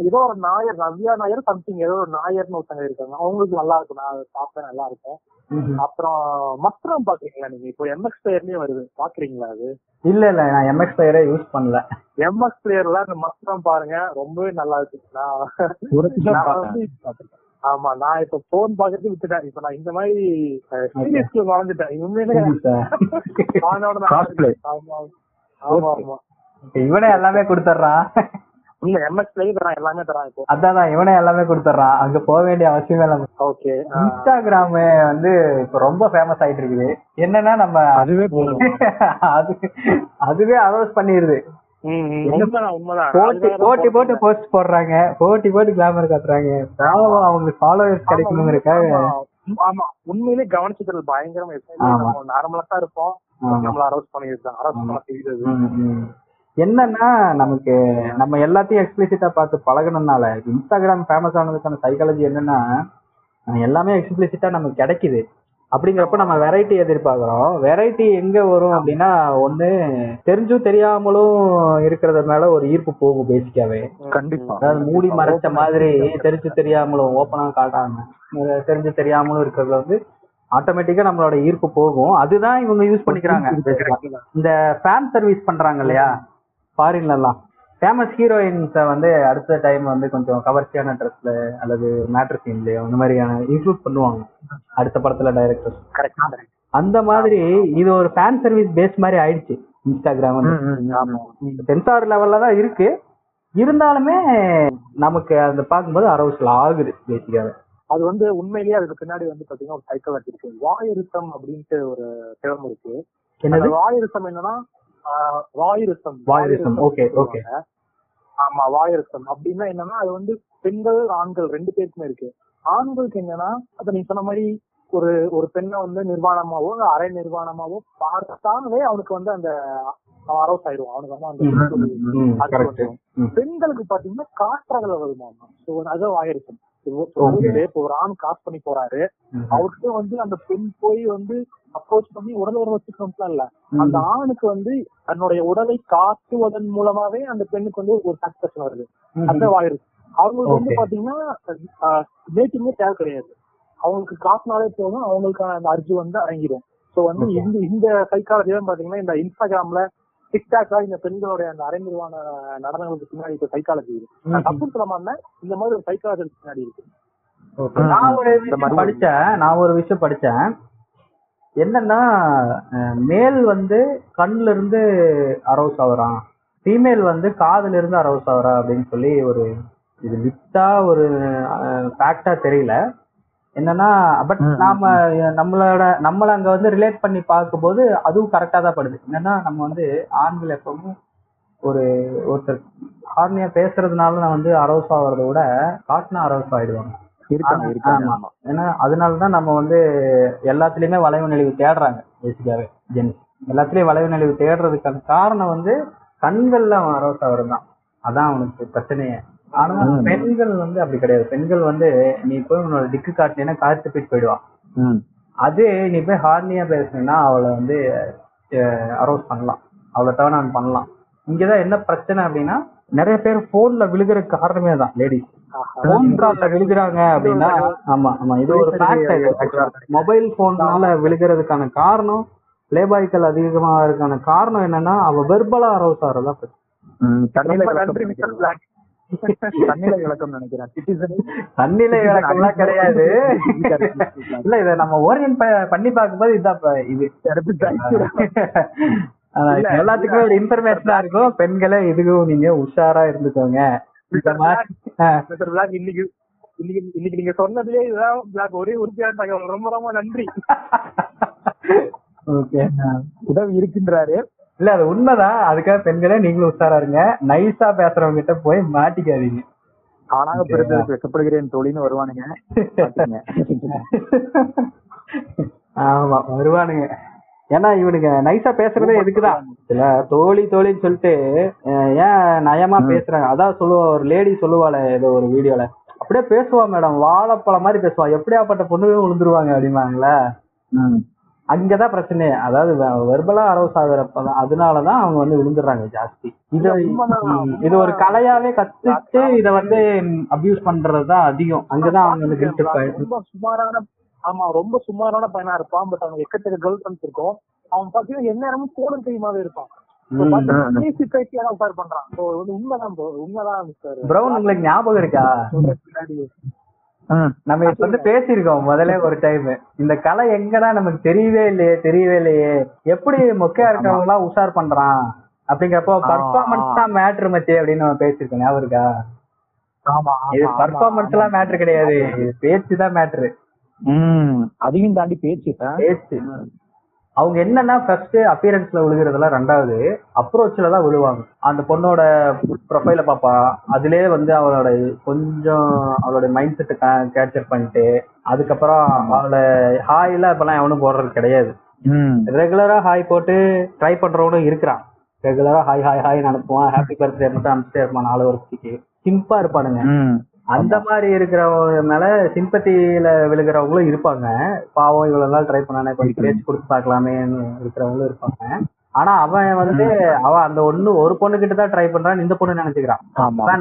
ஏதோ ஒரு நாயர் நவ்யா நாயர் சம்திங் ஏதோ ஒரு நாயர்னு ஒருத்தங்க இருக்காங்க. அவங்களுக்கு நல்லா இருக்கும். நான் பார்த்தேன் நல்லா இருக்கும். அப்புறம் மஸ்ரம் பாக்குறீங்களா நீங்க? இப்போ எம்எக்ஸ் பிளேயர்லயே வருது. பாக்குறீங்களா அது? இல்ல இல்ல நான் எம்எக்ஸ் பிளேயரே யூஸ் பண்ணல. எம்எக்ஸ் பிளேயர்ல இந்த மஸ்ரம் பாருங்க. ரொம்பவே நல்லா இருக்கு நான். வந்து ஆமா நான் இப்ப போன் பாக்குறது விட்டுட்டேன். இப்ப நான் இந்த மாதிரி சீரியஸ்ல நுழைஞ்சிட்டேன். உண்மையிலே ஆமா ஆமா இவனே எல்லாமே கொடுத்துட்றான் இல்ல தரான் எல்லாமே தரான் இப்போ. அதான் இவனே எல்லாமே கொடுத்துட்றான் அங்க போக வேண்டிய அவசியமே இல்லை. ஓகே இன்ஸ்டாகிராம் வந்து இப்ப ரொம்ப ஃபேமஸ் ஆயிட்டு இருக்குது. என்னன்னா நம்ம அதுவே அது அதுவே அனௌன்ஸ் உண்மைதான் போட்டி போட்டி. போஸ்ட் போடுறாங்க. போட்டி போட்டு கிளாமர் காட்டுறாங்க. அவங்களுக்கு ஃபாலோவர்ஸ் கிடைக்கணுங்கிறக்காக ஆமா, உண்மையிலே கவனிச்சுக்கிறது பயங்கரமா. இருக்கு ஆமா. நம்ம நார்மலா தான் இருப்போம். நம்மள அரௌஸ் பண்ணிருக்காங்க அரௌஸ் பண்ண ம். என்னன்னா நமக்கு நம்ம எல்லாத்தையும் எக்ஸ்பிளிசிட்டா பார்த்து பழகணும்னால இன்ஸ்டாகிராம் ஃபேமஸ் ஆனதுக்கான சைக்காலஜி என்னன்னா எல்லாமே எக்ஸ்பிளிசிட்டா நமக்கு கிடைக்குது. அப்படிங்கிறப்ப நம்ம வெரைட்டி எதிர்பார்க்கிறோம். வெரைட்டி எங்க வரும் அப்படின்னா ஒண்ணு தெரிஞ்சும் தெரியாமலும் இருக்கிறது மேல ஒரு ஈர்ப்பு போகும் பேசிக்காவே கண்டிப்பா. அதாவது மூடி மறைச்ச மாதிரி தெரிஞ்சு தெரியாமலும் ஓப்பனா காட்டாம தெரிஞ்சு தெரியாமலும் இருக்கிறதுல வந்து ஆட்டோமேட்டிக்கா நம்மளோட ஈர்ப்பு போகும். அதுதான் இவங்க யூஸ் பண்ணிக்கிறாங்க. இந்த ஃபேன் சர்வீஸ் பண்றாங்க இல்லையா? ஃபாரின்ல எல்லாம். ஃபேமஸ் ஹீரோயின்ஸை வந்து அடுத்த டைம் வந்து கொஞ்சம் கவர்ச்சியான ட்ரெஸ்ல அல்லது மேட்ரு சீன்லயோ அந்த மாதிரியான இன்க்ளூட் பண்ணுவாங்க. அடுத்த படத்துல டைரக்டர்ஸ் கரெக்ட் அந்த மாதிரி இது ஒரு ஃபேன் சர்வீஸ் பேஸ் மாதிரி ஆயிடுச்சு. இன்ஸ்டாகிராம் சென்சார் லெவல்ல தான் இருக்கு. இருந்தாலுமே நமக்கு அந்த பார்க்கும்போது அரௌசல் ஆகுது பேசிக்காவே அது வந்து உண்மையிலேயே அதுக்கு பின்னாடி வந்து பாத்தீங்கன்னா ஒரு சைக்காலஜி இருக்கு வாயுரிசம் அப்படின்ட்டு ஒரு டேர்ம் இருக்கு. வாயுரிசம் என்னன்னா வாயுரிசம். வாயுரிசம், okay. சொல்லுவாங்க. ஆமா வாயுரிசம். அப்படின்னா என்னன்னா அது வந்து பெண்கள் ஆண்கள் ரெண்டு பேருக்குமே இருக்கு. ஆண்களுக்கு என்னன்னா அத நீங்க சொன்ன மாதிரி ஒரு ஒரு பெண்ணை வந்து நிர்வாணமாவோ அரை நிர்வாணமாவோ பார்த்தாலே அவனுக்கு வந்து அந்த அரௌஸ் ஆயிடுவான். அவனுக்கு வந்து அந்த பெண்களுக்கு பாத்தீங்கன்னா காற்றகல வருமாமா சோ அது வாயிருக்கும் Okay. இப்போ ஒரு ஆண் காசு பண்ணி போறாரு. அவருக்கு வந்து அந்த பெண் போய் வந்து அப்ரோச் பண்ணி உடல் உறவு வச்சுக்கணும்லாம் இல்ல. அந்த ஆணுக்கு வந்து தன்னுடைய உடலை காட்டுவதன் மூலமாவே அந்த பெண்ணுக்கு வந்து ஒரு சாட்டிஸ்பேக்ஷன் வருது. அந்த வாயிருக்கு அவங்களுக்கு வந்து. பாத்தீங்கன்னா டேட்டிங்கே தேவை கிடையாது. அவங்களுக்கு காசுனாலே போதும். அவங்களுக்கான அந்த அர்ஜி வந்து அடங்கிடும். சோ வந்து. இந்த இந்த சைக்காலஜி பாத்தீங்கன்னா இந்த இன்ஸ்டாகிராம்ல டிக்டாக்ல இந்த பெண்களுடைய அந்த அரைநிர்வாண நடனங்களுக்கு பின்னாடி இருக்க சைக்காலஜி இருக்கு. நான் தப்பு சொல்ல மாட்டேன். இந்த மாதிரி ஒரு சைக்காலஜி பின்னாடி இருக்கு. நான் ஒரு இந்த விஷயம் மாதிரி படிச்சேன். நான் ஒரு விஷயம் படிச்சேன். என்னன்னா மேல் வந்து கண்ணுல இருந்து அரௌஸ் ஆகுறான். ஃபீமேல் வந்து காதுல இருந்து அரௌஸ் ஆகுறா அப்படின்னு சொல்லி ஒரு இது வித்தா ஒரு ஃபேக்டா தெரியல. என்னன்னா பட் நாம நம்மளோட நம்மள அங்க வந்து ரிலேட் பண்ணி பார்க்கும்போது அதுவும் கரெக்டா தான் படுது. என்னன்னா நம்ம வந்து ஆண்கள் எப்பவும் ஒரு ஒருத்தர் ஹார்னியா பேசுறதுனால நான் வந்து அரௌஸ் ஆகிறத விட காட்டினா அரௌஸ் ஆயிடுவாங்க. ஏன்னா அதனாலதான் நம்ம வந்து எல்லாத்துலயுமே வளைவு நெளிவு தேடுறாங்க பேசிக்காவே ஜென்ஸ் எல்லாத்துலயும் வளைவு நெளிவு தேடுறதுக்கான காரணம் வந்து கண்கள்ல அவன் அரௌஸ் ஆகுறது தான் அதான் அவனுக்கு பிரச்சனையே. ஆனா. பெண்கள் வந்து அப்படி கிடையாது. பெண்கள் வந்து நீ போய் உன்னோட டிக்கு காட்டினா காத்து போயிட்டு போயிடுவான். அதே நீ போய் ஹார்னியா பேசுனீங்கன்னா அவளை வந்து அரௌஸ் பண்ணலாம். அவளை டேர்ன் பண்ணலாம். இங்கதான் என்ன பிரச்சனை அப்படின்னா நிறைய பேர் போன்ல விழுகிற காரணமே தான் லேடிஸ் போன் கால்ல விழுகிறாங்க அப்படின்னா ஆமா ஆமா இது ஒரு மொபைல் போன்னால விழுகிறதுக்கான காரணம் பிளேபாய்கள் அதிகமா இருக்கான காரணம் என்னன்னா அவ வெர்பலா அரௌஸ் ஆகிறதா பிரச்சனை ரொம்ப விளக்கம் நினைக்கிறேன். கிடையாது. இல்ல இத நம்ம ஓரியன் பண்ணி பார்க்கும்போது இதான் இது. எல்லாத்துக்குமே ஒரு இன்ஃபர்மேஷனா இருக்கும். பெண்களே இதுக்கும் நீங்க உஷாரா இருந்துக்கோங்க. இன்னைக்கு இன்னைக்கு நீங்க சொன்னதுலயே இதுதான் ஒரே உறுதியான தகவல் ரொம்ப ரொம்ப நன்றி. ஓகே உதவி இருக்கின்றாரு. இல்ல அது உண்மைதான். அதுக்காக பெண்களே நீங்களும் உஷாரா இருங்க. நைஸா பேசுறவங்க கிட்ட போய் மாட்டிக்காதீங்க. ஆனாக பிறந்ததுக்கு வெக்கப்படுகிறேன் தோழின்னு வருவானுங்க. ஆமா வருவானுங்க. ஏன்னா இவனுங்க நைஸா பேசுறதே எதுக்குதான் இல்ல தோழி தோழின்னு சொல்லிட்டு ஏன் நயமா பேசுறாங்க? அதான் சொல்லுவா ஒரு லேடி சொல்லுவாளே ஏதோ ஒரு வீடியோல அப்படியே பேசுவா மேடம் வாழைப்பழம் மாதிரி பேசுவா. எப்படியாப்பட்ட பொண்ணுகளும் விழுந்துருவாங்க அப்படிம்பாங்களே. ம். அங்கதான் பிரச்சனையே. அதாவது வெர்பலா அரௌஸ் ஆகுறப்பதான் அதனாலதான் அவங்க வந்து விழுந்துடுறாங்க ஜாஸ்தி. இது இது ஒரு கலையாவே கத்துட்டு இத வந்து அபியூஸ் பண்றதுதான் அதிகம். அங்கதான் அவங்க வந்து ரொம்ப சுமாரான ஆமா ரொம்ப சுமாரான பையனா இருப்பான். பட் அவனுக்கு எக்கச்சக்க கேர்ள் ஃபிரெண்ட்ஸ் இருக்கும். அவன் பாத்தீங்கன்னா எந்நேரமும் போனும் கையுமாவே இருப்பான். பண்றான் உண்மைதான். உண்மைதான் மிஸ்டர் பிரவுன் உங்களுக்கு ஞாபகம் இருக்கா. நம்ம இப்ப வந்து பேசியிருக்கோம் முதல்ல ஒரு டைம் இந்த கலை எங்கடா நமக்கு தெரியவே இல்லையே தெரியவே இல்லையே. எப்படி மொக்கையா இருக்கவங்க எல்லாம் உஷார் பண்றான்? அப்படிங்கிறப்போ பர்ஃபார்மன்ஸ் தான் மேட்ரு மச்சி அப்படின்னு நம்ம பேசியிருக்கோம் ஞாபகம் இருக்கா? ஆமா இது பர்ஃபார்மன்ஸ் எல்லாம் மேட்ரு கிடையாது. இது பேச்சு தான் மேட்ரு. அதையும் தாண்டி பேச்சு? பேச்சு. அவங்க என்னன்னா ஃபர்ஸ்ட் அப்பியரன்ஸ்ல விழுகிறதெல்லாம் ரெண்டாவது அப்ரோச்ல தான் விழுவாங்க. அந்த பொண்ணோட ப்ரொஃபைல பாப்பா அதுலயே வந்து அவளோட கொஞ்சம் அவளோட மைண்ட் செட்டை கேப்சர் பண்ணிட்டு அதுக்கப்புறம் அவளை ஹாய்ல இப்பெல்லாம் எவனும் போடுறது கிடையாது. ரெகுலரா ஹாய் போட்டு ட்ரை பண்றவனும் இருக்கிறான். ரெகுலரா ஹாய் ஹாய் ஹாய் அனுப்புவான். ஹாப்பி பர்த்டே மட்டும் அனுப்பிச்சிட்டே இருப்பான் நாலு வருஷத்துக்கு. சிம்பா இருப்பானுங்க. அந்த மாதிரி இருக்கிறவங்க மேல சிம்பத்தியில விழுகிறவங்களும் இருப்பாங்க. பாவம் இவ்வளவு நாள் ட்ரை பண்ணானே கொஞ்சம் பேச்சு கொடுத்து பார்க்கலாமேன்னு இருக்கிறவங்களும் இருப்பாங்க. ஆனா அவன் வந்து அவன் அந்த ஒண்ணு ஒரு பொண்ணு கிட்ட தான் ட்ரை பண்றான் இந்த பொண்ணு நினைச்சுக்கிறான்.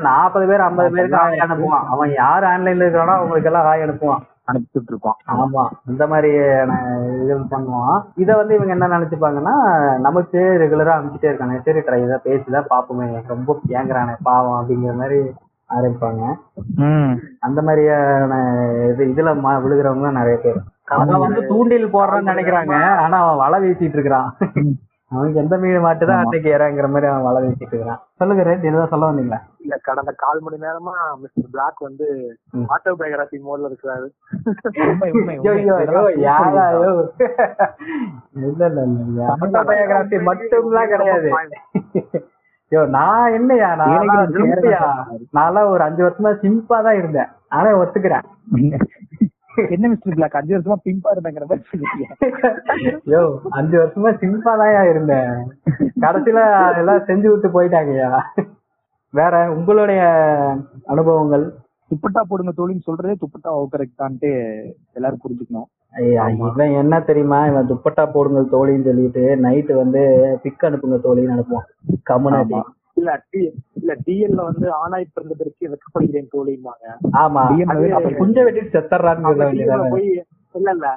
நாற்பது பேர் ஐம்பது பேருக்கு ஹாய் அனுப்புவான். அவன் யார் ஆன்லைன்ல இருக்கிறானோ அவங்களுக்கு எல்லாம் ஹாய் அனுப்புவான். அனுப்பிச்சுட்டு இருப்பான் ஆமா. இந்த மாதிரி இது பண்ணுவான். இத வந்து இவங்க என்ன நினைச்சுப்பாங்கன்னா நமக்கு ரெகுலரா அனுப்பிச்சிட்டே இருக்கானே சரி ட்ரை இதை பேசிதான் பாப்போமே ரொம்ப ஏங்குறானே பாவம் அப்படிங்கிற மாதிரி ஆரம்பிப்பாங்க. ம். அந்த மாதிரியான இது இதுல விழுகிறவங்க தான் நிறைய பேர். அவன் வந்து தூண்டில் போடுறான்னு நினைக்கிறாங்க. ஆனா அவன் வலை வீசிட்டு இருக்கிறான். அவனுக்கு எந்த மீன் மாட்டுதான் அன்னைக்கு இறங்குற மாதிரி அவன் வலை வீசிட்டு இருக்கிறான். சொல்லுங்க ரேட் இதுதான் சொல்ல வந்தீங்களா? இல்ல கடந்த கால் மணி நேரமா மிஸ்டர் பிளாக் வந்து ம். ஆட்டோபயோகிராபி மோட்ல இருக்கிறாரு. இல்ல இல்ல இல்ல இல்ல. ஆட்டோபயோகிராபி மட்டும்லாம் கிடையாது. ஐயோ நான் என்னையா நான் நான்லாம் ஒரு அஞ்சு வருஷமா சிம்பா தான் இருந்தேன். ஆனா ஒத்துக்கிறேன். என்ன மிஸ்டர் பிளாக்? அஞ்சு வருஷமா பிம்பா இருந்தாங்கிற மாதிரி. யோ அஞ்சு வருஷமா சிம்பா தான் இருந்தேன். கடைசியில எல்லாம் செஞ்சு விட்டு போயிட்டாங்கய்யா. வேற உங்களுடைய அனுபவங்கள்? துப்பட்டா போடுங்க தோழின்னு சொல்றதே துப்பட்டா கரெக்ட் தான்ட்டு எல்லாரும் புரிஞ்சுக்கணும். இவன் என்ன தெரியுமா? இவன் துப்பட்டா போடுங்கள் தோழின்னு சொல்லிட்டு நைட்டு வந்து பிக் அனுப்புங்க தோழின்னு அனுப்புவான். கம்முனாட்டி இல்ல டி இல்ல டிஎல்ல வந்து ஆணாய் பிறந்ததற்கு வெக்கப்படுகிறேன் தோழிம்பாங்க. ஆமா. குஞ்ச வெட்டிட்டு செத்தர்றான்னு போய் இல்ல இல்ல.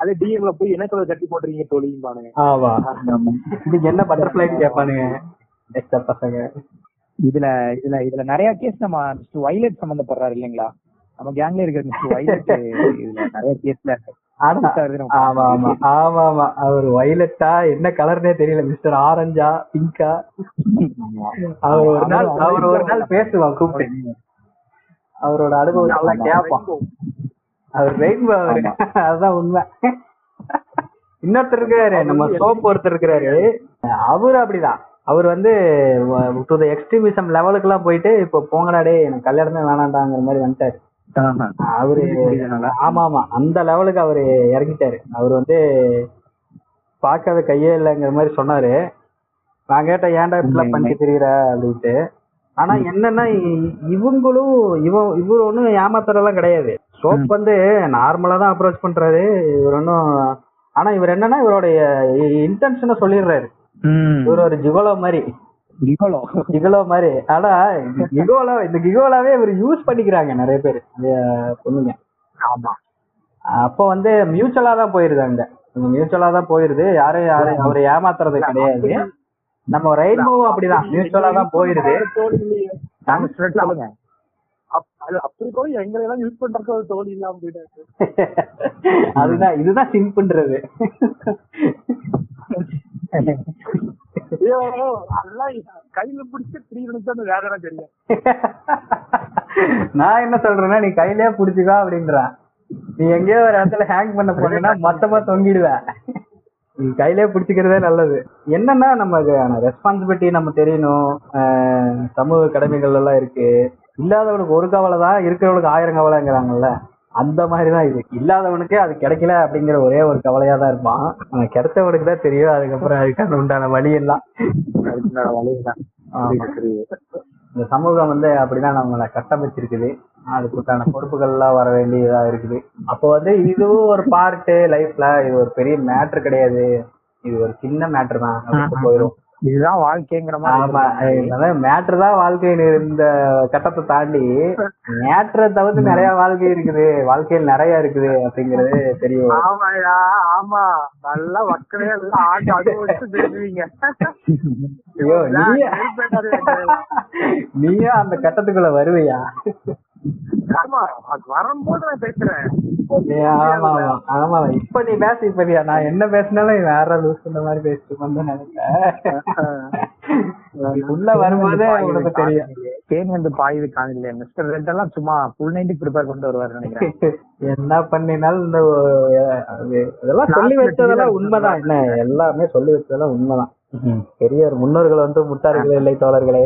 அதே டிஎம்ல போய் என்ன கலர் கட்டி போட்டுறீங்க தோழிம்பானுங்க. ஆமா. நீங்க என்ன பட்டர்ஃபிளைன்னு கேட்பானுங்க எக்ஸ்ட்ரா பசங்க. இதுல இதுல இதுல நிறைய கேஸ் நம்ம வைலட் சம்பந்தப்படுறாரு இல்லைங்களா? நம்ம கேங்ல இருக்கிற வைலட் இதுல நிறைய கேஸ்ல ஆனா ஆமா. ஆமா ஆமா. ஆமா அவர் வயலட்டா என்ன கலர்னே தெரியல. மிஸ்டர் ஆரஞ்சா பிங்கா அவர் ஒரு நாள் அவர் ஒரு நாள் பேசுவான் கூப்பிட்டு. அவரோட அனுபவம் எல்லாம் கேட்பான் அவர் ரெயின்போ அவரு. அதுதான் உண்மை. இன்னொருத்தர் இருக்கிறாரு நம்ம சோப் ஒருத்தர் இருக்கிறாரு அவரு அப்படிதான். அவர் வந்து டு த எக்ஸ்ட்ரீமிசம் லெவலுக்குலாம் போயிட்டு இப்போ போங்கடா டேய் எனக்கு கல்யாணமே வேணாண்டாங்கிற மாதிரி வந்துட்டாரு. அவரு. ஆமா ஆமா அந்த லெவலுக்கு அவரு இறங்கிட்டாரு. அவர் வந்து பார்க்காத கையே இல்லைங்கிற மாதிரி சொன்னாரு. நான் கேட்டேன் ஏன்டா இப்படிலாம் பண்ணி திரியிற? அப்படின்ட்டு. ஆனா என்னன்னா இவங்களும் இவன் இவர் ஒன்றும் ஏமாத்துறதெல்லாம் கிடையாது. சோப் வந்து நார்மலா தான் அப்ரோச் பண்றாரு. இவர் ஒன்றும் ஆனா இவர் என்னன்னா இவருடைய இன்டென்ஷனை சொல்லிடுறாரு. இவர் ஒரு ஜிகோலோ மாதிரி. இவ்வளோ. கிகோலோ மாதிரி. ஆனா கிகோலோ இந்த கிகோலாவே இவர் யூஸ் பண்ணிக்கிறாங்க நிறைய பேர். பொண்ணுங்க. ஆமா. அப்போ வந்து மியூச்சுவலா தான் போயிருது அங்க. மியூச்சுவலா தான் போயிருது. யாரும் யாரும் அவரை ஏமாத்துறது கிடையாது. நம்ம ரெயின்போவும் அப்படிதான். மியூச்சுவலா தான் போயிருது. சொல்லுங்க. அப்படி போய் எங்களை எல்லாம் யூஸ் பண்றது தோல் இல்லாம போயிட்டாரு. அதுதான் இதுதான் ஐயோ அதெல்லாம் கையில பிடிச்சி திடீர்னு வேதனை தெரியும். நான் என்ன சொல்றேன்னா நீ கையிலேயே புடிச்சுக்கோ அப்படின்றான். நீ எங்கேயோ ஒரு இடத்துல ஹேங் பண்ண போனீங்கன்னா மொத்தமா தொங்கிடுவ நீ கையிலே பிடிச்சிக்கிறதே நல்லது. என்னன்னா நமக்கு ரெஸ்பான்சிபிலிட்டி நம்ம தெரியணும். சமூக கடமைகள் எல்லாம் இருக்கு. இல்லாதவனுக்கு ஒரு கவலை தான் இருக்கிறவனுக்கு ஆயிரம் கவலைங்கிறாங்கல்ல. அந்த மாதிரி தான் இது. இல்லாதவனுக்கே அது கிடைக்கல அப்படிங்கிற ஒரே ஒரு கவலையா தான் இருப்பான். ஆனா கிடைச்சவனுக்கு தான் தெரியும். அதுக்கப்புறம் அதுக்கான உண்டான வழி எல்லாம். இந்த சமூகம் வந்து அப்படிதான் நம்மளை கட்டமைச்சிருக்குது. அதுக்குண்டான பொறுப்புகள்லாம் வர வேண்டியதா இருக்குது. அப்போ வந்து இதுவும் ஒரு பார்ட்டு லைஃப்ல இது ஒரு பெரிய மேட்ரு கிடையாது. இது ஒரு சின்ன மேட்ரு தான். போயிடும் இதுதான் வாழ்க்கைங்கிற ஆமா மாதிரி மேட்ரு தான் வாழ்க்கையில் இந்த கட்டத்தை தாண்டி மேட்ரை தவிர்த்து நிறைய வாழ்க்கை இருக்குது. வாழ்க்கையில் நிறைய இருக்குது அப்படிங்கிறது தெரியும். ஆமாயா ஆமா. நல்லா எல்லாம் ஆட்டி அனுபவிச்சு பேசுவீங்க. ஐயோ நீயே? நீயும் அந்த கட்டத்துக்குள்ள வருவியா? ஆமா அது வரும்போது நான் பேசுறேன். ஆமா இப்ப நீ பேச இப்ப நான் என்ன பேசினாலும் வேற லூஸ் பண்ண மாதிரி பேசிட்டு வந்து நினைக்கிறேன் நீ உள்ள வரும்போதே தெரியும். தேன் வந்து பாயுது காணில மிஸ்டர் ரெட் எல்லாம் சும்மா ஃபுல் நைன்டி ப்ரிப்பேர் பண்ணிட்டு வருவாரு நினைக்கிறேன். என்ன பண்ணினாலும் இந்த இதெல்லாம் சொல்லி வச்சதெல்லாம் உண்மைதான். என்ன எல்லாமே சொல்லி வச்சதெல்லாம் உண்மைதான். பெரிய முன்னோர்கள் வந்து முட்டார்கள் இல்லை தோழர்களே.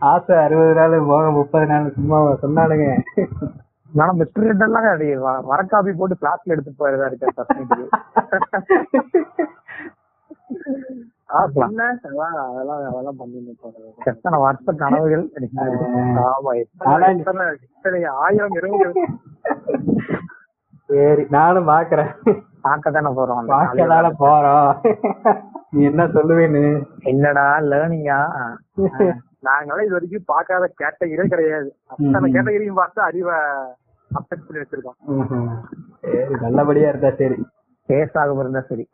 ஆசை அறுபது நாள் போக முப்பது நாள் சும்மா சொன்னானுங்க ஆனா மிஸ்டர் ரெட் எல்லாம் வரக்காப்பி போட்டு கிளாஸ்ல பண்ணி போறது. எத்தனை வருஷ கனவுகள்? ஆயிரம் இரவுகள் சரி நானும் பாக்குறேன். பார்க்க தானே போறோம் பார்க்கதால போறோம். நீ என்ன சொல்லுவேன்னு? என்னடா லேர்னிங்கா நாங்களாம் இது வரைக்கும் பார்க்காத கேட்டகிரியே கிடையாது. அத்தனை கேட்டகிரியும் பார்த்து அறிவை அப்டேட் பண்ணி வச்சிருக்கோம். நல்லபடியா இருந்தா சரி. கேஸாக இருந்தா சரி.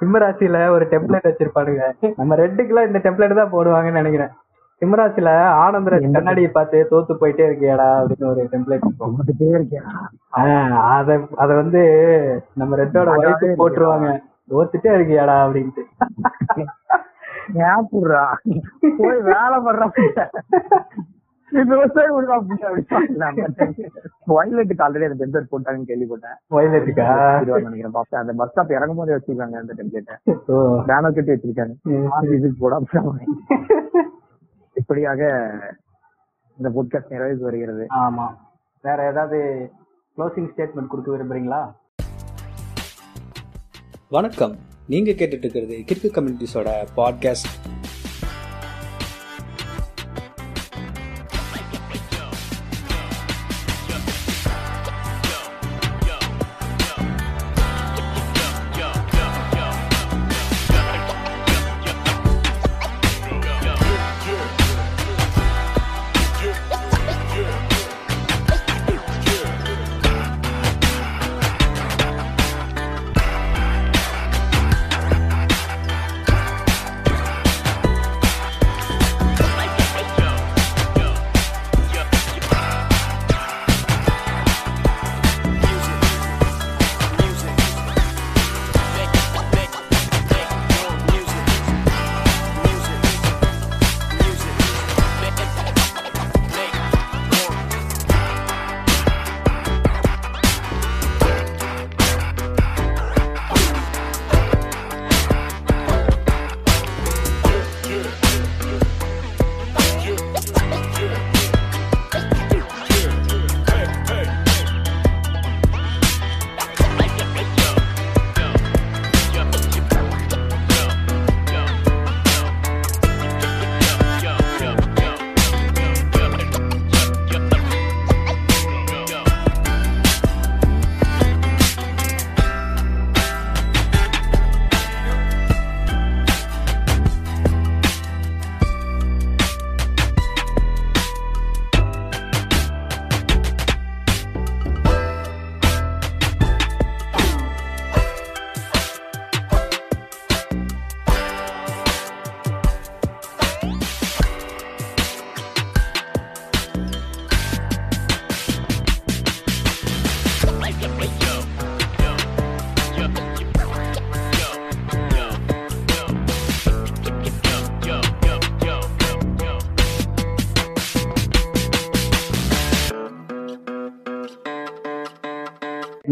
சிம்மராசியில ஒரு டெம்ப்ளேட் வச்சிருப்பானுங்க. நம்ம ரெட்டுக்குலாம் இந்த டெம்ப்ளேட் தான் போடுவாங்கன்னு நினைக்கிறேன். சிம்மராசியில ஆனந்தராஜ் கண்ணாடியை பார்த்து தோத்து போயிட்டே இருக்கியாடா அப்படின்னு ஒரு டெம்ப்ளேட் அத அத வந்து நம்ம ரெட்டோட வயசு போட்டுருவாங்க. தோத்துட்டே இருக்கியாடா அப்படின்ட்டு. போய் வேலை வயலட்டுக்கு ஆல்ரெடி அந்த டெம்ப்ளேட் போட்டாங்கன்னு கேள்விப்பட்டேன். வயலட்டுக்கா நினைக்கிறேன். பாப்பேன் அந்த பஸ் ஸ்டாப் இறங்கும் போதே வச்சிருக்காங்க அந்த டெம்ப்ளேட்டை பேனர் கட்டி வச்சிருக்காங்க இதுக்கு இப்படியாக இந்த பாட்காஸ்ட் நிறைவேறி வருகிறது. ஆமா. வேற ஏதாவது க்ளோசிங் ஸ்டேட்மெண்ட் கொடுக்க விரும்புறீங்களா? வணக்கம். நீங்க கேட்டுட்டு இருக்கிறது கிற்கு கம்யூனிட்டிஸோட பாட்காஸ்ட்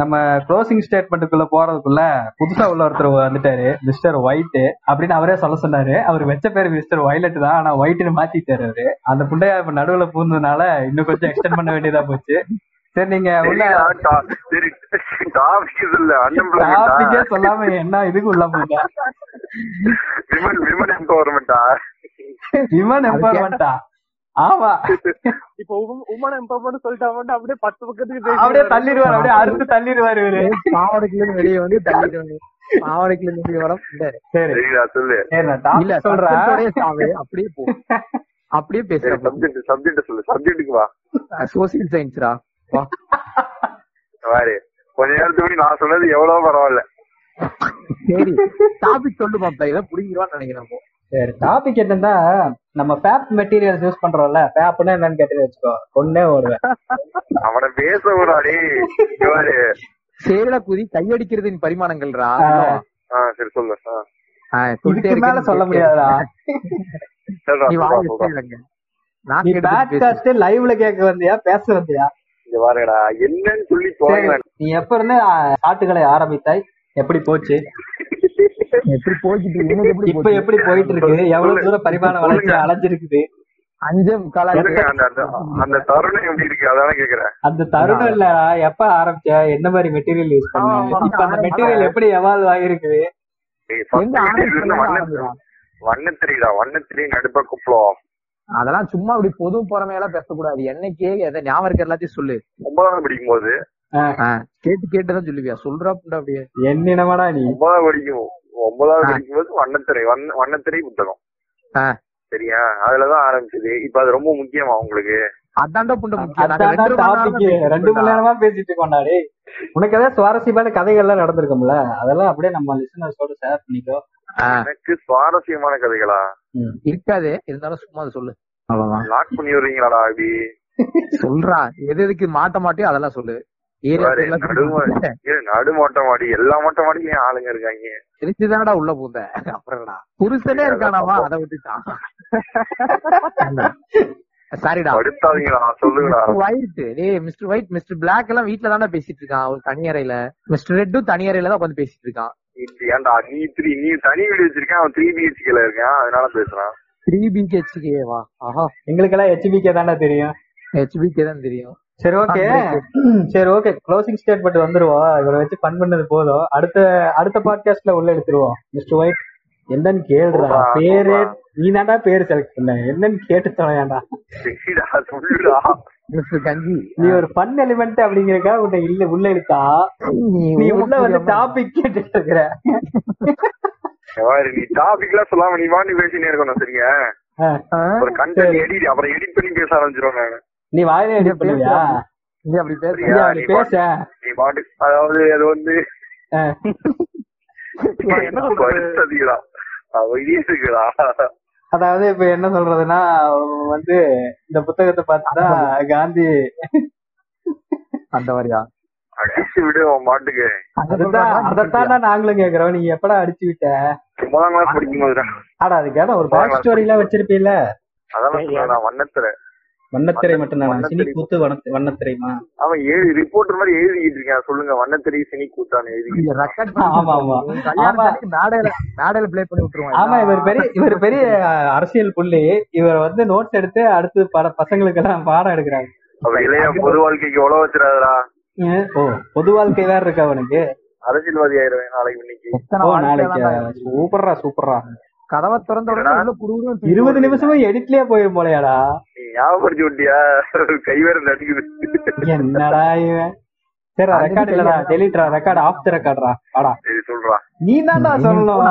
நம்ம க்ளோசிங் ஸ்டேட்மெண்ட்டுக்குள்ள போறதுக்குள்ள புதுசா உள்ள ஒருத்தர் வந்துட்டாரு மிஸ்டர் ஒயிட் அப்படின்னு அவரே சொல்ல சொன்னாரு. அவர் வச்ச பேர் மிஸ்டர் வயலட் தான் ஆனா ஒயிட்னு மாத்திட்டாரு அவரு. அந்த புண்டையா இப்ப நடுவுல பூந்ததுனால இன்னும் கொஞ்சம் எக்ஸ்டெண்ட் பண்ண வேண்டியதா போச்சு. சரி நீங்க டாபிக்கே சொல்லாம என்ன இதுக்கு உள்ள போங்க விமன் விமன் எம்பவர்மெண்டா விமன் எம்பவர்மெண்டா ஆமா. இப்போ உமன் எம்பவர்மெண்ட் சொல்லிட்டாங்க அப்படியே பத்து பக்கத்துக்கு அப்படியே தள்ளிடுவாரு அப்படியே அறுத்து தள்ளிடுவாரு இவரு. பாவடைக்குல இருந்து வெளியே வந்து தள்ளிடுவாங்க பாவடைக்குல இருந்து வெளியே வர முடியாது சரி. சரிடா சொல்லு. இல்ல சொல்றேன். அப்படியே போ. அப்படியே பேசுறேன் சப்ஜெக்ட் சப்ஜெக்ட் சொல்லு. சப்ஜெக்ட்டுக்கு வா. சோசியல் சயின்ஸ்ரா வா. வாரு கொஞ்ச நேரத்துக்கு நான் சொன்னது எவ்வளவு பரவாயில்ல. சரி டாபிக் சொல்லு பாப்பா இதை புடிங்கிடுவான்னு நினைக்கிறேன். சரி டாபிக் என்னன்னா நம்ம பேப் மெட்டீரியல்ஸ் யூஸ் பண்றோம்ல பேப்னா என்னன்னு கேட்டு வச்சுக்கோ. கொன்னே ஓடுவேன் அவனை பேச விடாடி சேரல குதி கையடிக்கிறதின் பரிமாணங்கள்ரா சரி சொல்லு. இதுக்கு மேல. சொல்ல முடியாதுடா. சரிடா நீ. பேட்காஸ்ட் லைவ்ல கேட்க வந்தியா பேச வந்தியா? என்னன்னு சொல்லி நீ எப்ப இருந்து ஆ, காட்டுகளை ஆரம்பித்தாய்? எப்படி போச்சு? எப்படி போய்கிட்டு இருக்கு? இன்னைக்கு எப்படி இப்ப? எப்படி போயிட்டு இருக்கு எவ்வளவு. தூரம் பரிமாண வளர்ச்சி. அடைஞ்சிருக்குது? அந்த தருணம் எப்படி இருக்கு? அதான கேக்குறேன். அந்த தருணம் இல்ல. எப்ப ஆரம்பிச்ச? என்ன மாதிரி மெட்டீரியல் யூஸ் பண்ண ஆமா, இப்ப அந்த மெட்டீரியல் எப்படி எவால்வ் ஆகிருக்குது? வண்ணத்திரைடா. வண்ணத்திரை நடுப்ப குப்பலம் அதெல்லாம் சும்மா அப்படி பொது புறமையெல்லாம் பேசக்கூடாது. என்னைக்கே எதை ஞாபகம் இருக்க எல்லாத்தையும் சொல்லு. ஒன்பதாம் படிக்கும் போது கேட்டு கேட்டுதான் சொல்லுவியா? சொல்றா புண்டா அப்படியே. என்னினமாடா நீ? ஒன்பதாம் படிக்கும். ஒன்பதாவது ஆ. படிக்கும் போது வண்ணத்திரை வண்ண வண்ணத்திரை புத்தகம். ஆ. சரியா? அதுலதான் ஆரம்பிச்சது. இப்ப அது ரொம்ப முக்கியமா உங்களுக்கு? ரெண்டு மணி நேரம் பேசிட்டு இருக்கோம்டாடே உனக்கு ஏதாவது சுவாரஸ்யமான கதைகள்லாம் நடந்திருக்கும்ல? அதெல்லாம் அப்படியே நம்ம லிசனர்ஸோட ஷேர் பண்ணிக்கோ. ஆ, எனக்கு சுவாரஸ்யமான கதைகளா. இருக்காது. இருந்தாலும் சும்மா சொல்லு. லாக் பண்ணி விடுறீங்களாடா சொல்றா. எது எதுக்கு மாட்ட மாட்டியோ அதெல்லாம் சொல்லு. ஏரியா பாரு, பேர்லாம் நடும- சொல்லு. ஏ, நடு மொட்டை மாடி எல்லா மொட்டை மாடியிலயும் ஆளுங்க இருக்காங்க? தெரிஞ்சுதானடா உள்ள பூந்த. அப்புறம்டா. புருஷனே இருக்கானாமா? அதை விட்டுட்டான். சாரிடா. ஒயிட் டேய் மிஸ்டர் ஒயிட் மிஸ்டர் பிளாக் எல்லாம் வீட்ல தானே பேசிட்டு இருக்கான் ஒரு தனி அறையில. மிஸ்டர் ரெட்டும் தனி அறையில தான் உட்காந்து பேசிட்டு இருக்கான் ஏன்டா நீ த்ரீ நீ தனி வீடு வச்சிருக்கேன் அவன் த்ரீ பிஹெச்கேல இருக்கான். அதனால பேசுறான். த்ரீ பிஹெச்கேவா ஆஹா. எங்களுக்கெல்லாம் ஹெச்பிகே தானே தெரியும். ஹெச்பிகே தான் தெரியும். சரி ஓகே சரி ஓகே க்ளோசிங் ஸ்டேட்மெண்ட் வந்துருவோம் இவரை வச்சு ஃபன் பண்ணது போதும். அடுத்த அடுத்த பாட்காஸ்ட்ல உள்ள எடுத்துருவோம் மிஸ்டர் ஒயிட் என்னன்னு கேளுடா. பேரு. நீ தான்டா பேர் செலக்ட் பண்ண. என்னன்னு கேட்டு தொலையாண்டா. சரிடா சொல்லுடா. மிஸ்டர் கஞ்சி. நீ ஒரு ஃபன் எலிமெண்ட் அப்படிங்கறக்கா உன்னை இல்ல உள்ள இருக்கா நீ உள்ள வந்து டாபிக் கேட்டுட்டு இருக்கிற நீ டாபிக் எல்லாம் சொல்லாம நீ வாண்டி பேசினே இருக்கணும் சரிங்க. ஒரு கண்டென்ட் எடிட் அப்புறம் எடிட் பண்ணி பேச ஆரம்பிச்சிருவாங்க நீ வாயில எடிட் பண்ணுவியா? நீ அப்படி பேச. நீ அப்படி பேச. நீ பாட்டு அதாவது அது வந்து அதாவது இப்ப என்ன சொல்றதுன்னா வந்து இந்த புத்தகத்தை பார்த்துதான் காந்தி அந்த மாதிரியா? அடிச்சு விடு அதுதான் அதைத்தான் நாங்களும் கேக்குறோம். நீங்க எப்படா அடிச்சு விட்ட? ஒன்பதாம் கிளாஸ் படிக்கும் போதுடா ஆடா அதுக்கான ஒரு பேக் ஸ்டோரி எல்லாம் வச்சிருப்பீல அதான் சொல்றேன் வண்ணத்துல வண்ணத்திரை மட்டும் தானா வண்ணத்திரை. சினி கூத்து வண்ண- வண்ணத்திரைமா? அவன் ஏழு ரிப்போர்ட்டர் மாதிரி எழுதிக்கிட்டு இருக்கான். சொல்லுங்க வண்ணத்திரை சினி கூட்டான்னு எழுதி ரெக்கார்ட் ஆமா, ஆமா. மேடையில மேடையில ப்ளே பண்ணி விட்டுருவான் ஆமா இவர் பெரிய இவர் பெரிய அரசியல் புள்ளி. இவர் வந்து நோட்ஸ் எடுத்து அடுத்து பல பசங்களுக்கு எல்லாம் பாடம் எடுக்கிறாங்க. அவ இளைய பொது வாழ்க்கைக்கு உழவு வச்சிடாதடா? ஓ பொது வாழ்க்கை வேற இருக்கா அவனுக்கு? அரசியல்வாதி ஆயிருவேன் நாளைக்கு இன்னைக்கு. சூப்பர்ரா சூப்பர்ரா. கதவை திறந்த உடனே இருபது. நிமிஷமும் எடிட்லயே போயிரும் போலயாடா? நீ ஞாபகப்படுத்தி விட்டியா? கை வேற நடிக்குது என்னடா இவன்? சரி ரெக்கார்ட் இல்லடா. டெலிட்ரா ரெக்கார்ட் ஆஃப் த ரெக்கார்ட்ரா சொல்றா. நீ தான்டா சொல்லணும்.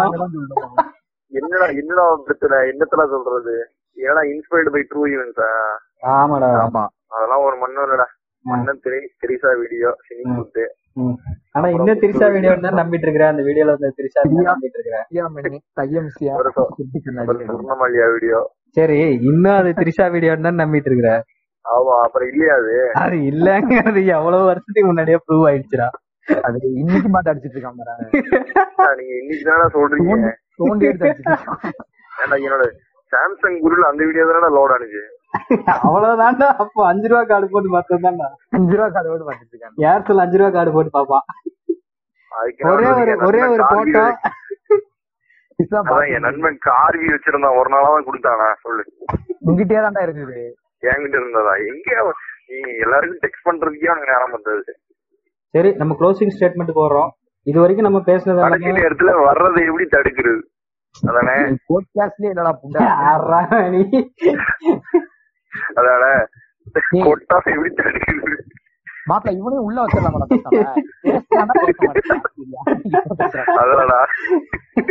என்னடா என்னடா பிரச்சனை? என்னத்தடா சொல்றது? ஏன்னா இன்ஸ்பயர்டு பை ட்ரூ ஈவென்ட்ஸா ஆமாடா. ஆமா. அதெல்லாம் ஒரு மண்ணும் இல்லடா. மன்னன் திரை திரிசா வீடியோ சினி கூத்து. ஆனா இன்னும் திரிசா வீடியோ தான் நம்பிட்டு இருக்கிறேன் அந்த வீடியோல வந்து தான் நம்பிட்டு இருக்கிறேன் வீடியோ சரி இன்னும் அது திரிஷா வீடியோ தான் நம்பிட்டு இருக்கிற ஆமா அப்புறம் இல்லையா அது? அது இல்லங்கிறது எவ்வளவு வருஷத்துக்கு முன்னாடியே ப்ரூவ் ஆயிடுச்சுடா. அது இன்னைக்கு மாட்ட அடிச்சிட்டு இருக்கான் நீங்க இன்னைக்கு தானே சொல்றீங்க? தோண்டி எடுத்து என்னோட சாம்சங் குருல அந்த வீடியோ தானே லோட் ஆனிச்சு அவ்வளவுதான்டா. அப்போ அஞ்சு ரூபா கார்டு போட்டு பார்த்ததுதான்டா. அஞ்சு ரூபா கதவோடு பார்த்துட்டு இருக்காங்க. ஏர்டெல் அஞ்சு ரூபா கார்டு போட்டு பாப்பான் ஒரே ஒரு ஒரே ஒரு போட்டோ என் நண்பன் கார்வி வச்சிருந்தான். ஒரு நாளா தான் கொடுத்தானா? சொல்லு. உங்ககிட்டயே தான்டா இருக்குது. என்கிட்ட இருந்ததா? எங்க நீ எல்லாருக்கும் டெக்ஸ்ட் பண்றதுக்கே அவனுக்கு நேரம் வந்தது. சரி நம்ம க்ளோசிங் ஸ்டேட்மெண்ட்டுக்கு வர்றோம் இது வரைக்கும் நம்ம பேசுனது கடைசி நேரத்துல வர்றதை எப்படி தடுக்கிறது? அதானே? போட்காஸ்ட்லயே என்னடா புண்டை? யார்ரா நீ? அதனால கொட்டா எப்படி தடுக்குது மாப்பிள இவனே உள்ள வச்சிடலாம்டா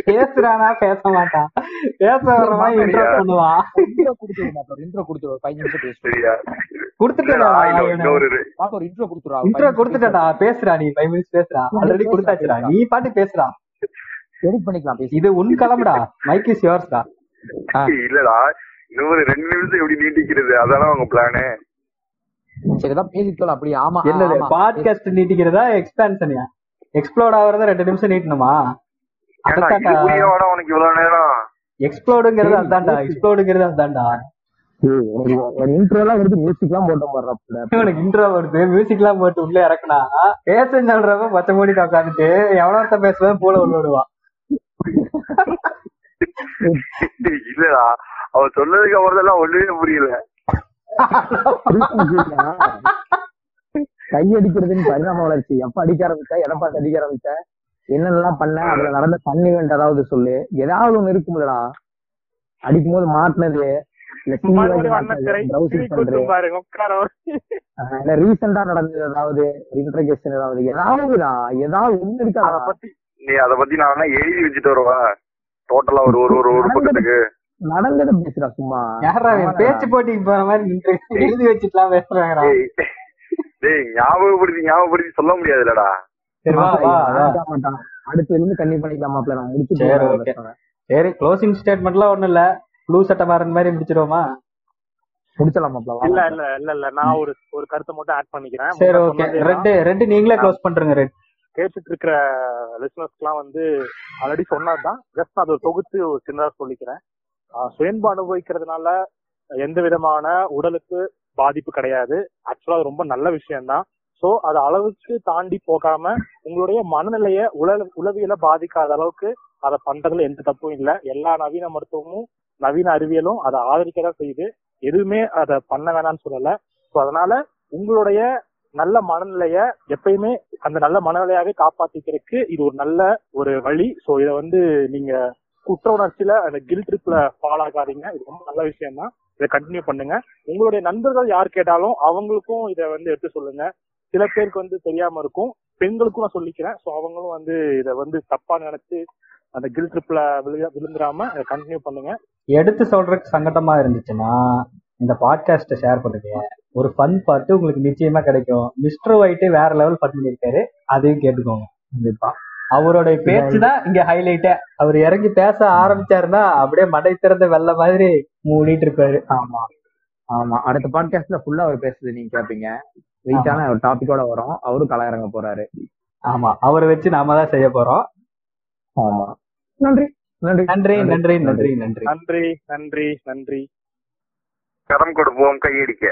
பேசுறானா பேச மாட்டான். பேச வரவன் இன்ட்ரோ பண்ணுவான் இன்ட்ரோ கொடுத்துரு மாப்பிள இன்ட்ரோ கொடுத்துரு ஒரு ஃபைவ் நிமிஷம் பேசுறியா கொடுத்துட்டடா ஒரு இன்ட்ரோ கொடுத்துடா இன்ட்ரோ கொடுத்துட்டடா. பேசுறா நீ ஃபைவ் மினிட்ஸ் பேசுறா ஆல்ரெடி கொடுத்தாச்சுடா. நீ பாட்டு பேசுறா எடிட் பண்ணிக்கலாம் பேசு இது உன் கிளம்புடா மைக் இஸ் யுவர்ஸ்டா இல்லடா இன்னொரு ரெண்டு நிமிஷம் எப்படி நீட்டிக்கிறது. அதானே உங்க பிளானு சரி, ஏதாவது பேசிக்கலாம் அப்படி, ஆமா, என்னது. பாட்காஸ்ட் நீட்டிக்கிறதா எக்ஸ்பான்ஷனியா எக்ஸ்ப்ளோர்ட் ஆகுறத ரெண்டு நிமிஷம் நீட்டணுமா? உனக்கு இவ்வளவு நேரம். எக்ஸ்ப்ளோர்டுங்கிறது அதான்டா எக்ஸ்ப்ளோர்டுங்கிறது அதான்டா எடுத்து music எல்லாம் போட்ட மாதிரி. உனக்கு இன்ட்ரோ வருது மியூசிக் எல்லாம் போட்டு உள்ள இறக்குனா பேசுன்னு சொல்றப்ப பச்சை மூடிட்டு உட்காந்துட்டு எவ்வளோ ஒருத்தன் பேசுவேன் போல உள்ள விடுவான். இல்லடா. அவன் சொன்னதுக்கு அப்புறம் ஒண்ணுமே புரியல. கை அடிக்கிறதுன்னு பரிணாம வளர்ச்சி. எப்ப அடிக்க ஆரம்பிச்சா எதை பார்த்து அடிக்க ஆரம்பிச்ச என்னென்னலாம் பண்ண அதுல நடந்த ஃபன் இவெண்ட் ஏதாவது சொல்லு. ஏதாவது ஒண்ணு இருக்கும்லடா. அடிக்கும் போது மாட்டினது ரீசெண்டா நடந்தது ஏதாவது இன்டர்கேஷன் ஏதாவது ஏதாவதுடா ஏதாவது ஒண்ணு அத இருக்காடா பத்தி நீ அத பத்தி நான் எழுதி வச்சுட்டு வரவா. டோட்டலா ஒரு ஒரு ஒரு ஒரு பக்கத்துக்கு. நடந்ததை பேசுடா சும்மா. பேச்சு போட்டிக்கு போற மாதிரி எழுதி வச்சுட்டுலாம் பேசுறாங்கடா. டேய், ஞாபகப்படுத்தி ஞாபகப்படுத்தி சொல்ல முடியாதுலடா. அடுத்து இருந்து கண்ணி பண்ணிக்கலாமாப்ல நான் முடிச்சுட்டு சரி, க்ளோசிங் ஸ்டேட்மெண்ட்லாம் ஒண்ணும் இல்ல. ப்ளூ சட்டை மாறன் மாதிரி முடிச்சிருவோமா? முடிச்சிடலாமாப்ல வா. இல்ல இல்ல இல்ல இல்ல. நான் ஒரு ஒரு கருத்தை மட்டும் ஆட் பண்ணிக்கிறேன். சரி ஓகே நீங்களே க்ளோஸ் பண்றீங்க ரெட் கேட்டுட்டு இருக்கிற லிசனர்ஸ்க்குலாம் வந்து ஆல்ரெடி சொன்னதுதான். ஜஸ்ட் நான் அதை ஒரு தொகுத்து ஒரு சின்னதா சொல்லிக்கிறேன். சுயன்பு அனுபவிக்கிறதுனால எந்த விதமான உடலுக்கு பாதிப்பு கிடையாது. ஆக்சுவலா அது ரொம்ப நல்ல விஷயம்தான். சோ அது அளவுக்கு தாண்டி போகாம உங்களுடைய மனநிலைய உல உளவியல பாதிக்காத அளவுக்கு அதை பண்றதுல எந்த தப்பும் இல்ல. எல்லா நவீன மருத்துவமும் நவீன அறிவியலும் அதை ஆதரிக்கதான் செய்யுது. எதுவுமே அதை பண்ண வேணாம்னு சொல்லல. சோ அதனால உங்களுடைய நல்ல மனநிலைய எப்பயுமே அந்த நல்ல மனநிலையாவே காப்பாத்திக்கிறதுக்கு இது ஒரு நல்ல ஒரு வழி. சோ இத வந்து நீங்க குற்ற உணர்ச்சியில அந்த கில் ட்ரிப்ல ஃபாலோ ஆகாதீங்க இது ரொம்ப நல்ல விஷயம் தான் இதை கண்டினியூ பண்ணுங்க. உங்களுடைய நண்பர்கள் யார் கேட்டாலும் அவங்களுக்கும் இதை வந்து எடுத்து சொல்லுங்க. சில பேருக்கு வந்து தெரியாம இருக்கும். பெண்களுக்கும் நான் சொல்லிக்கிறேன். ஸோ அவங்களும் வந்து இதை வந்து தப்பா நினைச்சு அந்த கில் ட்ரிப்ல விழுந்துடாம இதை கண்டினியூ பண்ணுங்க. எடுத்து சொல்றதுக்கு சங்கடமா இருந்துச்சுன்னா இந்த பாட்காஸ்ட்டை ஷேர் பண்ணுங்க. ஒரு ஃபன் பார்ட்டு உங்களுக்கு நிச்சயமா கிடைக்கும். மிஸ்டர் ஒயிட்டு வேற லெவல் ஃபன் பண்ணிருக்காரு அதையும் கேட்டுக்கோங்க. கண்டிப்பா. அவருடைய பேச்சு தான் இங்க ஹைலைட்டே அவர் இறங்கி பேச ஆரம்பிச்சாருன்னா அப்படியே மடை திறந்த வெள்ள மாதிரி மூடிட்டு இருப்பாரு. ஆமா. ஆமா. அடுத்த பாட்காஸ்ட்ல ஃபுல்லா அவர் பேசுறது நீங்க கேப்பீங்க. வெயிட்டான ஒரு டாபிக்கோட வரும். அவரும் களை இறங்க போறாரு. ஆமா. அவரை வச்சு நாம தான் செய்ய போறோம். ஆமா. நன்றி நன்றி. நன்றி நன்றி நன்றி. நன்றி. நன்றி நன்றி நன்றி. கரம் கொடுப்போம் கையடிக்க.